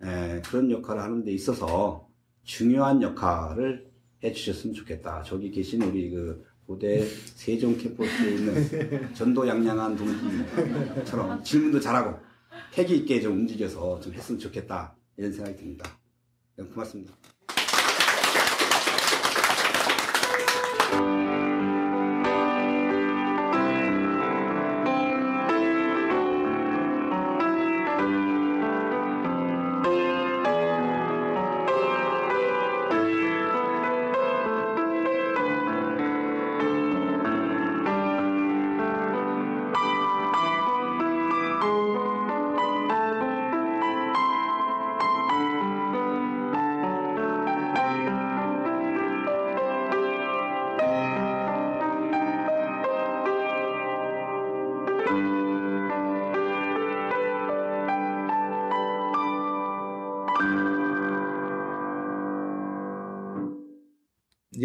에, 그런 역할을 하는 데 있어서 중요한 역할을 해 주셨으면 좋겠다. 저기 계신 우리 그, 고대 세종 캠퍼스에 있는 전도 양양한 동기처럼 질문도 잘하고, 패기 있게 좀 움직여서 좀 했으면 좋겠다. 이런 생각이 듭니다. 네, 고맙습니다.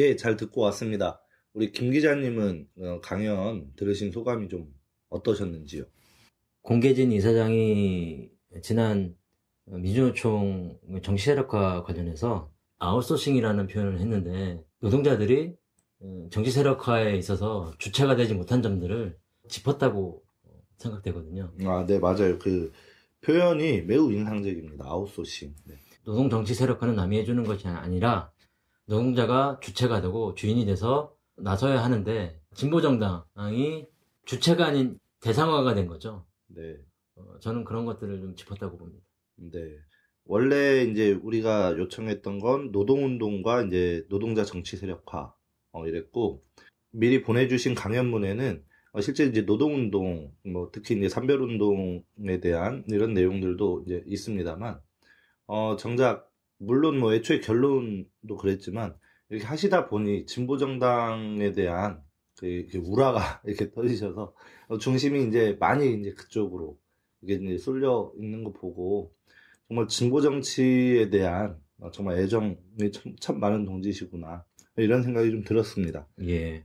예, 잘 듣고 왔습니다. 우리 김 기자님은 어, 강연 들으신 소감이 좀 어떠셨는지요? 공계진 이사장이 지난 민주노총 정치세력화 관련해서 아웃소싱이라는 표현을 했는데 노동자들이 어, 정치세력화에 있어서 주체가 되지 못한 점들을 짚었다고 생각되거든요. 아, 네, 맞아요. 그 표현이 매우 인상적입니다. 아웃소싱. 네. 노동 정치 세력화는 남이 해주는 것이 아니라 노동자가 주체가 되고 주인이 돼서 나서야 하는데 진보 정당이 주체가 아닌 대상화가 된 거죠. 네. 어, 저는 그런 것들을 좀 짚었다고 봅니다. 네. 원래 이제 우리가 요청했던 건 노동운동과 이제 노동자 정치 세력화, 어, 이랬고, 미리 보내주신 강연문에는 어, 실제 이제 노동운동, 뭐 특히 이제 산별운동에 대한 이런 내용들도 이제 있습니다만, 어, 정작, 물론 뭐 애초에 결론도 그랬지만, 이렇게 하시다 보니 진보 정당에 대한 그, 이렇게 우라가 이렇게 터지셔서, 어, 중심이 이제 많이 이제 그쪽으로 이게 이제 쏠려 있는 거 보고, 정말 진보 정치에 대한 어, 정말 애정이 참, 참 많은 동지시구나. 이런 생각이 좀 들었습니다. 예.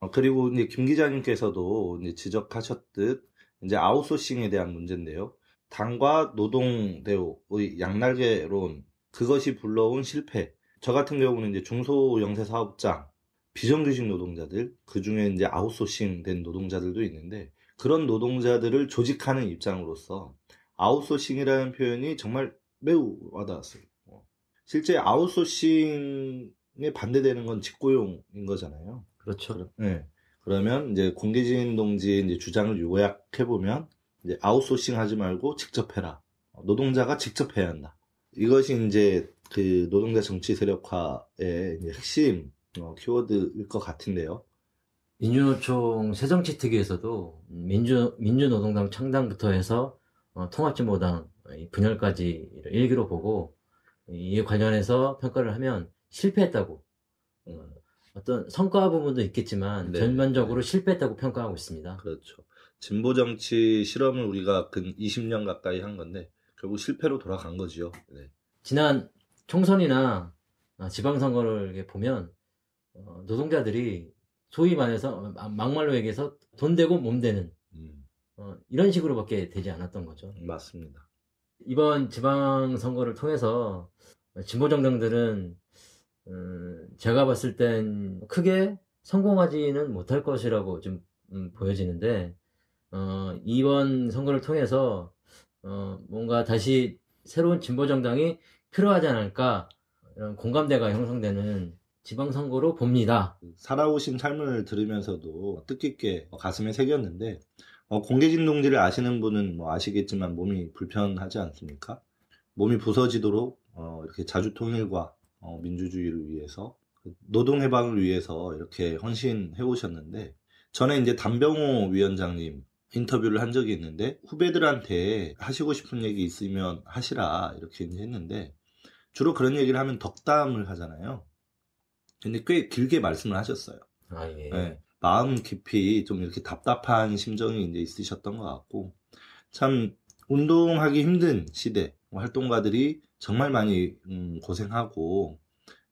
어, 그리고 이제 김 기자님께서도 이제 지적하셨듯 이제 아웃소싱에 대한 문제인데요. 당과 노동 대우의 양날개론 그것이 불러온 실패. 저 같은 경우는 이제 중소 영세 사업장 비정규직 노동자들 그 중에 이제 아웃소싱 된 노동자들도 있는데 그런 노동자들을 조직하는 입장으로서 아웃소싱이라는 표현이 정말 매우 와닿았어요. 어. 실제 아웃소싱에 반대되는 건 직고용인 거잖아요. 그렇죠. 네. 그러면 이제 공개진 동지의 이제 주장을 요약해 보면 이제 아웃소싱 하지 말고 직접 해라. 노동자가 직접 해야 한다. 이것이 이제 그 노동자 정치 세력화의 핵심 어, 키워드일 것 같은데요. 민주노총 새정치특위에서도 민주, 민주노동당 창당부터 해서 어, 통합진보당 분열까지 일기로 보고 이에 관련해서 평가를 하면 실패했다고 어, 어떤 성과 부분도 있겠지만 네. 전반적으로 실패했다고 평가하고 있습니다. 그렇죠. 진보 정치 실험을 우리가 근 20년 가까이 한 건데 결국 실패로 돌아간 거지요. 네. 지난 총선이나 아, 지방선거를 보면 어, 노동자들이 소위 말해서 어, 막말로 얘기해서 돈 되고 몸 되는 음, 어, 이런 식으로밖에 되지 않았던 거죠. 맞습니다. 이번 지방선거를 통해서 진보 정당들은 음, 제가 봤을 땐 크게 성공하지는 못할 것이라고 좀 음, 보여지는데 어, 이번 선거를 통해서 어, 뭔가 다시 새로운 진보 정당이 필요하지 않을까 이런 공감대가 형성되는 지방선거로 봅니다. 살아오신 삶을 들으면서도 뜻깊게 가슴에 새겼는데 어, 공개진 동지를 아시는 분은 뭐 아시겠지만 몸이 불편하지 않습니까? 몸이 부서지도록 어, 이렇게 자주 통일과 어, 민주주의를 위해서 그 노동 해방을 위해서 이렇게 헌신해 오셨는데 전에 이제 담병호 위원장님 인터뷰를 한 적이 있는데 후배들한테 하시고 싶은 얘기 있으면 하시라 이렇게 했는데 주로 그런 얘기를 하면 덕담을 하잖아요. 근데 꽤 길게 말씀을 하셨어요. 아, 예. 네, 마음 깊이 좀 이렇게 답답한 심정이 이제 있으셨던 것 같고, 참, 운동하기 힘든 시대, 활동가들이 정말 많이, 음, 고생하고,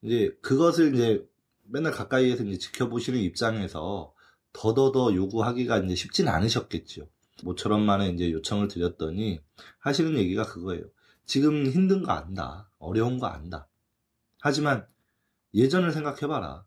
이제 그것을 이제 맨날 가까이에서 이제 지켜보시는 입장에서 더더더 요구하기가 이제 쉽진 않으셨겠죠. 모처럼 만에 이제 요청을 드렸더니 하시는 얘기가 그거예요. 지금 힘든 거 안다. 어려운 거 안다. 하지만 예전을 생각해봐라.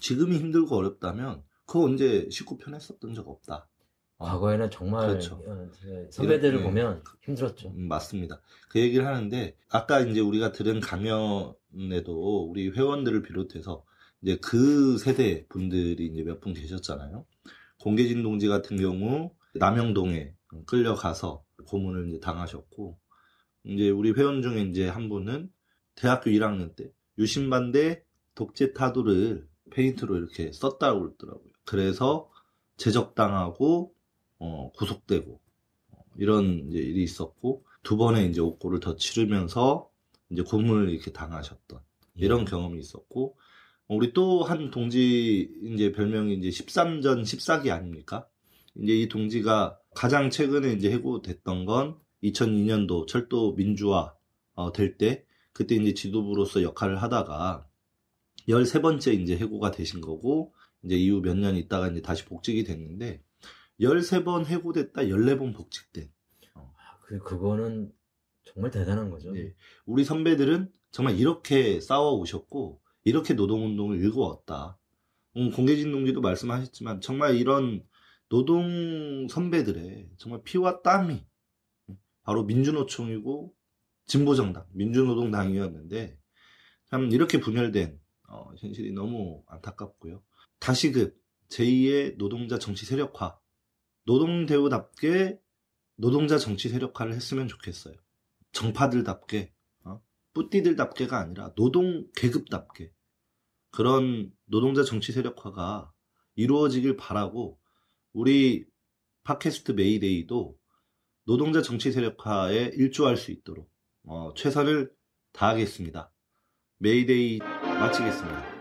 지금이 힘들고 어렵다면 그거 언제 식구 편했었던 적 없다. 어, 과거에는 정말 그렇죠. 어, 그 선배들을 네. 보면 힘들었죠. 음, 맞습니다. 그 얘기를 하는데 아까 이제 우리가 들은 강연에도 우리 회원들을 비롯해서 이제 그 세대 분들이 이제 몇 분 계셨잖아요. 공계진 동지 같은 경우 남영동에 끌려가서 고문을 이제 당하셨고 이제 우리 회원 중에 이제 한 분은 대학교 1학년 때 유신반대 독재 타도를 페인트로 이렇게 썼다고 그러더라고요. 그래서 제적당하고 어, 구속되고 어, 이런 이제 일이 있었고 두 번의 이제 옥고를 더 치르면서 이제 고문을 이렇게 당하셨던 이런 경험이 있었고 어, 우리 또 한 동지 이제 별명이 이제 13전 14기 아닙니까? 이제 이 동지가 가장 최근에 이제 해고됐던 건 2002년도 철도 민주화 어, 될 때 그때 이제 지도부로서 역할을 하다가 13번째 이제 해고가 되신 거고 이제 이후 몇 년 있다가 이제 다시 복직이 됐는데 13번 해고됐다 14번 복직된 그 그거는 정말 대단한 거죠. 네. 우리 선배들은 정말 이렇게 싸워 오셨고 이렇게 노동운동을 일궈왔다. 음, 공계진 동지도 말씀하셨지만 정말 이런 노동 선배들의 정말 피와 땀이 바로 민주노총이고 진보정당 민주노동당이었는데 참 이렇게 분열된 어, 현실이 너무 안타깝고요. 다시금 제2의 노동자 정치 세력화 노동대우답게 노동자 정치 세력화를 했으면 좋겠어요. 정파들답게, 어? 뿌띠들답게가 아니라 노동 계급답게 그런 노동자 정치 세력화가 이루어지길 바라고 우리 팟캐스트 메이데이도 노동자 정치 세력화에 일조할 수 있도록 어, 최선을 다하겠습니다. 메이데이 마치겠습니다.